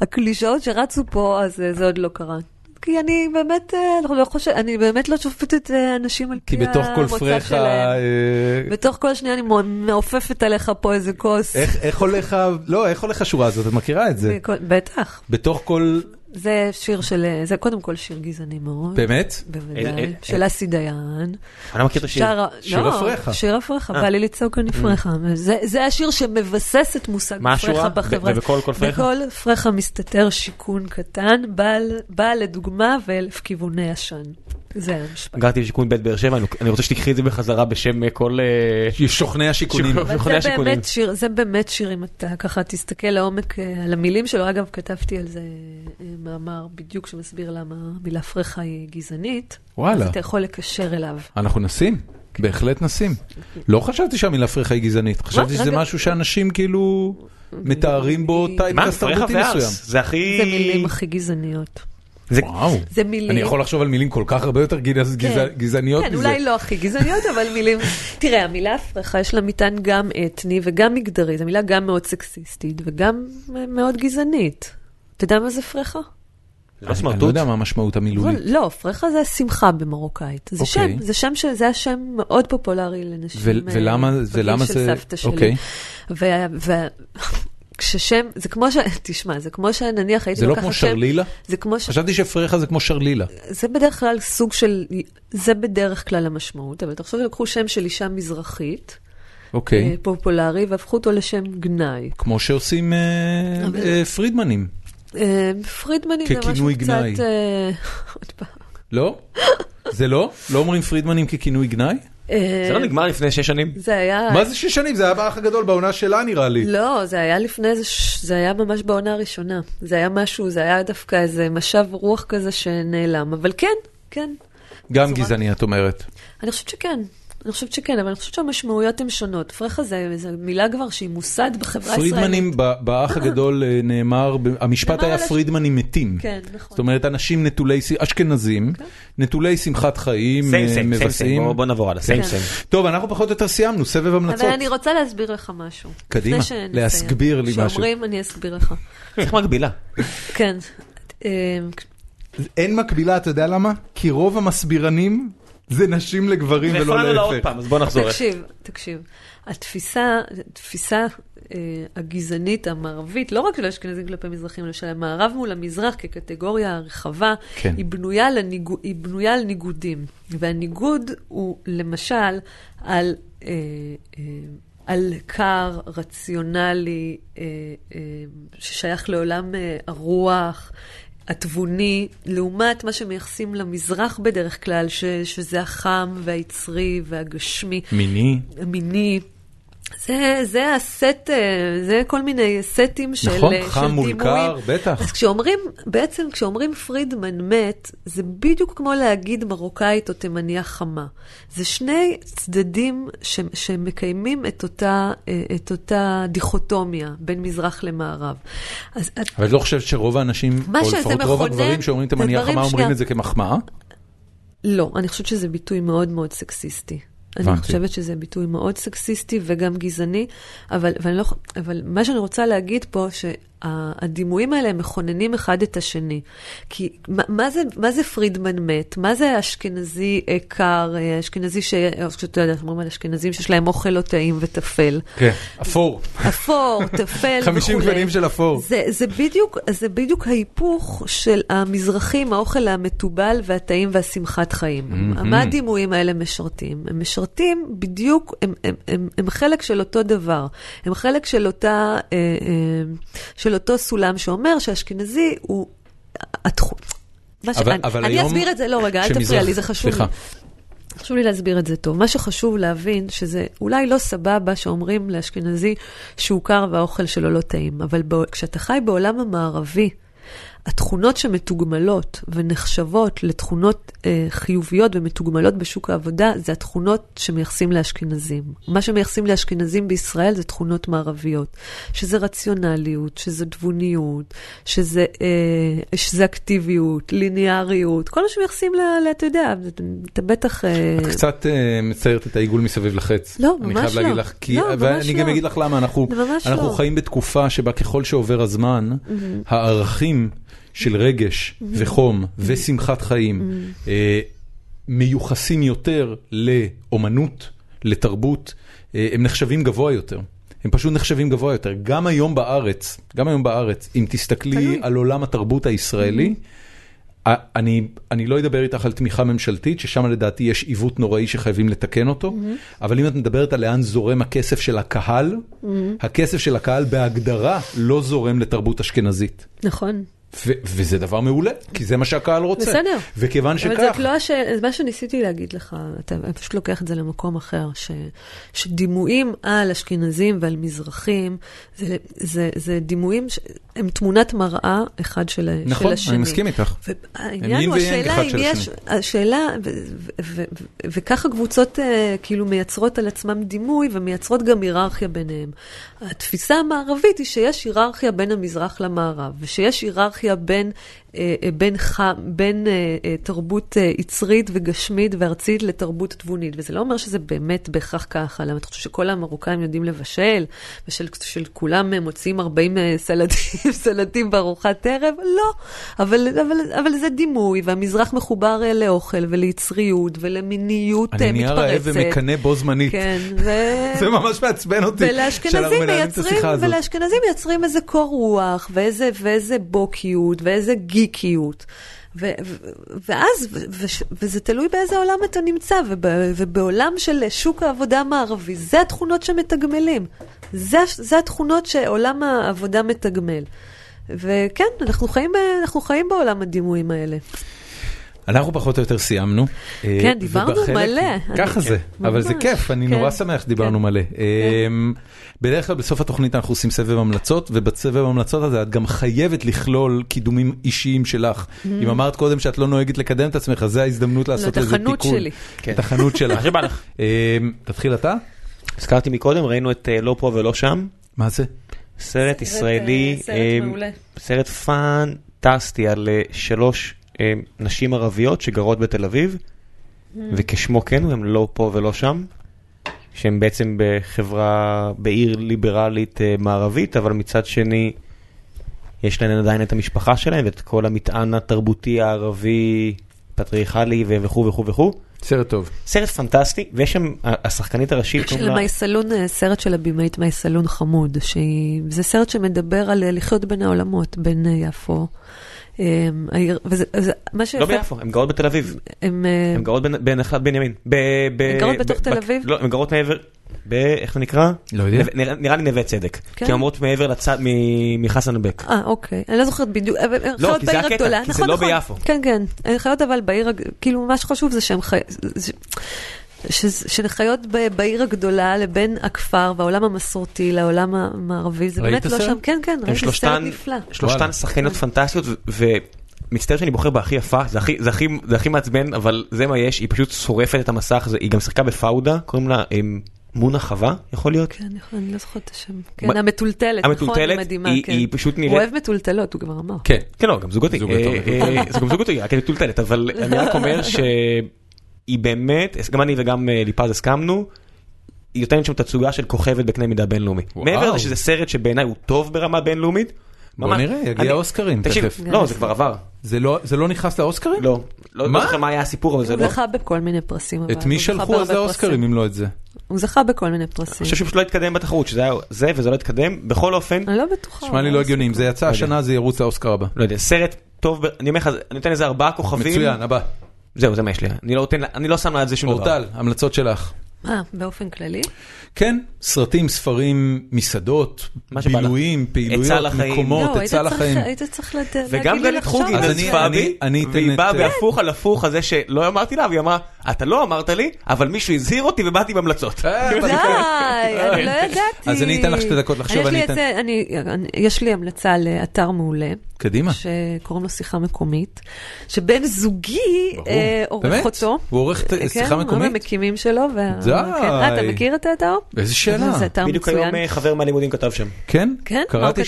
הקלישאות שרצו פה, אז אה, זה עוד לא קרה. כי אני באמת, אה, אני לא חושבת, אני באמת לא שופטת אה, אנשים על כי פי בתוך כל המוצא פרחה, שלהם. אה, בתוך כל שנייה אני מעופפת עליך פה איזה כוס. איך איך הולך, לא, איך הולך השורה הזאת? את מכירה את זה? וכל- בטח. בתוך כל, זה שיר של, אה, זה קודם כל שיר גזעני מאוד. באמת? אה, בוודאי. אה, של אסי דיין. אני לא מכיר את השיר. שיר לא, אפרחה. שיר אה. בא לי לצעוק על נפרחה. זה- זה השיר שמבסס את מושג מה השורה? פרחה בחברה. ו- ובכל כל פרחה? בכל פרחה מסתתר שיכון קטן, בעל לדוגמה ואלף כיווני עשן. זה המשפט. גרתי בשיכון בית באר שבע, אני- רוצה שתיקחי את זה בחזרה בשם אה, כל... אה, [LAUGHS] שוכני השיכונים. שוכ- אבל מכוני זה השיכונים. באמת שיר, זה באמת שיר, אם אתה ככה תסתכל לעומק אה, על המילים שלו. אגב, כתבתי על זה מאמר בדיוק שמסביר למה המילה פרחה היא גזענית. וואלה. אז אתה יכול לקשר אליו. אנחנו נשים, בהחלט נשים. לא חשבתי שהמילה פרחה היא גזענית, חשבתי שזה. משהו שאנשים כאילו מתארים בו פרחה תרבותי מסוים. זה הכי... זה מילים הכי גזעניות. זה- וואו. זה מילים. אני יכול לחשוב על מילים כל כך הרבה יותר גז- כן. גזעניות כן, מזה. אולי לא הכי גזעניות, אבל מילים... [LAUGHS] תראה, המילה הפרחה יש לה מטען גם אתני וגם מגדרי. זו מילה גם מאוד סקסיסטית וגם מאוד גזענית. אתה יודע מה זה פרחה? לא אני לא? יודע מה המשמעות המילולית. לא, פרחה זה שמחה במרוקאית. זה אוקיי. שם, זה שם ש... זה השם מאוד פופולרי לנשים. ו- אה, ולמה- ולמה של זה- סבתא שלי. כששם, זה כמו ש... [LAUGHS] תשמע, זה כמו שנניח הייתי זה לא לוקחת כמו שם... שרלילה? זה כמו ש... חשבתי שפרחה זה כמו שרלילה. זה בדרך כלל סוג של... זה בדרך כלל המשמעות, אבל תחשוב שלקחו שם של אישה מזרחית, אוקיי. אה, פופולרי, והפכו אותו לשם גנאי. כמו שעושים אה, אבל- אה, פרידמנים, אה, פרידמני זה משהו ככינוי קצת... גנאי. אה, [LAUGHS] עוד פעם. לא? זה לא? לא אומרים פרידמנים ככינוי גנאי? אה, זה לא נגמר לפני שש שנים? זה היה... מה זה שש שנים? זה היה באח הגדול בעונה שלה נראה לי. לא, זה היה לפני זה היה ממש בעונה הראשונה. זה היה משהו, זה היה דווקא איזה משב רוח כזה שנעלם. אבל כן, כן. גם גזעני את אומרת. אני חושבת שכן. אני חושבת שכן, אבל אני חושבת שהמשמעויות הן שונות. פרחה זה, זה מילה כבר שהיא מוסד בחברה הישראלית. פרידמנים ב- באח הגדול אה, נאמר, המשפט היה על פרידמנים מתים. כן, נכון. זאת אומרת, אנשים נטולי, אשכנזים, נטולי שמחת חיים, סיים אה, סיים, סיים סיים, מבשאים. בוא- נעבור הלאה, סיים כן. סיים. טוב, אנחנו פחות או יותר סיימנו, סבב המלצות. אבל אני רוצה להסביר לך משהו. קדימה. להסביר לי משהו. כשאומרים, אני אסביר לך. איך מקבילה? כן. אה, אין מקבילה, אתה יודע למה? כי רוב המסבירנים זה נשים לגברים ולא והפרענו לה עוד להפך. פעם, אז בוא נחזור. תקשיב, תקשיב. התפיסה, התפיסה אה, הגזענית המערבית, לא רק של האשכנזים כלפי מזרחים, אלא של המערב מול המזרח כקטגוריה רחבה, כן. היא, בנויה לניגו, היא בנויה על ניגודים. והניגוד הוא למשל על... אה, אה, על קר, רציונלי, אה, אה, ששייך לעולם אה, הרוח, התבוני, לעומת מה שמייחסים למזרח בדרך כלל, ש, שזה החם והיצרי והגשמי, מיני. המיני. זה, זה הסט, אה, זה כל מיני סטים של, נכון, אה, חם של מול דימויים. קר, בטח. אז כשאומרים, בעצם כשאומרים פרידמן מת, זה בדיוק כמו להגיד מרוקאית או תימניה חמה. זה שני צדדים ש, שמקיימים את אותה, אה, את אותה דיכוטומיה בין מזרח למערב. אז אבל את לא חושבת שרוב האנשים, או לפחות רוב הגברים שאומרים תימניה חמה אומרים שנייה. את זה כמחמאה? לא, אני חושבת שזה ביטוי מאוד מאוד סקסיסטי. אני. חושבת שזה ביטוי מאוד סקסיסטי וגם גזעני, אבל, אבל, לא, אבל מה שאני רוצה להגיד פה, שהדימויים האלה מכוננים אחד את השני. כי מה, מה, זה, מה זה פרידמן מת? מה זה אשכנזי אה, קר, אה, אשכנזי ש... או שאתה יודע, אומרים על אשכנזים שיש להם אוכל לא טעים וטפל. כן, אפור. אפור, טפל [LAUGHS] וכולי. 50 גוונים של אפור. זה, זה, בדיוק, זה בדיוק ההיפוך של המזרחים, האוכל המתובל והטעים והשמחת חיים. מהמם. מה הדימויים האלה משרתים? הם משרתים בדיוק, הם, הם, הם, הם חלק של אותו דבר. הם חלק של, אותה, אה, אה, של אותו סולם שאומר שהאשכנזי הוא... מה ש... אבל- אני, אבל אני היום אסביר את זה, לא רגע, אל שמזרח- תפריע לי, זה חשוב סליחה. לי. חשוב לי להסביר את זה טוב. מה שחשוב להבין, שזה אולי לא סבבה שאומרים לאשכנזי שהוא קר והאוכל שלו לא טעים, אבל בע... כשאתה חי בעולם המערבי, התכונות שמתוגמלות ונחשבות לתכונות אה, חיוביות ומתוגמלות בשוק העבודה, זה התכונות שמייחסים לאשכנזים. מה שמייחסים לאשכנזים בישראל זה תכונות מערביות, שזה רציונליות, שזה תבוניות, שזה, אה, שזה אקטיביות, ליניאריות, כל מה שמייחסים, ל, ל, אתה יודע, אתה בטח... אה, את קצת אה, מציירת את העיגול מסביב לחץ. לא, אני ממש חייב להגיד לא. לך, כי, לא, ואני גם לא. אגיד לך למה, אנחנו, אנחנו לא. חיים בתקופה שבה ככל שעובר הזמן, הערכים של רגש וחום ושמחת חיים אה, מיוחסים יותר לאומנות, לתרבות, אה, הם נחשבים גבוה יותר. הם פשוט נחשבים גבוה יותר. גם היום בארץ, גם היום בארץ, אם תסתכלי. על עולם התרבות הישראלי, א- אני, אני לא אדבר איתך על תמיכה ממשלתית, ששם לדעתי יש עיוות נוראי שחייבים לתקן אותו, אבל אם את מדברת על לאן זורם הכסף של הקהל, הכסף של הקהל בהגדרה לא זורם לתרבות אשכנזית. נכון. וזה דבר מעולה, כי זה מה שהקהל רוצה. בסדר. וכיוון אבל שכך, זאת לא הש... מה שניסיתי להגיד לך, אתה פשוט לוקח את זה למקום אחר, ש... שדימויים על אשכנזים ועל מזרחים, זה, זה, זה דימויים שהם תמונת מראה אחד של, נכון, של השני. אני מסכים איתך. והעניין הם הוא, השאלה אם יש. השאלה, ו- ו- ו- ו- וככה קבוצות אה, כאילו מייצרות על עצמם דימוי ומייצרות גם היררכיה ביניהם. התפיסה המערבית היא שיש היררכיה בין המזרח למערב, ושיש היררכיה בין, בין, ח, בין אה, אה, תרבות אה, יצרית וגשמית וארצית לתרבות תבונית, וזה לא אומר שזה באמת בהכרח ככה, למה אתה חושב שכל המרוקאים יודעים לבשל, ושל של כולם אה, מוציאים 40 אה, סלטים, [LAUGHS] סלטים בארוחת ערב? לא, אבל, אבל, אבל זה דימוי, והמזרח מחובר אה, לאוכל וליצריות ולמיניות אני אה, נהיה רעב מתפרצת. ומקנא בו זמנית. כן, [LAUGHS] ו... זה ממש מעצבן אותי. ולאשכנזים מייצרים. ולאשכנזים מייצרים איזה קור רוח, ואיזה, ואיזה בוקיות, ואיזה גיקיות. ו, ו, ואז, ו, ו, וזה תלוי באיזה עולם אתה נמצא, וב, ובעולם של שוק העבודה המערבי, זה התכונות שמתגמלים. זה, זה התכונות שעולם העבודה מתגמל. וכן, אנחנו חיים, ב- אנחנו חיים בעולם הדימויים האלה. אנחנו פחות או יותר סיימנו. אה, כן, דיברנו ובחלק- מלא. ככה אני- זה, אבל זה ממש, כיף, אני כן, נורא שמח שדיברנו כן. מלא. אמ, בדרך כלל בסוף התוכנית אנחנו עושים סבב המלצות, ובסבב המלצות הזה את גם חייבת לכלול קידומים אישיים שלך. אם אמרת קודם שאת לא נוהגת לקדם את עצמך, זו ההזדמנות לעשות את איזה החנות תיקון. שלי. כן. את החנות שלך. אמ, תתחיל אתה? הזכרתי מקודם, ראינו את אה, לא פה ולא שם, מה זה? סרט ישראלי, סרט אה, מעולה. סרט פנטסטי על אה, שלוש אה, נשים ערביות שגרות בתל אביב, וכשמו כן הוא, הם לא פה ולא שם, שהם בעצם בחברה, בעיר ליברלית אה, מערבית, אבל מצד שני, יש להן עדיין את המשפחה שלהם ואת כל המטען התרבותי הערבי, פטריארכלי וכו' וכו' וכו'. סרט טוב. סרט פנטסטי, ויש שם, השחקנית הראשית, של לה- מייסלון, אה, סרט של הבמאית מייסלון חמוד, שהיא, זה סרט שמדבר על אה, לחיות בין העולמות, בין אה, יפו. שיפה, לא ביפו, הן גרות בתל אביב. הם, אה, הן גרות בין- בנחלת בנימין. ב- ב- הן גרות בתוך תל אביב? לא, הן גרות מעבר, ב- איך זה נקרא? לא יודע. נראה לי נווה צדק. כן. כי הן אומרות מעבר לצד, מ- מחסן בק. אה, אוקיי, אני לא זוכרת בדיוק, אבל הן לא, כי זה הקטע, כי זה נכון, לא נכון. ביפו. כן, כן, הן חיות אבל בעיר, כאילו מה שחשוב זה שהן חיות, שהן חיות ב- בעיר הגדולה לבין הכפר והעולם המסורתי לעולם המערבי, זה באמת לא? שם, כן, כן, ראיתי סרט נפלא. שלושתן. שחקניות פנטסטיות, ו- ומצטער שאני בוחר בהכי יפה, זה הכי- זה הכי- זה הכי מעצבן, אבל זה מה יש, היא פשוט שורפת את המסך, זה- היא גם שיחקה בפאודה, קוראים לה אמ, מונה חווה, יכול להיות? כן, אני לא זוכרת את השם. כן, המטולטלת, נכון, מדהימה, כן. היא פשוט הוא נראית... אוהב מטולטלות, הוא כבר אמר. כן. כן, לא, גם זוגתי. זוגתו אה. אה, זה גם זוגתי, רק מטולטלת, אבל אני רק אומר [LAUGHS] שהיא באמת, גם אני וגם אה, ליפז הסכמנו, היא נותנת שם תצוגה של כוכבת בקנה מידה בינלאומי. מעבר לזה שזה סרט שבעיניי הוא טוב ברמה בינלאומית. בוא ממש- נראה, יגיע אני- אוסקרים תקשיב, תכף. לא, זה כבר עבר. זה לא- זה לא נכנס לאוסקרים? לא. לא מה? לא זוכר מה היה הסיפור, אבל זה הוא לא. זכה בכל מיני פרסים. את מי הוא שלחו על זה בהרבה האוסקרים פרסים. אם לא את זה? הוא זכה בכל מיני אני פרסים. חושב שפשוט לא התקדם בתחרות, שזה היה זה וזה לא התקדם. בכל אופן, אני לא בטוחה. נשמע לי לא הגיוני, אם זה יצא יודע. השנה זה ירוץ לאוסקר הבא. לא יודע, סרט טוב, אני אומר לך, אני נותן לזה ארבעה כוכבים. מצוין, הבא. זהו, זה מה יש לי. אני לא נותן, אני לא שם על זה שום דבר. אורטל, המלצות שלך. אה, באופן כללי? כן, סרטים, ספרים, מסעדות, מה. בילויים, פעילויות, עצה לחיים. מקומות, לא, היית עצה צריך- לחיים. היית צריך להגיד וגם לי גלית לחשוב חוגי נזפה בי, והיא את- באה בהפוך על הפוך על זה שלא אמרתי לה, והיא אמרה, אתה לא אמרת לי, אבל מישהו הזהיר אותי ובאתי בהמלצות. אה, [LAUGHS] די, אני לא [LAUGHS] ידעתי. אז אני אתן לך שתי דקות לחשוב, יש לי המלצה לאתר מעולה. קדימה. שקוראים לו שיחה מקומית, שבן זוגי. אה, עורך באמת? אותו. הוא עורך את- כן, שיחה הוא מקומית? המקימים שלו. די. כן. אה, אתה מכיר את האתר? איזה שאלה. זה אתר בדיוק מצוין. היום אה, חבר מהלימודים כתב שם. כן? כן? קראתי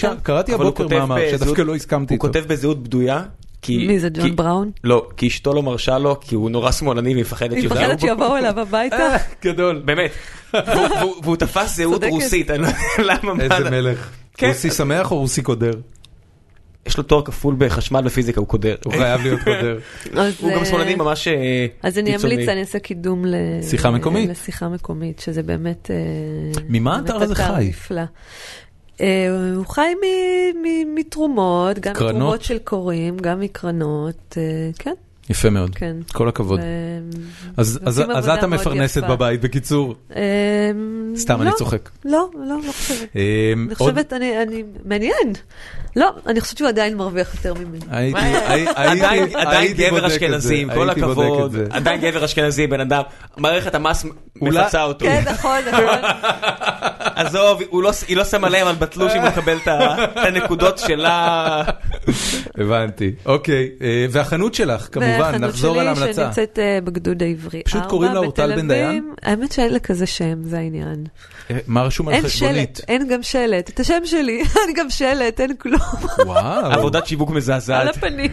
הוא הוא הבוקר מאמר שדווקא לא הסכמתי הוא איתו. כותב בזהות בדויה. כי- מי זה, כי- ג'ון בראון? לא, כי אשתו לא מרשה לו, כי הוא נורא שמאלני והיא מפחדת היא שיודעו מפחדת בו. שיבואו אליו הביתה? אה, גדול. באמת. והוא- תפס זהות. רוסית, אני לא יודע למה. מה איזה זה- מלך. כן. רוסי שמח או רוסי קודר? יש לו תואר כפול בחשמל ופיזיקה, הוא קודר. הוא חייב להיות קודר. [LAUGHS] הוא גם אה, שמאלני ממש אה, אז אני קיצוני. אמליץ, אני אעשה קידום ל... שיחה מקומית. לשיחה מקומית, שזה באמת... אה, ממה האתר הזה חי? אה, הוא חי מ- מ- מתרומות, גם קרנות? מתרומות של קוראים, גם מקרנות, אה, כן. יפה מאוד, כן. כל הכבוד. אז את המפרנסת. בבית, בקיצור. אמ, סתם, אני לא, צוחק. לא, לא, לא חושבת. אמ, אני חושבת, אני, מעניין. לא, אני חושבת שהוא עדיין מרוויח יותר ממני. [LAUGHS] עדיין גבר אשכנזי, עם כל הכבוד. עדיין גבר אשכנזי, בן אדם, מערכת המס מפצה אותו. כן, נכון, [LAUGHS] נכון. עזוב, הוא לא- היא לא שמה להם, אבל בתלוש היא מקבל את ה- את הנקודות שלה. הבנתי, אוקיי. אה, והחנות שלך, כמובן, והחנות נחזור על שלי ההמלצה. שנמצאת אה, בגדוד העברי. פשוט קוראים לה אורטל בן דיין? האמת שאין לה כזה שם, זה העניין. אה, מה רשום על? שלט, אין גם שלט. את השם שלי, [LAUGHS] אין גם שלט, אין כלום. וואו. עבודת שיווק על מזעזעת. הפנים.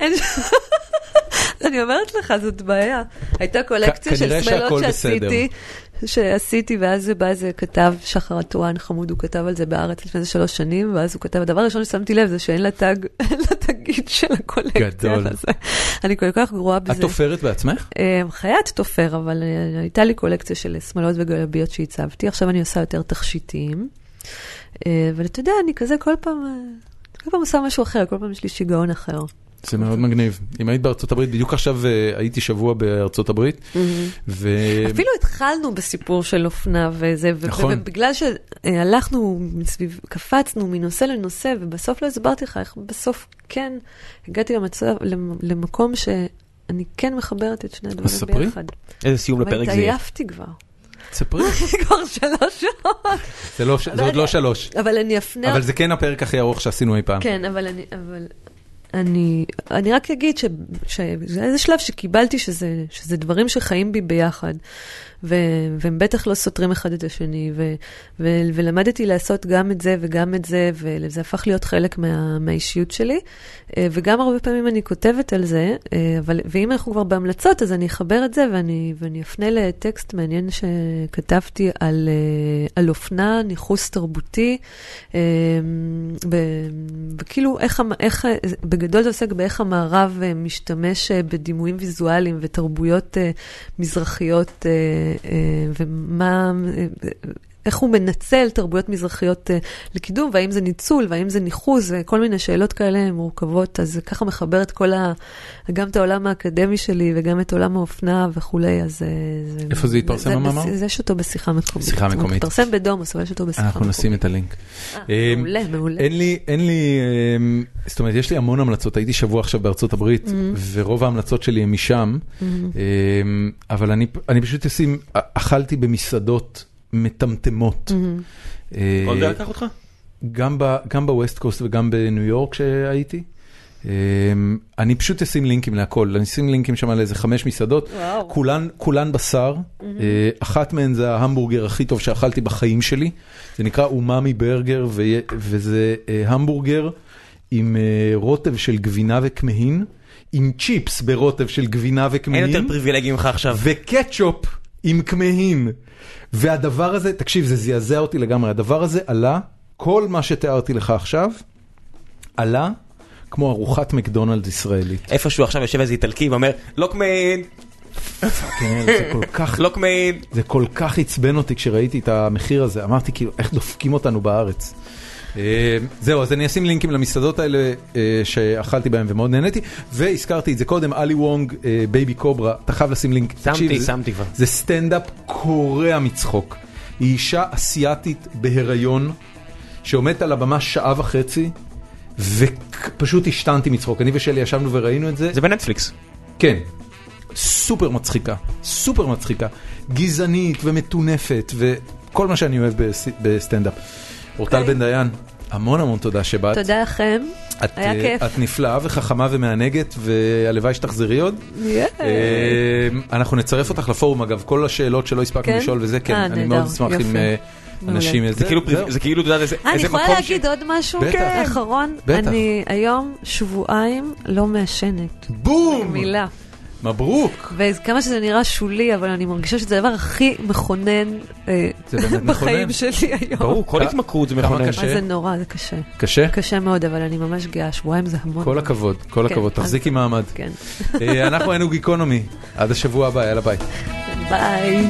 אין ש- [LAUGHS] אני אומרת לך, זאת בעיה. הייתה קולקציה של שמלות שעשיתי, שעשיתי, ואז בא איזה כתב, שחר הטואן חמוד, הוא כתב על זה בארץ לפני איזה שלוש שנים, ואז הוא כתב, הדבר הראשון ששמתי לב זה שאין לה טאג, [LAUGHS] אין לה תגיד של הקולקציה. גדול. אני כל כך גרועה בזה. את תופרת בעצמך? אה, חיית תופר, אבל אה, הייתה לי קולקציה של שמלות וגלביות שהצבתי, עכשיו אני עושה יותר תכשיטים. אה, אבל אתה יודע, אני כזה כל פעם, כל פעם עושה משהו אחר, כל פעם יש לי שיגעון אחר. זה מאוד מגניב. אם היית בארצות הברית, בדיוק עכשיו אה, הייתי שבוע בארצות הברית, ו... אפילו התחלנו בסיפור של אופנה וזה, נכון. ובגלל שהלכנו מסביב, קפצנו מנושא לנושא, ובסוף לא הסברתי לך איך בסוף כן הגעתי למצב, למ- למקום שאני כן מחברת את שני הדברים ספרי. ביחד. איזה סיום אבל לפרק זה יהיה. התעייפתי כבר, תספרי. [LAUGHS] כבר שלוש שעות. זה לא- זה עוד לא שלוש. אבל אני אפנה... אבל זה כן הפרק הכי ארוך שעשינו אי פעם. כן, אבל אני, אבל אני, אני רק אגיד שזה איזה שלב שקיבלתי שזה, שזה דברים שחיים בי ביחד, והם בטח לא סותרים אחד את השני, ו, ו, ולמדתי לעשות גם את זה וגם את זה, וזה הפך להיות חלק מה, מהאישיות שלי, אה, וגם הרבה פעמים אני כותבת על זה, אה, אבל, ואם אנחנו כבר בהמלצות, אז אני אחבר את זה ואני, ואני אפנה לטקסט מעניין שכתבתי על, אה, על אופנה, ניכוס תרבותי, וכאילו איך, איך, בגדול זה עוסק באיך המערב משתמש בדימויים ויזואליים ותרבויות מזרחיות, ומה... אה, איך הוא מנצל תרבויות מזרחיות uh, לקידום, והאם זה ניצול, והאם זה ניחוס, וכל מיני שאלות כאלה מורכבות, אז זה ככה מחבר את כל ה... גם את העולם האקדמי שלי וגם את עולם האופנה וכולי, אז... אה, איפה זה התפרסם, המאמר? זה יש אותו בשיחה מקומית. שיחה מקומית. הוא התפרסם בדומוס, אבל יש אותו בשיחה מקומית. אנחנו נשים את הלינק. אה, אה, מעולה, מעולה. אין לי, זאת אומרת, יש לי המון המלצות, הייתי שבוע עכשיו בארצות הברית, ורוב ההמלצות שלי הן משם, אבל אני, אני פשוט אשים, אכלתי במסעדות מטמטמות. אה, עוד לקח אותך? גם, ב, גם בווסט קוסט וגם בניו יורק שהייתי. אמ, אני פשוט אשים לינקים להכל, אני אשים לינקים שם על איזה חמש מסעדות. כולן, כולן בשר, אה, אחת מהן זה ההמבורגר הכי טוב שאכלתי בחיים שלי, זה נקרא אומאמי ברגר, ו- וזה אה, המבורגר עם רוטב של גבינה וכמהין, עם צ'יפס ברוטב של גבינה אין וכמהין. יותר פריבילגי ממך עכשיו. וקטשופ עם כמהין. והדבר הזה, תקשיב, זה זעזע אותי לגמרי, הדבר הזה עלה, כל מה שתיארתי לך עכשיו, עלה כמו ארוחת מקדונלד ישראלית. איפשהו עכשיו יושב איזה איטלקי ואומר, כן, זה כל כך, לוקמיין. זה כל כך עצבן אותי כשראיתי את המחיר הזה, אמרתי כאילו, איך דופקים אותנו בארץ. אה, זהו, אז אני אשים לינקים למסעדות האלה אה, שאכלתי בהם ומאוד נהניתי, והזכרתי את זה קודם, אלי וונג, אה, Baby Cobra, אתה חייב לשים לינק. שמתי, שמתי כבר. זה סטנדאפ קורע מצחוק. היא אישה אסיאתית בהיריון, שעומדת על הבמה שעה וחצי, ופשוט השתנתי מצחוק. אני ושלי ישבנו וראינו את זה. זה בנטפליקס. כן, סופר מצחיקה, סופר מצחיקה, גזענית ומטונפת, וכל מה שאני אוהב בס- בסטנדאפ. אורטל. בן דיין, המון המון תודה שבאת. תודה לכם, היה אה, כיף. את נפלאה וחכמה ומענגת, והלוואי שתחזרי עוד. אה, אנחנו נצרף אותך לפורום, אגב, כל השאלות שלא הספקנו כן? לשאול וזה, כן, אה, אני מאוד אשמח אם. אנשים... זה כאילו, זה כאילו, אתה יודע, איזה אה, אני איזה יכולה מקום להגיד עוד משהו? בטח. כן. אחרון? בטח. אני היום שבועיים לא מעשנת. בום! מילה. מברוק! וכמה שזה נראה שולי, אבל אני מרגישה שזה הדבר הכי מכונן אה, [LAUGHS] בחיים. שלי היום. ברור, כל התמכרות זה כמה מכונן. קשה? מה זה נורא, זה קשה. קשה? קשה מאוד, אבל אני ממש גאה, שבועיים זה המון. כל הכבוד, כל כן, הכבוד, תחזיקי מעמד. כן. אה, אנחנו היינו גיקונומי, עד השבוע הבא, יאללה ביי. ביי.